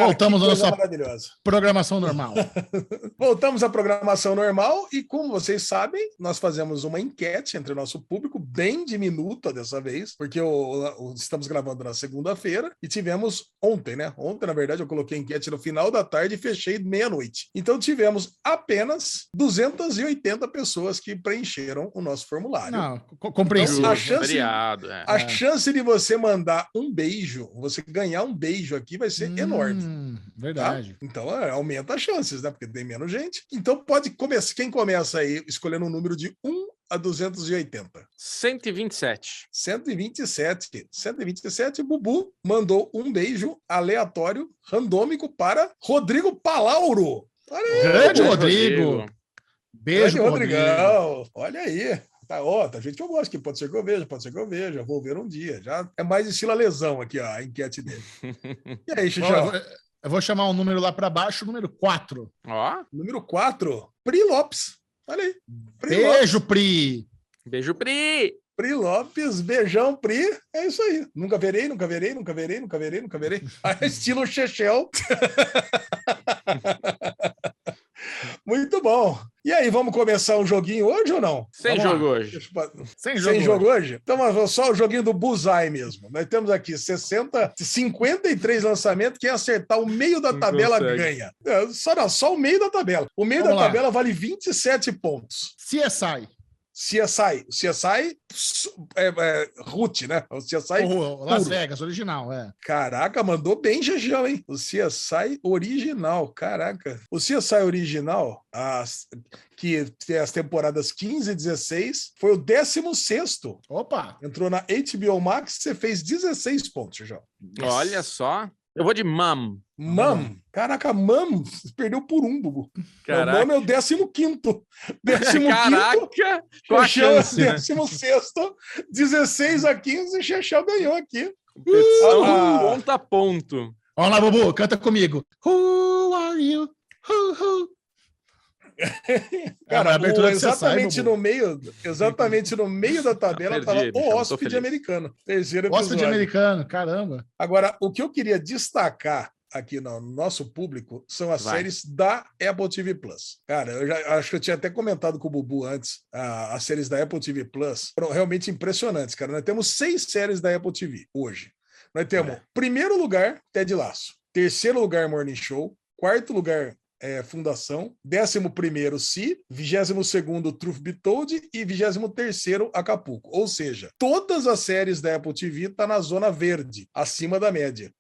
Voltamos que à nossa-. Programação normal. Voltamos à programação normal e, como vocês sabem, nós fazemos uma enquete entre o nosso público, bem diminuta dessa vez, porque o- o- estamos gravando na segunda-feira e tivemos ontem, né? Ontem, na verdade, eu coloquei a enquete no final da tarde e fechei meia-noite. Então tivemos apenas 280 pessoas que preencheram o nosso formulário. Não, co- compreensível. a Justo, chance- feriado, é. A É. chance de você mandar um beijo, você ganhar um beijo aqui vai ser enorme. Hum, tá? Verdade. Então é, aumenta as chances, né? Porque tem menos gente. Então pode começar. Quem começa aí escolhendo um número de 1 a 280? 127. 127. 127, Bubu mandou um beijo aleatório, randômico para Rodrigo Palauro. Olha aí, Grande Beijo, Rodrigo. Beijo, Grande Rodrigo. Rodrigão. Olha aí. Tá, ó, tá gente que eu gosto, que pode ser que eu veja, pode ser que eu veja, vou ver um dia. Já é mais estilo a lesão aqui, ó, a enquete dele. E aí, Ó, Xixão? eu- Eu vou chamar um número lá para baixo, número 4. Ó, Número 4, Pri Lopes. Olha aí. Pri Lopes. Beijo, Pri. beijo, Pri. Pri Lopes, beijão, Pri. É isso aí. Nunca verei, nunca verei, nunca verei, nunca verei, nunca verei. Estilo Chechel. Muito bom. E aí, vamos começar um joguinho hoje ou não? Sem Vamos lá. jogo hoje. Deixa eu- Sem Sem jogo hoje? Então, mas só o joguinho do Bullseye mesmo. Nós temos aqui 60, 53 lançamentos. Quem acertar o meio da Não bbela consegue. ganha. É, Só, não, só o meio da tabela. O meio Vamos da lá. tabela vale 27 pontos. CSI. CSI. CSI é, é, root, né? O CSI. O Las puro. Vegas, original, é. Caraca, mandou bem, Jejão, hein? O CSI original. Caraca. O CSI original, as, que tem as temporadas 15 e 16, foi o 16. Opa! Entrou na HBO Max, você fez 16 pontos, Jejão. Olha só. Eu vou de mam. Mam. Caraca, Mam perdeu por um, Bubu. O Caraca. Mam é o 15 quinto. 15 Caraca. Qual a é chance, né? 16 16 a 15, Chechel ganhou aqui. Competição Ah. ponto a ponto. Vamos lá, Bubu, canta comigo. Who are you? Who, who? Cara, É, o- exatamente Bubu. no meio, exatamente no meio da tabela Perdi, tava bichão, o hóspede americano. Terceiro episódio. Hóspede americano, caramba. Agora, o que eu queria destacar aqui no nosso público são as Vai. séries da Apple TV Plus. Cara, eu já acho que eu tinha até comentado com o Bubu antes, a- as séries da Apple TV Plus foram realmente impressionantes, cara. Nós temos seis séries da Apple TV hoje. Nós temos, É. primeiro lugar, Ted Laço. Terceiro lugar, Morning Show. Quarto lugar, é, Fundação. Décimo primeiro, Si. Vigésimo segundo, Truth Be Told. E vigésimo terceiro, Acapulco. Ou seja, todas as séries da Apple TV tá na zona verde, acima da média.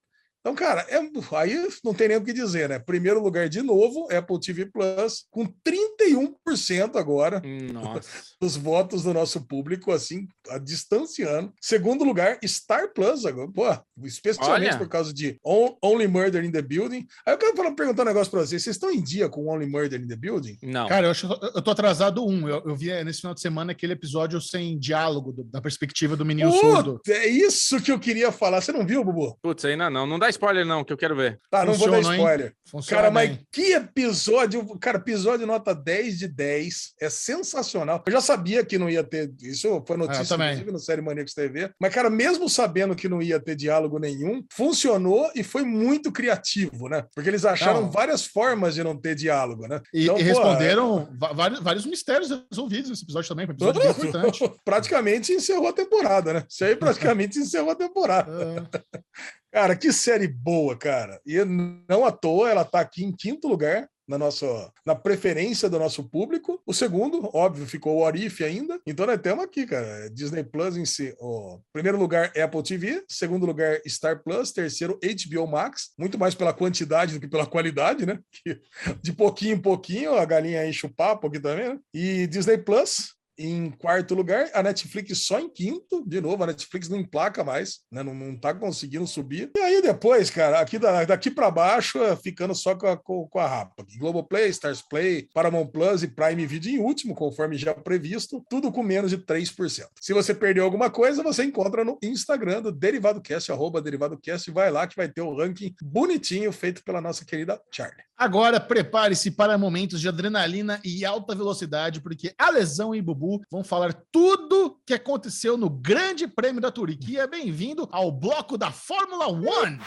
Então, cara, é- aí não tem nem o que dizer, né? Primeiro lugar de novo, Apple TV Plus, com 31% agora Nossa. dos votos do nosso público, assim, a distanciando. Segundo lugar, Star Plus agora, pô, especialmente Olha. por causa de On- Only Murder in the Building. Aí eu quero falar- perguntar um negócio pra vocês. Vocês estão em dia com Only Murder in the Building? Não. Cara, eu, acho, eu tô atrasado um. Eu, eu vi eh, nesse final de semana aquele episódio sem diálogo, do- da perspectiva do menino surdo. Puta, é isso que eu queria falar. Você não viu, Bubu? Putz, ainda não. Não dá spoiler, não, que eu quero ver. Tá, não vou dar spoiler. Funciona Cara, mas que episódio, cara, episódio nota 10 de 10, é sensacional. Eu já sabia que não ia ter, isso foi Ah, eu notícia também. inclusive no Série Maníacos TV, mas cara, mesmo sabendo que não ia ter diálogo nenhum, funcionou e foi muito criativo, né? Porque eles acharam Não. várias formas de não ter diálogo, né? E, Então, e pô, responderam va- vários, vários mistérios resolvidos nesse episódio também. Foi um episódio bem importante. praticamente encerrou a temporada, né? Isso aí praticamente encerrou a temporada. Ah, Cara, que série boa, cara. E não à toa ela tá aqui em quinto lugar na nossa na preferência do nosso público. O segundo, óbvio, ficou o Orif ainda. Então nós temos aqui, cara, Disney Plus em si. Ó, primeiro lugar Apple TV, segundo lugar Star Plus, terceiro HBO Max, muito mais pela quantidade do que pela qualidade, né? De pouquinho em pouquinho a galinha enche o papo aqui também, né? E Disney Plus em quarto lugar, a Netflix só em quinto, de novo, a Netflix não emplaca mais, né? Não, não tá conseguindo subir. E aí depois, cara, aqui da- daqui para baixo, ficando só com a, com, com a rapa. Globoplay, Stars Play, Paramount Plus e Prime Video em último, conforme já previsto, tudo com menos de 3%. Se você perdeu alguma coisa, você encontra no Instagram do DerivadoCast, arroba DerivadoCast, vai lá que vai ter o ranking bonitinho feito pela nossa querida Charlie. Agora, prepare-se para momentos de adrenalina e alta velocidade, porque a Lesão e Bubu vão falar tudo que aconteceu no Grande Prêmio da Turquia. Bem-vindo ao bloco da Fórmula One.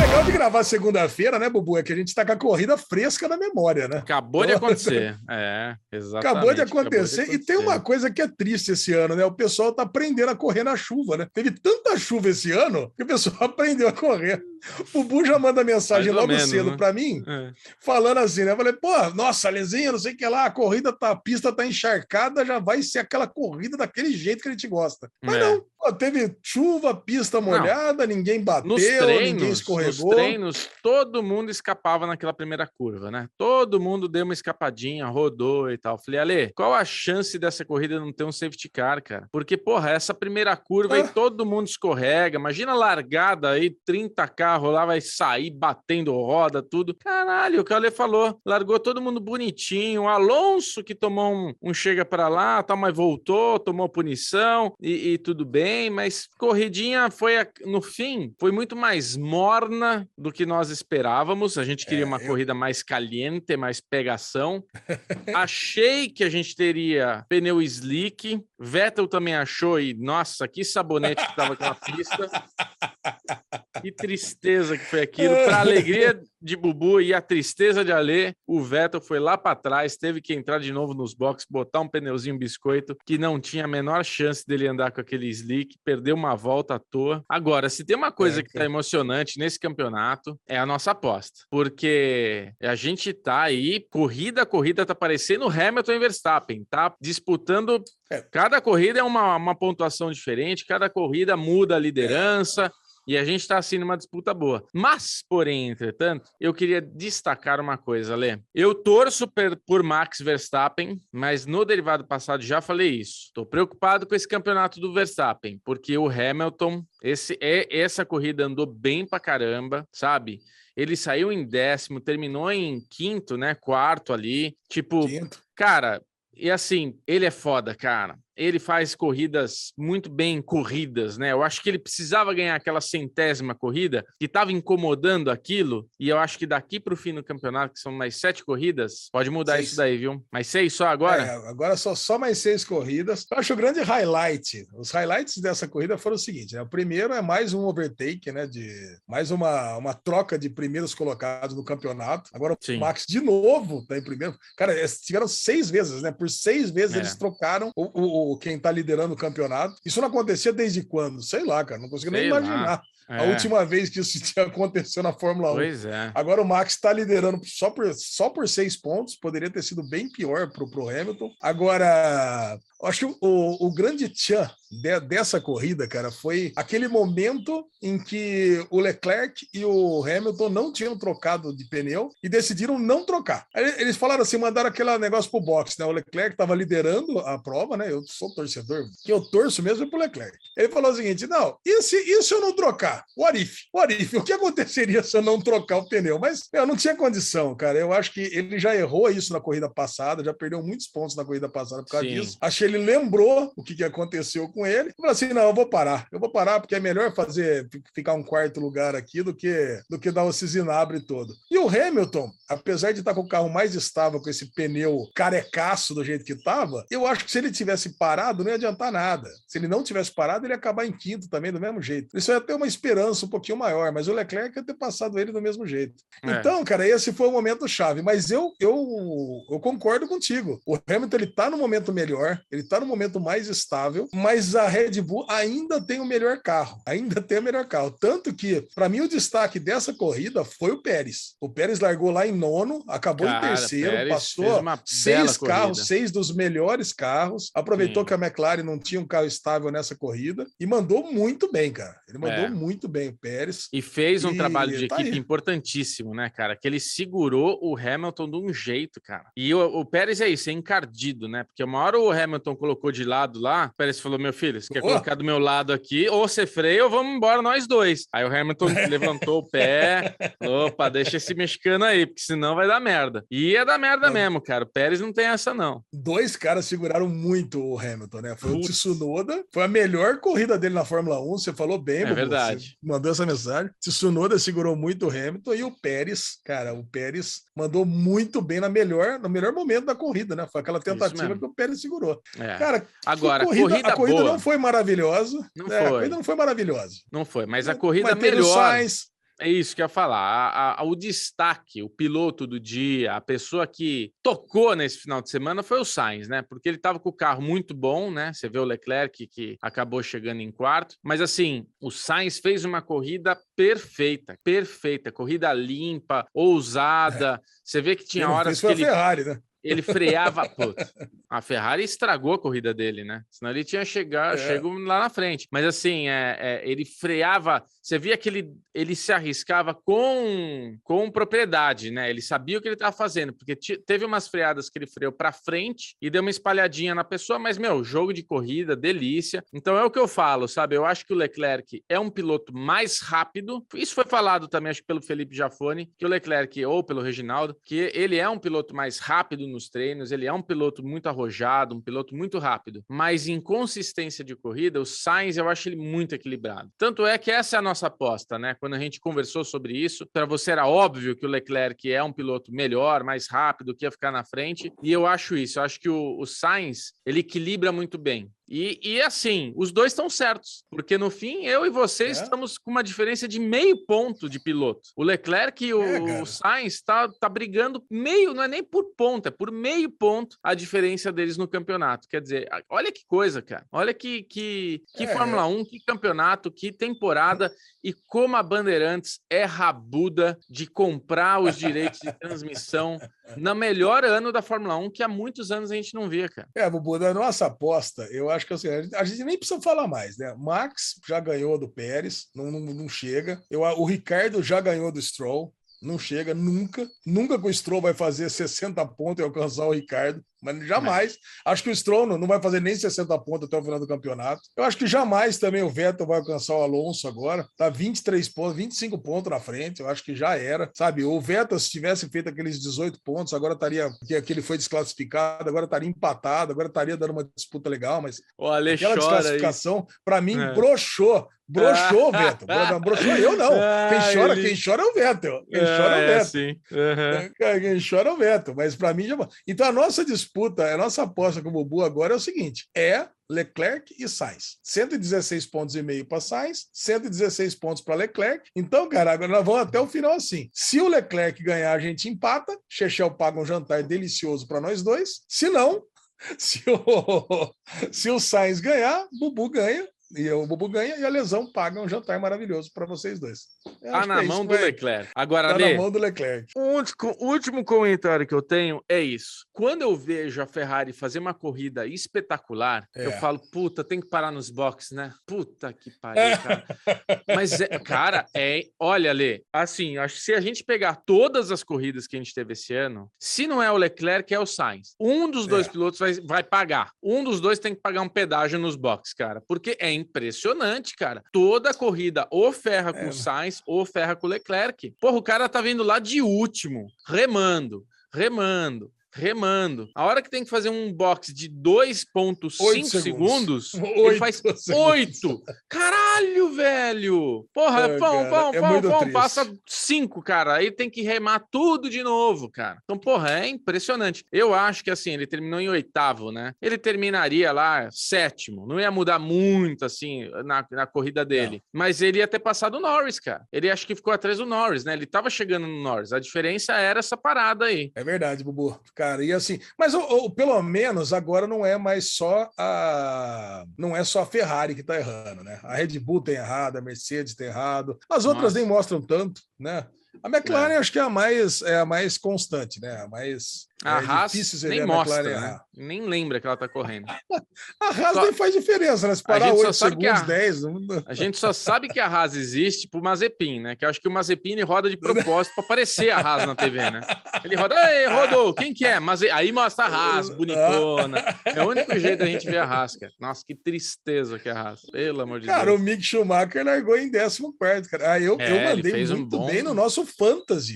Legal de gravar segunda-feira, né, Bubu, é que a gente tá com a corrida fresca na memória, né? Acabou de acontecer. É, exatamente. Acabou de acabou de acontecer. E tem uma coisa que é triste esse ano, né? O pessoal tá aprendendo a correr na chuva, né? Teve tanta chuva esse ano que o pessoal aprendeu a correr. O Bu já manda mensagem logo menos, cedo né? pra mim, É. falando assim, né? Eu falei, pô, nossa, Alezinha, não sei o que lá, a corrida tá, a pista tá encharcada, já vai ser aquela corrida daquele jeito que a gente gosta. Mas É. não, pô, teve chuva, pista molhada, ninguém bateu, Nos ninguém treinos, nos escorregou. treinos, todo mundo escapava naquela primeira curva, né? Todo mundo deu uma escapadinha, rodou e tal. Falei, Ale, qual a chance dessa corrida não ter um safety car, cara? Porque, porra, essa primeira curva aí Ah. todo mundo escorrega. Imagina a largada aí, 30 carros lá, vai sair batendo roda, tudo. Caralho, o que o Ale falou. Largou todo mundo bonitinho. O Alonso que tomou um, um chega pra lá, tal, mas voltou, tomou punição e, e tudo bem, mas corridinha foi a- no fim foi muito mais morna do que nós esperávamos. A gente queria É, uma eu- corrida mais caliente, mais pegação. Achei que a gente teria pneu slick. Vettel também achou e nossa, que sabonete que tava aquela pista. Que tristeza que foi aquilo. Para alegria de Bubu e a tristeza de Alê, o Vettel foi lá para trás, teve que entrar de novo nos boxes, botar um pneuzinho biscoito, que não tinha a menor chance dele andar com aquele slick, perdeu uma volta à toa. Agora, se tem uma coisa É, que tá emocionante nesse campeonato, é a nossa aposta. Porque a gente tá aí, corrida a corrida, tá parecendo Hamilton e Verstappen, tá disputando. É. Cada corrida é uma, uma pontuação diferente, cada corrida muda a liderança. E a gente está assim numa disputa boa. Mas, porém, entretanto, eu queria destacar uma coisa, Lê. Eu torço per- por Max Verstappen, mas no derivado passado já falei isso. Estou preocupado com esse campeonato do Verstappen, porque o Hamilton, esse é essa corrida andou bem pra caramba, sabe? Ele saiu em décimo, terminou em quinto, né? Quarto ali. Tipo, Quinto. Cara, e assim, ele é foda, cara. Ele faz corridas muito bem corridas, né? Eu acho que ele precisava ganhar aquela centésima corrida que estava incomodando aquilo. E eu acho que daqui para o fim do campeonato, que são mais sete corridas, pode mudar Seis. isso daí, viu? Mais seis só agora? É, agora só, só mais seis corridas. Eu acho o grande highlight. Os highlights dessa corrida foram o seguinte: né? O primeiro é mais um overtake, né? De mais uma, uma troca de primeiros colocados no campeonato. Agora Sim. o Max de novo tá em primeiro. Cara, tiveram seis vezes, né? Por seis vezes É. eles trocaram o, o- quem tá liderando o campeonato. Isso não acontecia desde quando? Sei lá, cara. Não consigo nem Sei lá. Imaginar a É, última vez que isso tinha acontecido na Fórmula 1. Pois é. Agora o Max está liderando só por, só por seis pontos, poderia ter sido bem pior para o Hamilton. Agora, acho que o, o grande tchan de- dessa corrida, cara, foi aquele momento em que o Leclerc e o Hamilton não tinham trocado de pneu e decidiram não trocar. Eles falaram assim, mandaram aquele negócio pro box, né? O Leclerc estava liderando a prova, né? Eu sou torcedor, que eu torço mesmo é pro Leclerc. Ele falou o seguinte: não, e se, e se eu não trocar? O Arif, o Arif, o que aconteceria se eu não trocar o pneu? Mas eu não tinha condição, cara. Eu acho que ele já errou isso na corrida passada, já perdeu muitos pontos na corrida passada por causa Sim. disso. Acho que ele lembrou o que, que aconteceu com ele. Falou assim: não, eu vou parar. Eu vou parar porque é melhor fazer fi- ficar um quarto lugar aqui do que do que dar o cisinabre todo. E o Hamilton, apesar de estar com o carro mais estável, com esse pneu carecaço do jeito que estava, eu acho que se ele tivesse parado, não ia adiantar nada. Se ele não tivesse parado, ele ia acabar em quinto também, do mesmo jeito. Isso ia ter uma esperança um pouquinho maior, mas o Leclerc ia ter passado ele do mesmo jeito. É. Então, cara, esse foi o momento chave. Mas eu, eu, eu concordo contigo. O Hamilton ele tá no momento melhor, ele tá no momento mais estável, mas a Red Bull ainda tem o melhor carro. Ainda tem o melhor carro. Tanto que, para mim, o destaque dessa corrida foi o Pérez. O Pérez largou lá em nono, acabou Cara, em terceiro, Pérez passou seis carros, corrida. seis dos melhores carros. Aproveitou Sim. que a McLaren não tinha um carro estável nessa corrida e mandou muito bem, cara. Ele mandou É. muito bem o Pérez. E fez um E trabalho de tá equipe aí. importantíssimo, né, cara? Que ele segurou o Hamilton de um jeito, cara. E o, o Pérez é isso, é encardido, né? Porque uma hora o Hamilton colocou de lado lá, o Pérez falou: meu filho, você quer Ô. colocar do meu lado aqui, ou você freia ou vamos embora nós dois. Aí o Hamilton levantou o pé, opa, deixa esse mexicano aí, porque senão vai dar merda. E ia dar merda Não. mesmo, cara. O Pérez não tem essa, não. Dois caras seguraram muito o Hamilton, né? Foi o Putz. Tsunoda, foi a melhor corrida dele na Fórmula 1, você falou bem, É Bubu, verdade. Mandou essa mensagem. Tsunoda segurou muito o Hamilton e o Pérez, cara, o Pérez mandou muito bem na melhor, no melhor momento da corrida, né? Foi aquela tentativa que o Pérez segurou. É. Cara, Agora, corrida, corrida a corrida boa. não foi maravilhosa. Não? A foi. corrida não foi maravilhosa. Não foi, mas a corrida Mas melhor. Sainz, É isso que eu ia falar. A, a, o destaque, o piloto do dia, a pessoa que tocou nesse final de semana foi o Sainz, né? Porque ele estava com o carro muito bom, né? Você vê o Leclerc que acabou chegando em quarto. Mas assim, o Sainz fez uma corrida perfeita, perfeita. Corrida limpa, ousada. É. Você vê que tinha horas que ele... Ferrari, né? Ele freava. Putz, a Ferrari estragou a corrida dele, né? Senão ele tinha chegar, é. chego lá na frente. Mas assim, é, é, ele freava. Você via que ele, ele se arriscava com, com propriedade, né? Ele sabia o que ele estava fazendo, porque teve umas freadas que ele freou para frente e deu uma espalhadinha na pessoa. Mas, meu, jogo de corrida, delícia. Então é o que eu falo, sabe? Eu acho que o Leclerc é um piloto mais rápido. Isso foi falado também, acho que pelo Felipe Jafone, que o Leclerc, ou pelo Reginaldo, que ele é um piloto mais rápido nos treinos, ele é um piloto muito arrojado, um piloto muito rápido, mas em consistência de corrida, o Sainz eu acho ele muito equilibrado. Tanto é que essa é a nossa aposta, né? Quando a gente conversou sobre isso, para você era óbvio que o Leclerc é um piloto melhor, mais rápido, que ia ficar na frente, e eu acho isso, eu acho que o, o Sainz, ele equilibra muito bem. E, e, assim, os dois estão certos, porque no fim eu e você é. estamos com uma diferença de meio ponto de piloto. O Leclerc e o, é, o Sainz está tá brigando meio, não é nem por ponto, é por meio ponto a diferença deles no campeonato. Quer dizer, olha que coisa, cara. Olha que, que, que é. Fórmula 1, que campeonato, que temporada e como a Bandeirantes é rabuda de comprar os direitos de transmissão no melhor ano da Fórmula 1 que há muitos anos a gente não via, cara. É, Bubu, da nossa aposta, eu acho que assim, a gente nem precisa falar mais, né? Max já ganhou do Pérez, não, não, não chega. Eu, o Ricardo já ganhou do Stroll não chega nunca. Nunca que o Stroll vai fazer 60 pontos e alcançar o Ricardo mas jamais. É. Acho que o Stroll não vai fazer nem 60 pontos até o final do campeonato. Eu acho que jamais também o Vettel vai alcançar o Alonso agora. Tá 23 pontos, 25 pontos na frente. Eu acho que já era. Sabe, o Vettel, se tivesse feito aqueles 18 pontos, agora estaria. Que, que ele foi desclassificado, agora estaria empatado, agora estaria dando uma disputa legal, mas o Ale aquela desclassificação, para mim, é. broxou. Broxou, Vettel. Broxou eu não. Quem chora, ele... quem chora é o Vettel. Quem é, chora é o é, Vettel. É, uhum. Quem chora é o Vettel. Mas para mim já. Então a nossa disputa disputa, a nossa aposta com o Bubu agora é o seguinte: é Leclerc e Sainz. 116 pontos e meio para Sainz, 116 pontos para Leclerc. Então, cara, agora nós vamos até o final assim. Se o Leclerc ganhar, a gente empata. Chechel paga um jantar delicioso para nós dois. Se não, se o, se o Sainz ganhar, Bubu ganha e o Bubu ganha e a lesão paga um jantar maravilhoso para vocês dois. tá na é mão do Leclerc. Agora, tá Lê, na mão do Leclerc. O último, último comentário que eu tenho é isso. Quando eu vejo a Ferrari fazer uma corrida espetacular, é. eu falo, puta, tem que parar nos boxes, né? Puta que pariu, cara. Mas, é, cara, é. Olha, Lê, assim, acho que se a gente pegar todas as corridas que a gente teve esse ano, se não é o Leclerc, é o Sainz. Um dos dois é. pilotos vai, vai pagar. Um dos dois tem que pagar um pedágio nos boxes, cara, porque é impressionante, cara. Toda corrida ou ferra com o é. Sainz ou ferra com o Leclerc. Porra, o cara tá vindo lá de último, remando, remando, remando. A hora que tem que fazer um box de 2,5 segundos, segundos ele faz 8. Caralho, velho! Porra, é, pão, cara, pão, é pão, pão, passa 5, cara. Aí tem que remar tudo de novo, cara. Então, porra, é impressionante. Eu acho que assim, ele terminou em oitavo, né? Ele terminaria lá sétimo. Não ia mudar muito, assim, na, na corrida dele. Não. Mas ele ia ter passado o Norris, cara. Ele acho que ficou atrás do Norris, né? Ele tava chegando no Norris. A diferença era essa parada aí. É verdade, Bubu cara. E assim, mas pelo menos agora não é mais só a não é só a Ferrari que está errando, né? A Red Bull tem errado, a Mercedes tem errado, as outras Nossa. nem mostram tanto, né? A McLaren é. acho que é a mais é a mais constante, né? A mais a é Haas nem mostra, né? nem lembra que ela tá correndo. a Haas só... nem faz diferença, né? Se parar 8 segundos, a... 10... A gente só sabe que a Haas existe por Mazepin, né? Que eu acho que o Mazepin roda de propósito para aparecer a Haas na TV, né? Ele roda, ei, rodou, quem que é? Mas aí mostra a Haas, bonitona. É o único jeito da gente ver a Haas, cara. Nossa, que tristeza que é a Haas, pelo amor de cara, Deus. Cara, o Mick Schumacher largou em 14, cara. Ah, eu, é, eu mandei muito um bom... bem no nosso Fantasy.